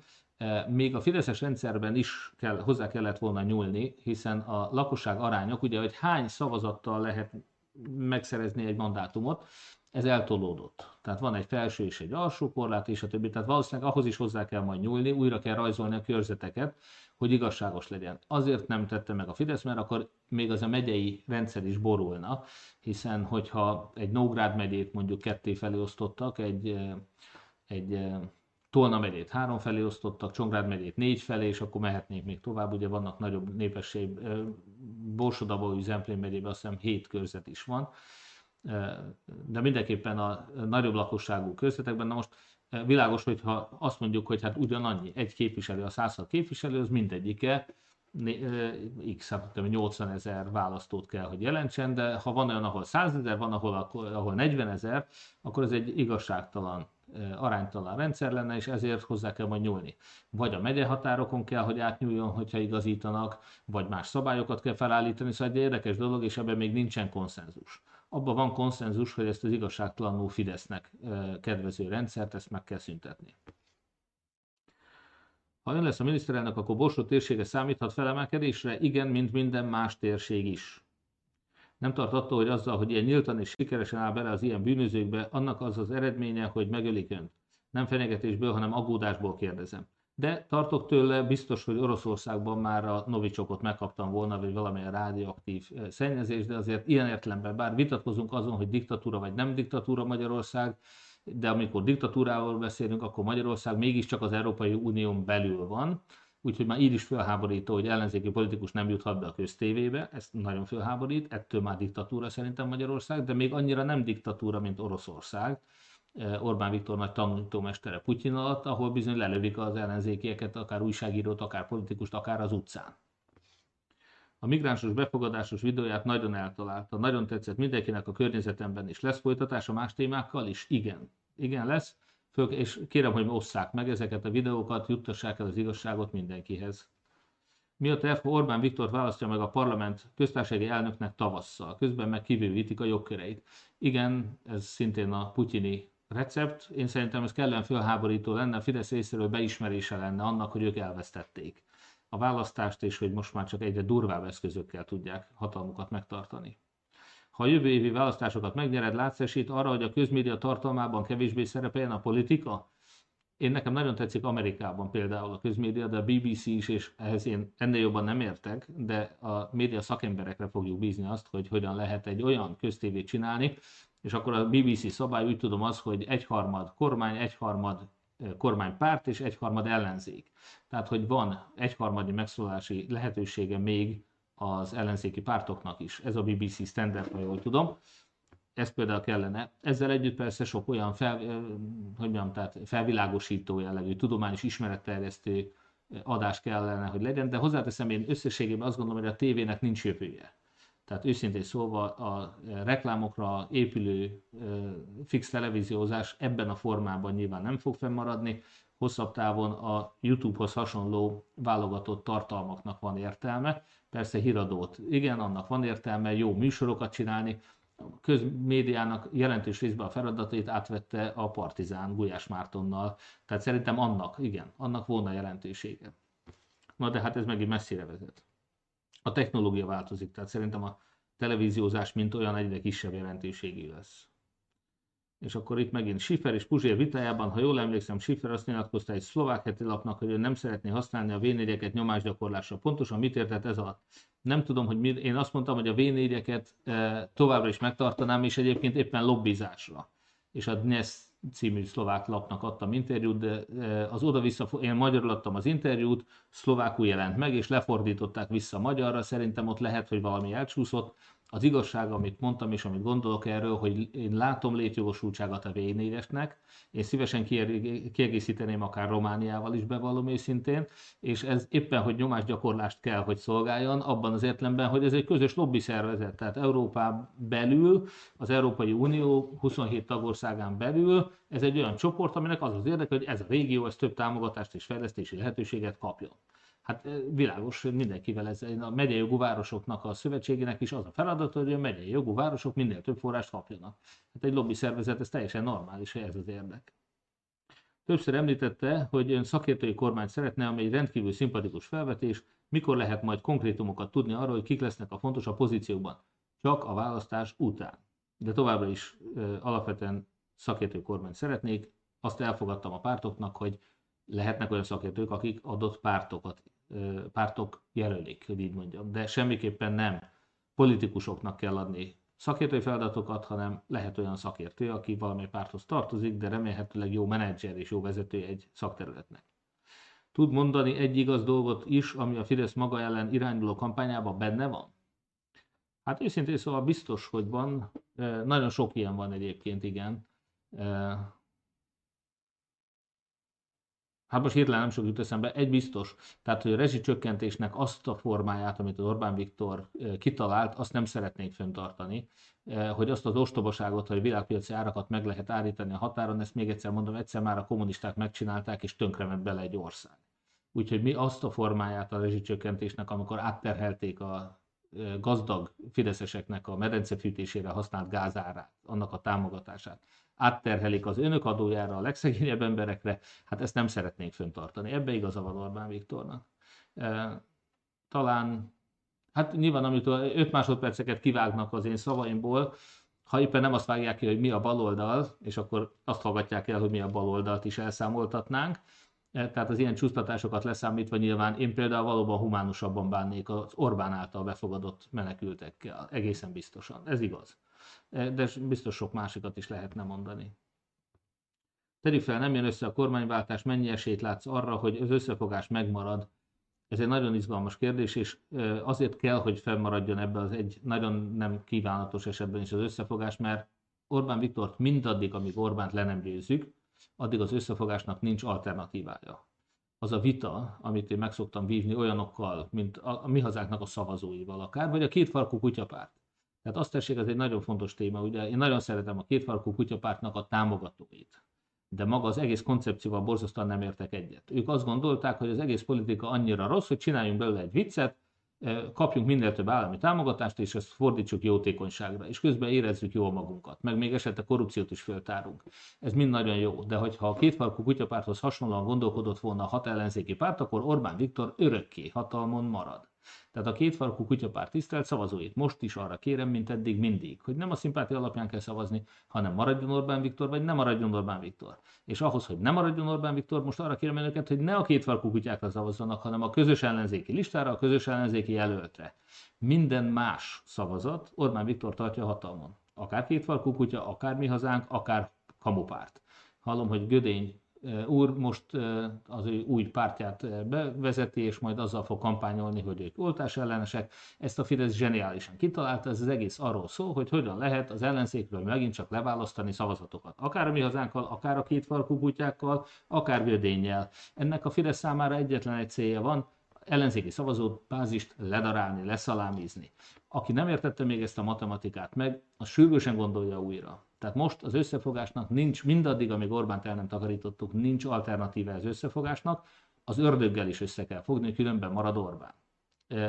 még a Fideszes rendszerben is kell, hozzá kellett volna nyúlni, hiszen a lakosság arányok, ugye, hogy hány szavazattal lehet megszerezni egy mandátumot, ez eltolódott. Tehát van egy felső és egy alsó korlát, és a többi. Tehát valószínűleg ahhoz is hozzá kell majd nyúlni, újra kell rajzolni a körzeteket, hogy igazságos legyen. Azért nem tette meg a Fidesz, mert akkor még az a megyei rendszer is borulna, hiszen hogyha egy Nógrád megyét mondjuk ketté felé osztottak, egy, egy Tolna megyét három felé osztottak, Csongrád megyét négy felé, és akkor mehetnék még tovább, ugye vannak nagyobb népesség, Borsodabó, Zemplén megyében azt hiszem hét körzet is van, de mindenképpen a nagyobb lakosságú körzetekben, na most világos, hogyha azt mondjuk, hogy hát ugyanannyi, egy képviselő, a 106 képviselő, az mindegyike x, hát 80 ezer választót kell, hogy jelentsen, de ha van olyan, ahol 100 ezer, van, ahol, ahol 40 ezer, akkor ez egy igazságtalan, aránytalan rendszer lenne, és ezért hozzá kell majd nyúlni. Vagy a megyehatárokon kell, hogy átnyúljon, hogyha igazítanak, vagy más szabályokat kell felállítani, szóval egy érdekes dolog, és ebben még nincsen konszenzus abban van konszenzus, hogy ezt az igazságtalanul Fidesznek kedvező rendszert, ezt meg kell szüntetni. Ha ön lesz a miniszterelnök, akkor Borsod térsége számíthat felemelkedésre? Igen, mint minden más térség is. Nem tart attól, hogy azzal, hogy ilyen nyíltan és sikeresen áll bele az ilyen bűnözőkbe, annak az az eredménye, hogy megölik önt. Nem fenyegetésből, hanem aggódásból kérdezem de tartok tőle, biztos, hogy Oroszországban már a novicsokot megkaptam volna, vagy valamilyen rádióaktív szennyezés, de azért ilyen értelemben, bár vitatkozunk azon, hogy diktatúra vagy nem diktatúra Magyarország, de amikor diktatúrával beszélünk, akkor Magyarország mégiscsak az Európai Unión belül van, úgyhogy már így is felháborító, hogy ellenzéki politikus nem juthat be a köztévébe, ez nagyon felháborít, ettől már diktatúra szerintem Magyarország, de még annyira nem diktatúra, mint Oroszország, Orbán Viktor nagy tanítómestere Putyin alatt, ahol bizony lelövik az ellenzékieket, akár újságírót, akár politikust, akár az utcán. A migránsos befogadásos videóját nagyon eltalálta, nagyon tetszett mindenkinek a környezetemben is. Lesz folytatása más témákkal is? Igen. Igen lesz, Föl, és kérem, hogy osszák meg ezeket a videókat, juttassák el az igazságot mindenkihez. Mi a terv, Orbán Viktor választja meg a parlament köztársasági elnöknek tavasszal, közben meg kivővítik a jogköreit. Igen, ez szintén a putyini recept. Én szerintem ez kellően fölháborító lenne, a Fidesz részéről beismerése lenne annak, hogy ők elvesztették a választást, és hogy most már csak egyre durvább eszközökkel tudják hatalmukat megtartani. Ha a jövő évi választásokat megnyered, látsz esélyt arra, hogy a közmédia tartalmában kevésbé szerepeljen a politika? Én nekem nagyon tetszik Amerikában például a közmédia, de a BBC is, és ehhez én ennél jobban nem értek, de a média szakemberekre fogjuk bízni azt, hogy hogyan lehet egy olyan köztévét csinálni, és akkor a BBC szabály úgy tudom az, hogy egyharmad kormány, egyharmad kormánypárt és egyharmad ellenzék. Tehát, hogy van egyharmadi megszólalási lehetősége még az ellenzéki pártoknak is. Ez a BBC standard, ha jól tudom. Ez például kellene. Ezzel együtt persze sok olyan fel, hogy mondjam, tehát felvilágosító jellegű, tudományos ismeretterjesztő adás kellene, hogy legyen, de hozzáteszem, én összességében azt gondolom, hogy a tévének nincs jövője. Tehát őszintén szólva a reklámokra épülő fix televíziózás ebben a formában nyilván nem fog fennmaradni. Hosszabb távon a YouTube-hoz hasonló válogatott tartalmaknak van értelme. Persze híradót, igen, annak van értelme, jó műsorokat csinálni, közmédiának jelentős részben a feladatait átvette a Partizán Gulyás Mártonnal. Tehát szerintem annak, igen, annak volna jelentősége. Na de hát ez megint messzire vezet. A technológia változik, tehát szerintem a televíziózás mint olyan egyre kisebb jelentőségű lesz. És akkor itt megint Schiffer és Puzsér vitájában, ha jól emlékszem, Schiffer azt nyilatkozta egy szlovák heti lapnak, hogy ő nem szeretné használni a V4-eket nyomásgyakorlásra. Pontosan mit értett ez alatt? Nem tudom, hogy mi, én azt mondtam, hogy a V4-eket e, továbbra is megtartanám, és egyébként éppen lobbizásra. És a Dnes című szlovák lapnak adtam interjút, de e, az oda-vissza, én magyarul adtam az interjút, szlovákul jelent meg, és lefordították vissza magyarra, szerintem ott lehet, hogy valami elcsúszott, az igazság, amit mondtam és amit gondolok erről, hogy én látom létjogosultságot a v én szívesen kiegészíteném akár Romániával is bevallom őszintén, és ez éppen, hogy nyomásgyakorlást kell, hogy szolgáljon, abban az értelemben, hogy ez egy közös lobby szervezet, tehát Európán belül, az Európai Unió 27 tagországán belül, ez egy olyan csoport, aminek az az érdeke, hogy ez a régió, ez több támogatást és fejlesztési lehetőséget kapjon. Hát világos, mindenkivel ez a megyei jogú városoknak a szövetségének is az a feladat, hogy a megyei jogú városok minél több forrást kapjanak. Hát egy lobby szervezet, ez teljesen normális, hogy ez az érdek. Többször említette, hogy ön szakértői kormányt szeretne, ami egy rendkívül szimpatikus felvetés, mikor lehet majd konkrétumokat tudni arról, hogy kik lesznek a fontos a pozíciókban. Csak a választás után. De továbbra is ö, alapvetően szakértői kormányt szeretnék. Azt elfogadtam a pártoknak, hogy lehetnek olyan szakértők, akik adott pártokat pártok jelölik, hogy így mondjam. De semmiképpen nem politikusoknak kell adni szakértői feladatokat, hanem lehet olyan szakértő, aki valamely párthoz tartozik, de remélhetőleg jó menedzser és jó vezető egy szakterületnek. Tud mondani egy igaz dolgot is, ami a Fidesz maga ellen irányuló kampányában benne van? Hát őszintén szóval biztos, hogy van. Nagyon sok ilyen van egyébként, igen. Hát most hirtelen nem sok jut eszembe, egy biztos, tehát hogy a rezsicsökkentésnek azt a formáját, amit az Orbán Viktor kitalált, azt nem szeretnék fenntartani, hogy azt az ostobaságot, hogy világpiaci árakat meg lehet állítani a határon, ezt még egyszer mondom, egyszer már a kommunisták megcsinálták, és tönkrement bele egy ország. Úgyhogy mi azt a formáját a rezsicsökkentésnek, amikor átterhelték a gazdag fideszeseknek a medencefűtésére használt gázárát, annak a támogatását, átterhelik az önök adójára a legszegényebb emberekre, hát ezt nem szeretnénk föntartani. Ebbe igaza van Orbán Viktornak. E, talán, hát nyilván, amit 5 másodperceket kivágnak az én szavaimból, ha éppen nem azt vágják ki, hogy mi a baloldal, és akkor azt hallgatják el, hogy mi a baloldalt is elszámoltatnánk, tehát az ilyen csúsztatásokat leszámítva nyilván én például valóban humánusabban bánnék az Orbán által befogadott menekültekkel, egészen biztosan. Ez igaz de biztos sok másikat is lehetne mondani. Tegyük fel, nem jön össze a kormányváltás, mennyi esélyt látsz arra, hogy az összefogás megmarad? Ez egy nagyon izgalmas kérdés, és azért kell, hogy fennmaradjon ebbe az egy nagyon nem kívánatos esetben is az összefogás, mert Orbán Viktort mindaddig, amíg Orbánt le nem győzzük, addig az összefogásnak nincs alternatívája. Az a vita, amit én meg szoktam vívni olyanokkal, mint a, mi hazánknak a szavazóival akár, vagy a kétfarkú kutyapárt. Tehát azt tessék, ez egy nagyon fontos téma, ugye én nagyon szeretem a kétfarkú kutyapártnak a támogatóit, de maga az egész koncepcióval borzasztóan nem értek egyet. Ők azt gondolták, hogy az egész politika annyira rossz, hogy csináljunk belőle egy viccet, kapjunk minél több állami támogatást, és ezt fordítsuk jótékonyságra, és közben érezzük jól magunkat, meg még esetleg korrupciót is föltárunk. Ez mind nagyon jó, de hogyha a kétfarkú kutyapárthoz hasonlóan gondolkodott volna a hat ellenzéki párt, akkor Orbán Viktor örökké hatalmon marad. Tehát a kétfarkú kutyapárt tisztelt szavazóit most is arra kérem, mint eddig mindig, hogy nem a szimpátia alapján kell szavazni, hanem maradjon Orbán Viktor, vagy nem maradjon Orbán Viktor. És ahhoz, hogy nem maradjon Orbán Viktor, most arra kérem önöket, hogy ne a kétfarkú kutyákra szavazzanak, hanem a közös ellenzéki listára, a közös ellenzéki jelöltre. Minden más szavazat Orbán Viktor tartja hatalmon. Akár kétfarkú kutya, akár mi hazánk, akár kamupárt. Hallom, hogy Gödény úr most az ő új pártját bevezeti, és majd azzal fog kampányolni, hogy ők oltás ellenesek. Ezt a Fidesz zseniálisan kitalálta, ez az egész arról szól, hogy hogyan lehet az ellenzékről megint csak leválasztani szavazatokat. Akár a mi hazánkkal, akár a kétfarkú kutyákkal, akár gödénnyel. Ennek a Fidesz számára egyetlen egy célja van, ellenzéki szavazót, bázist ledarálni, leszalámizni. Aki nem értette még ezt a matematikát meg, az sürgősen gondolja újra. Tehát most az összefogásnak nincs, mindaddig, amíg Orbánt el nem takarítottuk, nincs alternatíva az összefogásnak, az ördöggel is össze kell fogni, különben marad Orbán.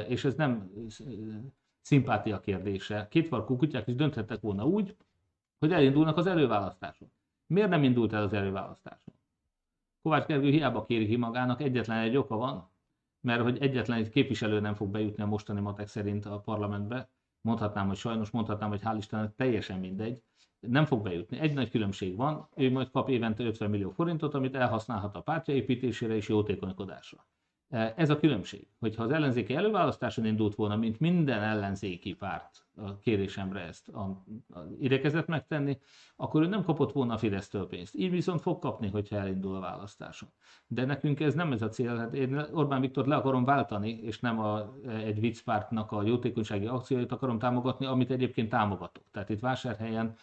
És ez nem szimpátia kérdése. Kétfarkú kutyák is dönthettek volna úgy, hogy elindulnak az előválasztáson. Miért nem indult el az előválasztáson? Kovács Gergő hiába kéri ki magának, egyetlen egy oka van, mert hogy egyetlen egy képviselő nem fog bejutni a mostani matek szerint a parlamentbe, mondhatnám, hogy sajnos, mondhatnám, hogy hál' Istennek teljesen mindegy, nem fog bejutni. Egy nagy különbség van, ő majd kap évente 50 millió forintot, amit elhasználhat a pártja építésére és jótékonykodásra. E, ez a különbség, hogyha az ellenzéki előválasztáson indult volna, mint minden ellenzéki párt a kérésemre ezt a, a idekezett megtenni, akkor ő nem kapott volna a Fidesztől pénzt. Így viszont fog kapni, hogyha elindul a választáson. De nekünk ez nem ez a cél. Hát én Orbán Viktort le akarom váltani, és nem a, egy viccpártnak a jótékonysági akcióit akarom támogatni, amit egyébként támogatok. Tehát itt vásárhelyen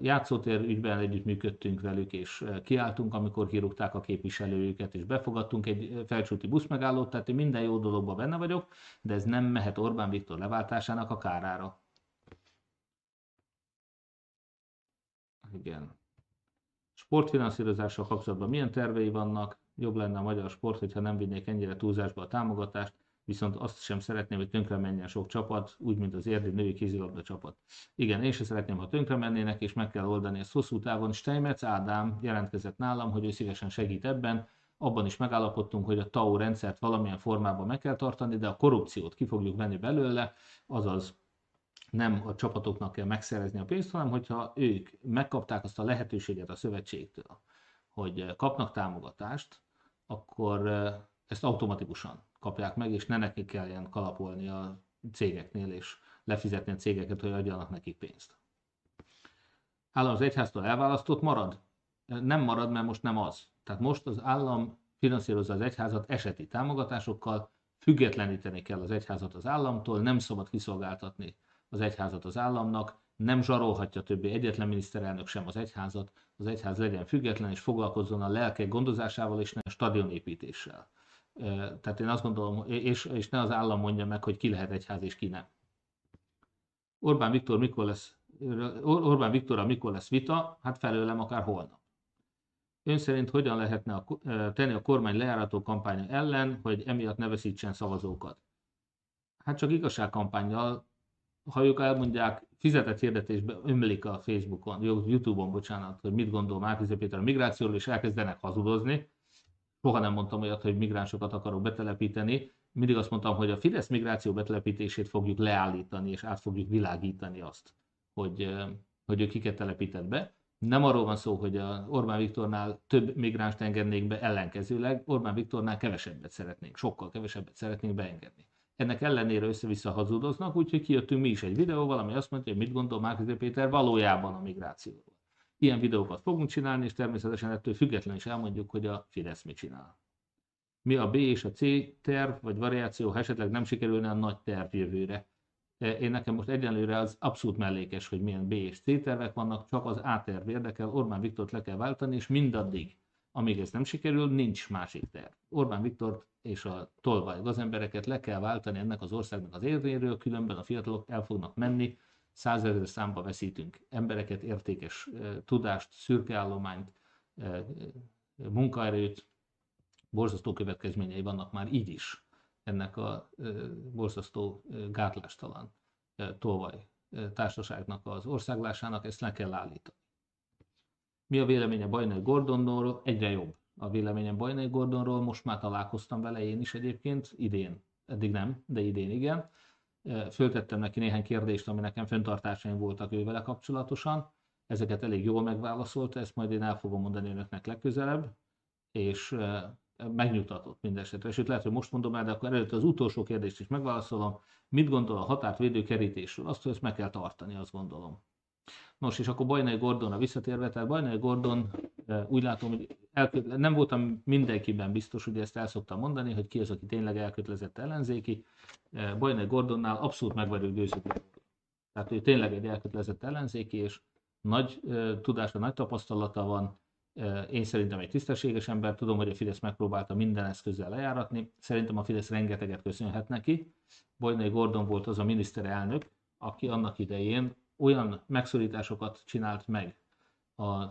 játszótér ügyben együttműködtünk velük, és kiálltunk, amikor kirúgták a képviselőjüket, és befogadtunk egy felcsúti buszmegállót, tehát én minden jó dologban benne vagyok, de ez nem mehet Orbán Viktor leváltásának a kárára. Igen. Sportfinanszírozással kapcsolatban milyen tervei vannak? Jobb lenne a magyar sport, hogyha nem vinnék ennyire túlzásba a támogatást viszont azt sem szeretném, hogy tönkre menjen sok csapat, úgy, mint az érdi női kézilabda csapat. Igen, én sem szeretném, ha tönkre mennének, és meg kell oldani ezt hosszú távon. Steinmetz Ádám jelentkezett nálam, hogy ő szívesen segít ebben, abban is megállapodtunk, hogy a TAO rendszert valamilyen formában meg kell tartani, de a korrupciót ki fogjuk venni belőle, azaz nem a csapatoknak kell megszerezni a pénzt, hanem hogyha ők megkapták azt a lehetőséget a szövetségtől, hogy kapnak támogatást, akkor eh, ezt automatikusan kapják meg, és ne nekik kelljen kalapolni a cégeknél, és lefizetni a cégeket, hogy adjanak nekik pénzt. Állam az egyháztól elválasztott marad? Nem marad, mert most nem az. Tehát most az állam finanszírozza az egyházat eseti támogatásokkal, függetleníteni kell az egyházat az államtól, nem szabad kiszolgáltatni az egyházat az államnak, nem zsarolhatja többé egyetlen miniszterelnök sem az egyházat, az egyház legyen független és foglalkozzon a lelkek gondozásával és nem stadionépítéssel. Tehát én azt gondolom, és, és ne az állam mondja meg, hogy ki lehet egyház és ki nem. Orbán Viktor mikor lesz, Orbán Viktorra mikor lesz vita? Hát felőlem akár holnap. Ön szerint hogyan lehetne a, tenni a kormány lejárató kampánya ellen, hogy emiatt ne veszítsen szavazókat? Hát csak igazságkampányjal, ha ők elmondják, fizetett hirdetésbe ömlik a Facebookon, Youtube-on, bocsánat, hogy mit gondol Márkizé Péter a migrációról, és elkezdenek hazudozni, soha nem mondtam olyat, hogy migránsokat akarok betelepíteni. Mindig azt mondtam, hogy a Fidesz migráció betelepítését fogjuk leállítani, és át fogjuk világítani azt, hogy, hogy ő kiket telepített be. Nem arról van szó, hogy a Orbán Viktornál több migránst engednék be ellenkezőleg, Orbán Viktornál kevesebbet szeretnénk, sokkal kevesebbet szeretnénk beengedni. Ennek ellenére össze-vissza hazudoznak, úgyhogy kijöttünk mi is egy videóval, ami azt mondja, hogy mit gondol Márkizé Péter valójában a migrációról. Ilyen videókat fogunk csinálni, és természetesen ettől függetlenül is elmondjuk, hogy a Fidesz mit csinál. Mi a B és a C terv, vagy variáció, ha esetleg nem sikerülne a nagy terv jövőre. E, én nekem most egyenlőre az abszolút mellékes, hogy milyen B és C tervek vannak, csak az A terv érdekel, Orbán Viktort le kell váltani, és mindaddig, amíg ez nem sikerül, nincs másik terv. Orbán Viktort és a tolvaj gazembereket le kell váltani ennek az országnak az érvéről, különben a fiatalok el fognak menni, százezer számba veszítünk embereket, értékes tudást, szürkeállományt, munkaerőt, borzasztó következményei vannak már így is ennek a borzasztó gátlástalan tolvaj társaságnak az országlásának, ezt le kell állítani. Mi a véleménye Bajnai Gordonról? Egyre jobb a véleményem Bajnai Gordonról, most már találkoztam vele én is egyébként, idén, eddig nem, de idén igen. Föltettem neki néhány kérdést, ami nekem fenntartásaim voltak ővele kapcsolatosan. Ezeket elég jól megválaszolta, ezt majd én el fogom mondani önöknek legközelebb, és megnyugtatott mindesetre. Sőt, lehet, hogy most mondom el, de akkor előtt az utolsó kérdést is megválaszolom. Mit gondol a határt védő kerítésről? Azt, hogy ezt meg kell tartani, azt gondolom. Nos, és akkor Bajnai Gordonra visszatérve, tehát Bajnai Gordon úgy látom, hogy elköt... nem voltam mindenkiben biztos, hogy ezt el szoktam mondani, hogy ki az, aki tényleg elkötelezett ellenzéki. Bajnai Gordonnál abszolút meg vagyok győződve. Tehát ő tényleg egy elkötelezett ellenzéki, és nagy tudása, nagy tapasztalata van. Én szerintem egy tisztességes ember, tudom, hogy a Fidesz megpróbálta minden eszközzel lejáratni. Szerintem a Fidesz rengeteget köszönhet neki. Bajnai Gordon volt az a miniszterelnök, aki annak idején olyan megszorításokat csinált meg a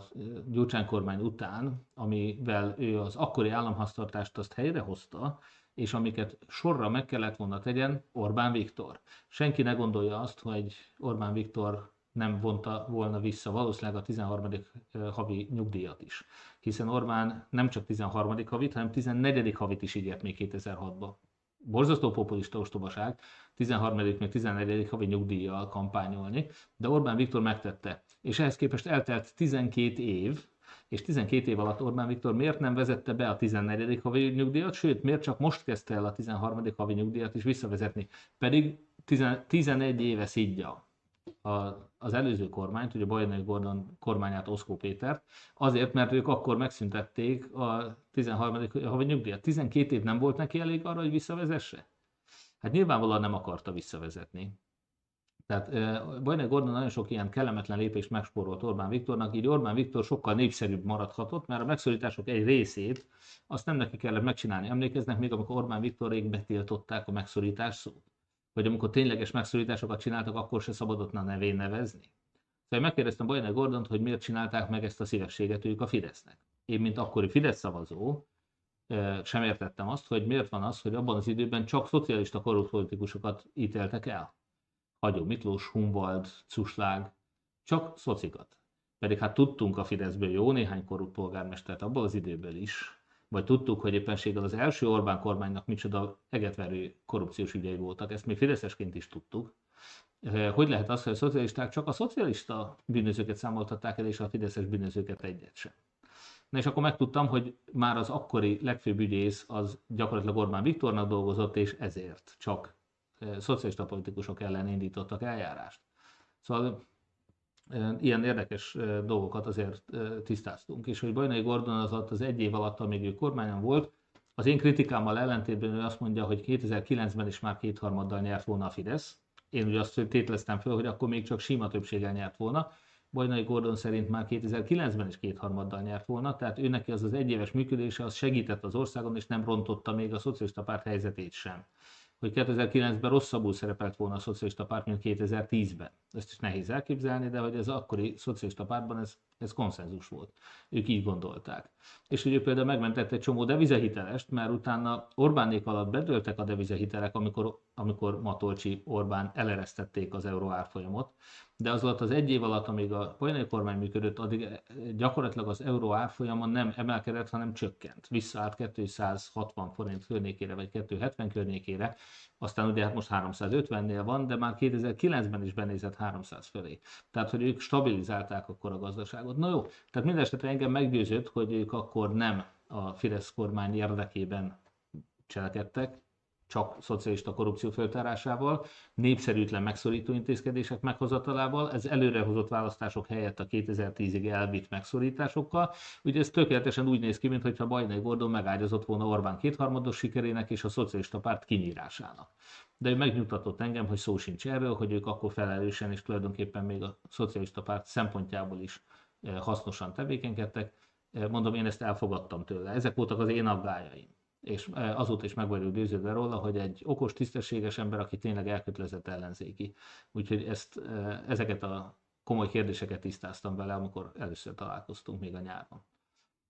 Gyurcsány kormány után, amivel ő az akkori államháztartást azt helyrehozta, és amiket sorra meg kellett volna tegyen Orbán Viktor. Senki ne gondolja azt, hogy Orbán Viktor nem vonta volna vissza valószínűleg a 13. havi nyugdíjat is. Hiszen Orbán nem csak 13. havit, hanem 14. havit is ígért még 2006-ban. Borzasztó populista ostobaság, 13. még 14. havi nyugdíjjal kampányolni, de Orbán Viktor megtette. És ehhez képest eltelt 12 év, és 12 év alatt Orbán Viktor miért nem vezette be a 14. havi nyugdíjat, sőt, miért csak most kezdte el a 13. havi nyugdíjat is visszavezetni, pedig 11 éve szidja az előző kormányt, ugye Bajnai Gordon kormányát Oszkó Pétert, azért, mert ők akkor megszüntették a 13. havi nyugdíjat. 12 év nem volt neki elég arra, hogy visszavezesse? Hát nyilvánvalóan nem akarta visszavezetni. Tehát Bajnai Gordon nagyon sok ilyen kellemetlen lépést megspórolt Orbán Viktornak, így Orbán Viktor sokkal népszerűbb maradhatott, mert a megszorítások egy részét azt nem neki kellett megcsinálni. Emlékeznek még, amikor Orbán Viktorék betiltották a megszorítás szót? Vagy amikor tényleges megszorításokat csináltak, akkor se szabadott a nevén nevezni? Szóval megkérdeztem Bajnai Gordont, hogy miért csinálták meg ezt a szívességet ők a Fidesznek. Én, mint akkori Fidesz szavazó, sem értettem azt, hogy miért van az, hogy abban az időben csak szocialista korrupt politikusokat ítéltek el. Hagyó Miklós, Humboldt, Cuslág, csak szocikat. Pedig hát tudtunk a Fideszből jó néhány korrupt polgármestert abból az időből is, vagy tudtuk, hogy éppenséggel az első Orbán kormánynak micsoda egetverő korrupciós ügyei voltak, ezt mi fideszesként is tudtuk. Hogy lehet az, hogy a szocialisták csak a szocialista bűnözőket számoltatták el, és a fideszes bűnözőket egyet sem? Na és akkor megtudtam, hogy már az akkori legfőbb ügyész az gyakorlatilag Orbán Viktornak dolgozott, és ezért csak szocialista politikusok ellen indítottak eljárást. Szóval ilyen érdekes dolgokat azért tisztáztunk. És hogy Bajnai Gordon az alatt az egy év alatt, amíg ő kormányon volt, az én kritikámmal ellentétben ő azt mondja, hogy 2009-ben is már kétharmaddal nyert volna a Fidesz. Én ugye azt tételeztem fel, hogy akkor még csak sima többséggel nyert volna. Bajnai Gordon szerint már 2009-ben is kétharmaddal nyert volna, tehát ő neki az az egyéves működése az segített az országon, és nem rontotta még a szocialista párt helyzetét sem hogy 2009-ben rosszabbul szerepelt volna a szocialista párt, mint 2010-ben. Ezt is nehéz elképzelni, de hogy az akkori szocialista pártban ez, ez konszenzus volt. Ők így gondolták. És hogy például megmentette egy csomó devizahitelest, mert utána Orbánék alatt bedőltek a devizahitelek, amikor, amikor Matolcsi Orbán eleresztették az euró árfolyamot, de az alatt az egy év alatt, amíg a polyai kormány működött, addig gyakorlatilag az euró árfolyama nem emelkedett, hanem csökkent. Visszaállt 260 forint környékére, vagy 270 környékére, aztán ugye hát most 350-nél van, de már 2009-ben is benézett 300 fölé. Tehát, hogy ők stabilizálták akkor a gazdaságot. Na jó, tehát mindesetre engem meggyőzött, hogy ők akkor nem a Fidesz kormány érdekében cselekedtek, csak szocialista korrupció föltárásával, népszerűtlen megszorító intézkedések meghozatalával, ez előrehozott választások helyett a 2010-ig elvitt megszorításokkal. Ugye ez tökéletesen úgy néz ki, mintha Bajnai Gordon megágyazott volna Orbán kétharmados sikerének és a szocialista párt kinyírásának. De ő megnyugtatott engem, hogy szó sincs erről, hogy ők akkor felelősen és tulajdonképpen még a szocialista párt szempontjából is hasznosan tevékenykedtek. Mondom, én ezt elfogadtam tőle. Ezek voltak az én aggájaim és azóta is meg vagyok győződve róla, hogy egy okos, tisztességes ember, aki tényleg elkötelezett ellenzéki. Úgyhogy ezt, ezeket a komoly kérdéseket tisztáztam vele, amikor először találkoztunk még a nyáron.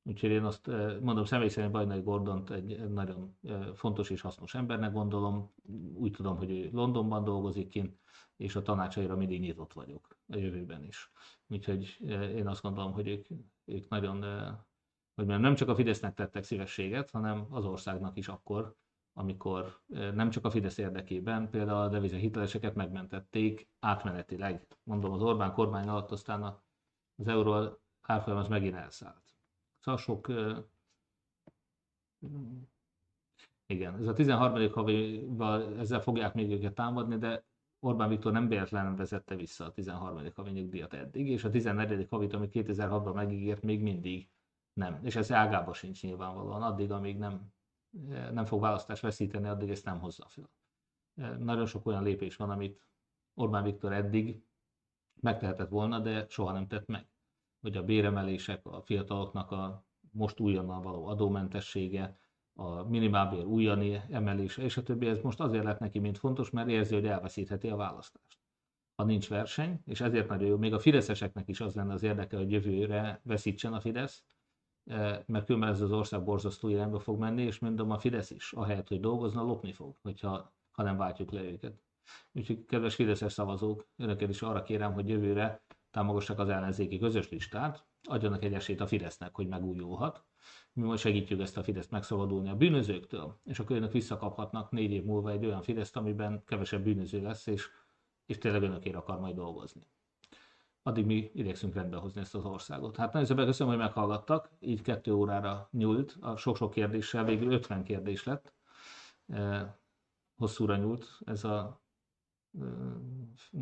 Úgyhogy én azt e, mondom, személy szerint Bajnai Gordont egy nagyon fontos és hasznos embernek gondolom. Úgy tudom, hogy ő Londonban dolgozik kint, és a tanácsaira mindig nyitott vagyok a jövőben is. Úgyhogy én azt gondolom, hogy ők, ők nagyon hogy nem csak a Fidesznek tettek szívességet, hanem az országnak is akkor, amikor nem csak a Fidesz érdekében, például a devize hiteleseket megmentették átmenetileg. Mondom, az Orbán kormány alatt aztán az euró árfolyam az megint elszállt. Szóval sok... Igen, ez a 13. havival ezzel fogják még őket támadni, de Orbán Viktor nem véletlenül vezette vissza a 13. havi nyugdíjat eddig, és a 14. havit, amit 2006-ban megígért, még mindig nem. És ez ágába sincs nyilvánvalóan. Addig, amíg nem, nem fog választást veszíteni, addig ezt nem hozza fel. Nagyon sok olyan lépés van, amit Orbán Viktor eddig megtehetett volna, de soha nem tett meg. Hogy a béremelések, a fiataloknak a most újonnan való adómentessége, a minimálbér újani emelése, és a többi, ez most azért lett neki mint fontos, mert érzi, hogy elveszítheti a választást. Ha nincs verseny, és ezért nagyon jó, még a fideszeseknek is az lenne az érdeke, hogy jövőre veszítsen a Fidesz, mert különben ez az ország borzasztó irányba fog menni, és mondom a Fidesz is, ahelyett, hogy dolgozna, lopni fog, hogyha, ha nem váltjuk le őket. Úgyhogy kedves Fideszes szavazók, önöket is arra kérem, hogy jövőre támogassák az ellenzéki közös listát, adjanak egy esélyt a Fidesznek, hogy megújulhat. Mi most segítjük ezt a Fideszt megszabadulni a bűnözőktől, és akkor önök visszakaphatnak négy év múlva egy olyan Fideszt, amiben kevesebb bűnöző lesz, és, és tényleg önökért akar majd dolgozni. Addig mi igyekszünk rendbe hozni ezt az országot. Hát nagyon szépen köszönöm, hogy meghallgattak, így kettő órára nyúlt, a sok-sok kérdéssel végül 50 kérdés lett. Hosszúra nyúlt ez a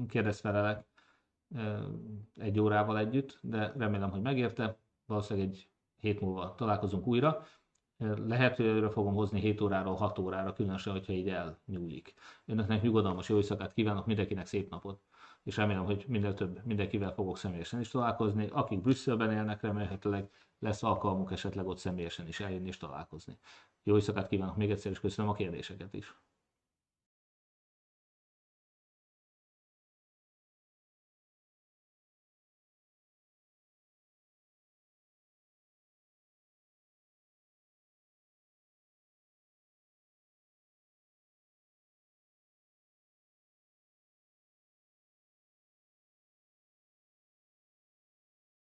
kérdezfelelek egy órával együtt, de remélem, hogy megérte. Valószínűleg egy hét múlva találkozunk újra. Lehet, hogy előre fogom hozni 7 óráról 6 órára, különösen, hogyha így elnyúlik. Önöknek nyugodalmas jó éjszakát kívánok, mindenkinek szép napot, és remélem, hogy minél több mindenkivel fogok személyesen is találkozni. Akik Brüsszelben élnek, remélhetőleg lesz alkalmuk esetleg ott személyesen is eljönni és találkozni. Jó éjszakát kívánok még egyszer, és köszönöm a kérdéseket is.